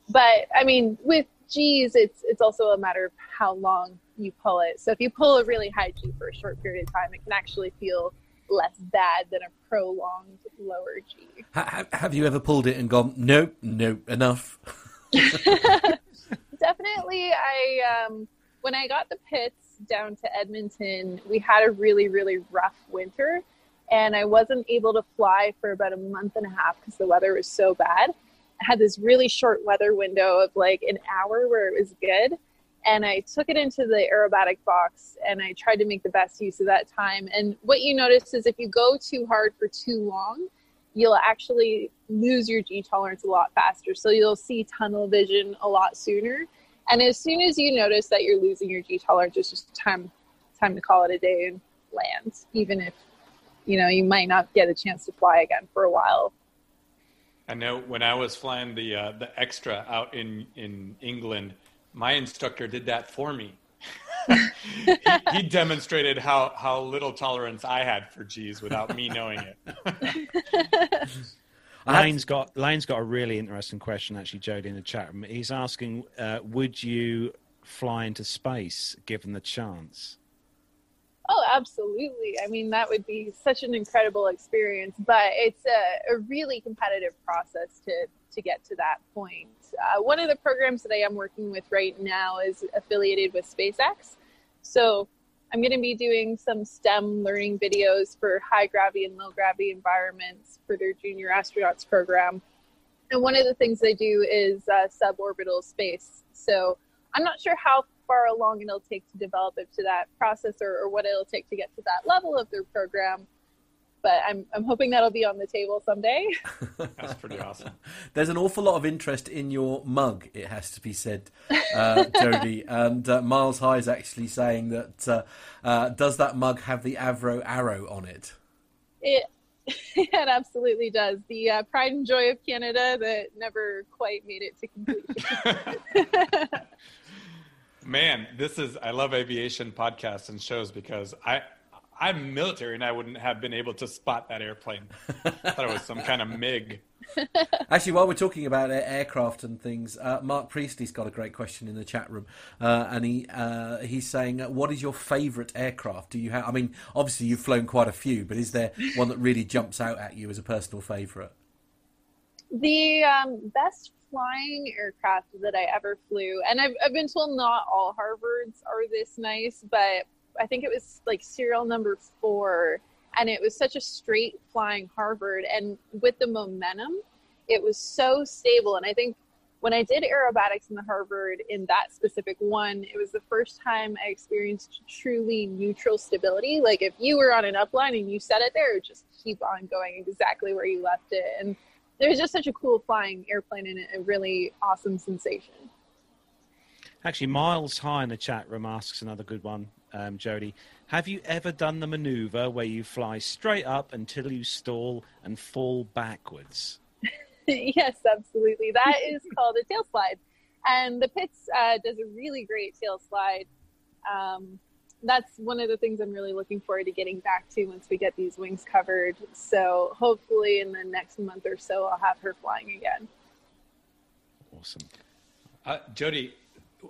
But I mean, with G's, it's it's also a matter of how long you pull it. So if you pull a really high G for a short period of time, it can actually feel less bad than a prolonged lower G. Ha- ha- have you ever pulled it and gone, nope, nope, enough? Definitely, I um, when I got the Pitts down to Edmonton, we had a really really rough winter, and I wasn't able to fly for about a month and a half because the weather was so bad. I had this really short weather window of like an hour where it was good, and I took it into the aerobatic box and I tried to make the best use of that time. And what you notice is if you go too hard for too long, you'll actually lose your G tolerance a lot faster. So you'll see tunnel vision a lot sooner. And as soon as you notice that you're losing your G tolerance, it's just time time to call it a day and land, even if you know you might not get a chance to fly again for a while. I know when I was flying the uh, the extra out in in England, my instructor did that for me. he, he, demonstrated how how little tolerance I had for G's without me knowing it. Lane's got Lane's got a really interesting question actually, Jody, in the chat room. He's asking, uh, would you fly into space given the chance? Oh, absolutely. I mean, that would be such an incredible experience, but it's a, a really competitive process to, to get to that point. Uh, one of the programs that I am working with right now is affiliated with SpaceX. So I'm going to be doing some STEM learning videos for high gravity and low gravity environments for their junior astronauts program. And one of the things they do is uh, suborbital space. So I'm not sure how far along it'll take to develop it to that process or, or what it'll take to get to that level of their program. But I'm, I'm hoping that'll be on the table someday. That's pretty awesome. There's an awful lot of interest in your mug, it has to be said, uh, Jody. and uh, Miles High is actually saying that uh, uh does that mug have the Avro arrow on it? It it absolutely does. The uh, pride and joy of Canada that never quite made it to completion. Man, this is I love aviation podcasts and shows because I I'm military and I wouldn't have been able to spot that airplane. I thought it was some kind of MiG. Actually, while we're talking about aircraft and things, uh, Mark Priestley's got a great question in the chat room, uh, and he uh, he's saying, "What is your favourite aircraft? Do you have? I mean, obviously you've flown quite a few, but is there one that really jumps out at you as a personal favourite?" The um, best flying aircraft that I ever flew, and I've, I've been told not all Harvards are this nice, but I think it was like serial number four, and it was such a straight flying Harvard, and with the momentum, it was so stable. And I think when I did aerobatics in the Harvard in that specific one, it was the first time I experienced truly neutral stability. Like if you were on an upline and you set it there, it just keep on going exactly where you left it. And was just such a cool flying airplane and it a really awesome sensation. Actually, Miles High in the chat room asks another good one, um, Jody. Have you ever done the maneuver where you fly straight up until you stall and fall backwards? yes, absolutely. That is called a tail slide. And the Pitts uh, does a really great tail slide. Um, that's one of the things I'm really looking forward to getting back to once we get these wings covered. So hopefully in the next month or so, I'll have her flying again. Awesome. Uh, Jody,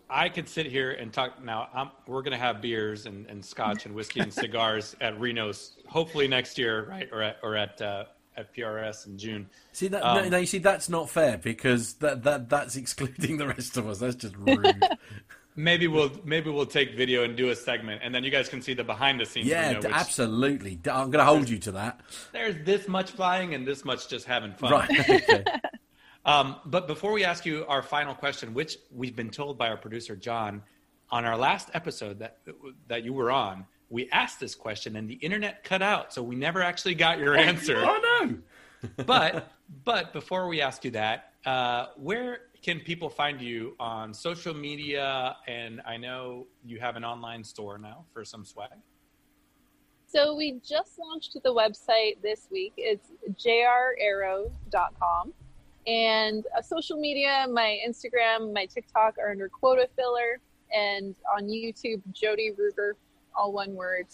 I could sit here and talk now. I'm, we're going to have beers and, and scotch and whiskey and cigars at Reno's, hopefully next year, right? Or at, or at, uh, at PRS in June. See that? Um, no, no, you see that's not fair because that that that's excluding the rest of us. That's just rude. maybe we'll maybe we'll take video and do a segment, and then you guys can see the behind the scenes. Yeah, Reno, absolutely. I'm going to hold you to that. There's this much flying and this much just having fun. Right. Okay. Um, but before we ask you our final question, which we've been told by our producer John on our last episode that that you were on, we asked this question and the internet cut out, so we never actually got your answer. oh no! but but before we ask you that, uh, where can people find you on social media? And I know you have an online store now for some swag. So we just launched the website this week. It's jraero.com. And uh, social media, my Instagram, my TikTok are under quota filler. And on YouTube, Jody Ruger, all one word.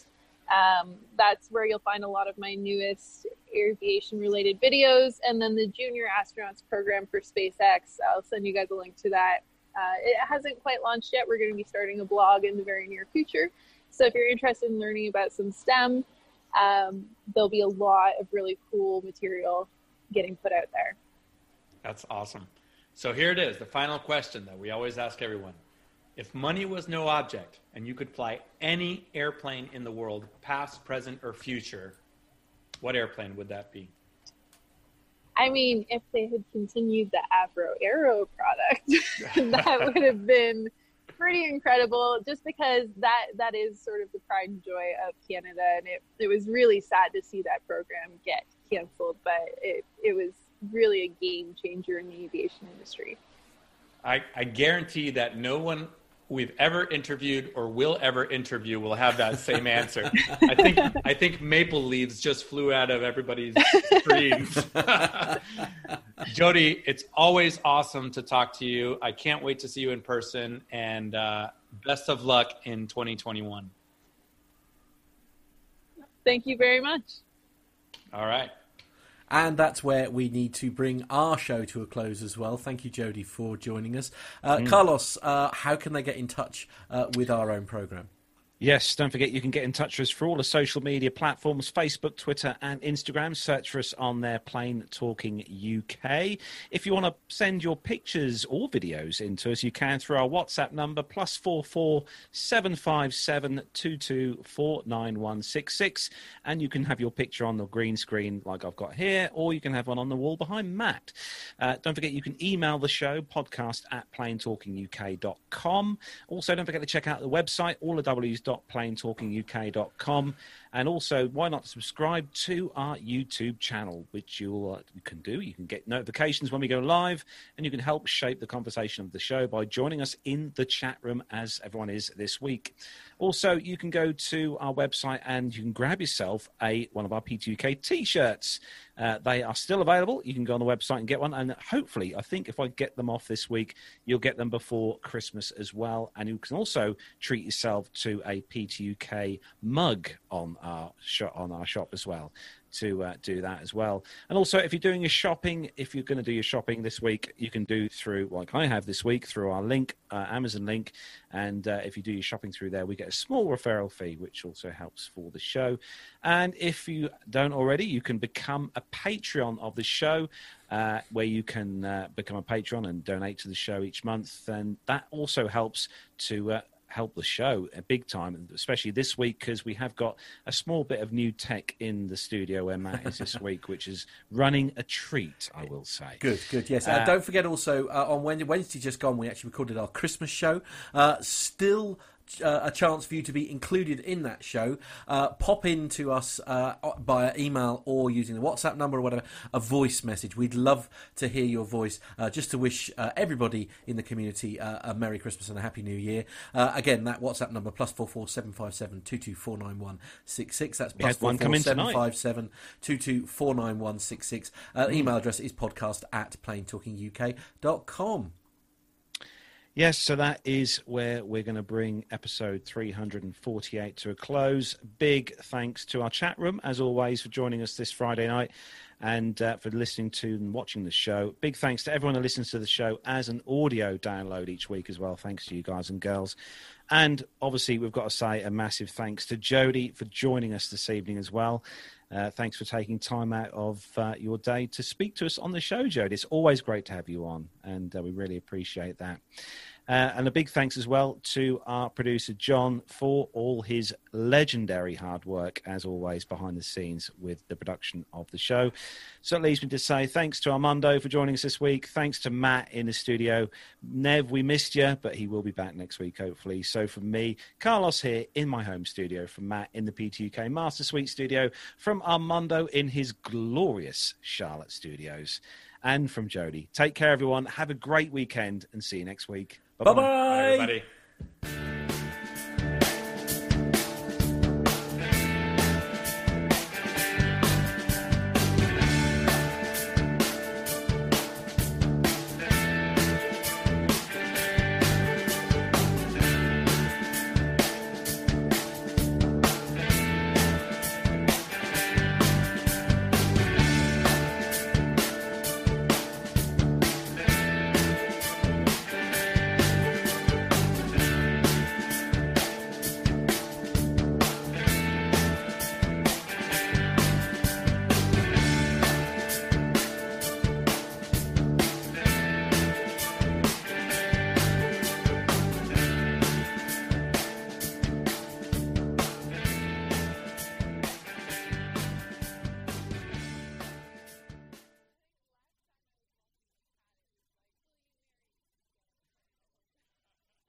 Um, that's where you'll find a lot of my newest aviation related videos. And then the Junior Astronauts program for SpaceX, I'll send you guys a link to that. Uh, it hasn't quite launched yet. We're going to be starting a blog in the very near future. So if you're interested in learning about some STEM, um, there'll be a lot of really cool material getting put out there. That's awesome. So here it is the final question that we always ask everyone if money was no object and you could fly any airplane in the world, past, present, or future, what airplane would that be? I mean, if they had continued the Avro Arrow product, that would have been pretty incredible just because that that is sort of the pride and joy of Canada and it, it was really sad to see that program get canceled, but it, it was really a game changer in the aviation industry. I, I guarantee that no one we've ever interviewed or will ever interview will have that same answer. I think I think maple leaves just flew out of everybody's screens. Jody, it's always awesome to talk to you. I can't wait to see you in person, and uh, best of luck in 2021. Thank you very much. All right. And that's where we need to bring our show to a close as well. Thank you, Jody, for joining us. Uh, mm. Carlos, uh, how can they get in touch uh, with our own program? Yes, don't forget you can get in touch with us for all the social media platforms Facebook, Twitter, and Instagram. Search for us on there, Plane Talking UK. If you want to send your pictures or videos into us, you can through our WhatsApp number plus four four seven five seven two two four nine one six six, and you can have your picture on the green screen like I've got here, or you can have one on the wall behind Matt. Uh, don't forget you can email the show podcast at planetalkinguk.com. Also, don't forget to check out the website, all the W's www.planetalkinguk.com. And also, why not subscribe to our YouTube channel, which you can do. You can get notifications when we go live, and you can help shape the conversation of the show by joining us in the chat room, as everyone is this week. Also, you can go to our website and you can grab yourself a one of our P2UK t-shirts. Uh, they are still available. You can go on the website and get one. And hopefully, I think if I get them off this week, you'll get them before Christmas as well. And you can also treat yourself to a P2UK mug on our on our shop as well to uh, do that as well. And also, if you're doing your shopping, if you're going to do your shopping this week, you can do through, like I have this week, through our link, uh, Amazon link. And uh, if you do your shopping through there, we get a small referral fee, which also helps for the show. And if you don't already, you can become a Patreon of the show. Uh, where you can uh, become a patron and donate to the show each month, and that also helps to uh, help the show a big time, especially this week because we have got a small bit of new tech in the studio where Matt is this week, which is running a treat, I will say. Good, good, yes. Uh, uh, don't forget also uh, on Wednesday just gone, we actually recorded our Christmas show. Uh, still uh, a chance for you to be included in that show, uh, pop into us uh, via email or using the WhatsApp number or whatever, a voice message. We'd love to hear your voice uh, just to wish uh, everybody in the community uh, a Merry Christmas and a Happy New Year. again, that WhatsApp number plus four four seven five seven two two four nine one six six. That's plus four four seven five seven two two four nine one six six. Email address is podcast at planetalkinguk.com. Yes, so that is where we're going to bring episode 348 to a close. Big thanks to our chat room, as always, for joining us this Friday night and uh, for listening to and watching the show. Big thanks to everyone who listens to the show as an audio download each week as well. Thanks to you guys and girls. And obviously, we've got to say a massive thanks to Jody for joining us this evening as well. Uh, thanks for taking time out of uh, your day to speak to us on the show, Jody. It's always great to have you on, and uh, we really appreciate that. Uh, and a big thanks as well to our producer, John, for all his legendary hard work, as always, behind the scenes with the production of the show. So it leaves me to say thanks to Armando for joining us this week. Thanks to Matt in the studio. Nev, we missed you, but he will be back next week, hopefully. So from me, Carlos here in my home studio, from Matt in the PTUK Master Suite studio, from Armando in his glorious Charlotte studios and from Jody. Take care, everyone. Have a great weekend and see you next week. Bye-bye. Bye, everybody.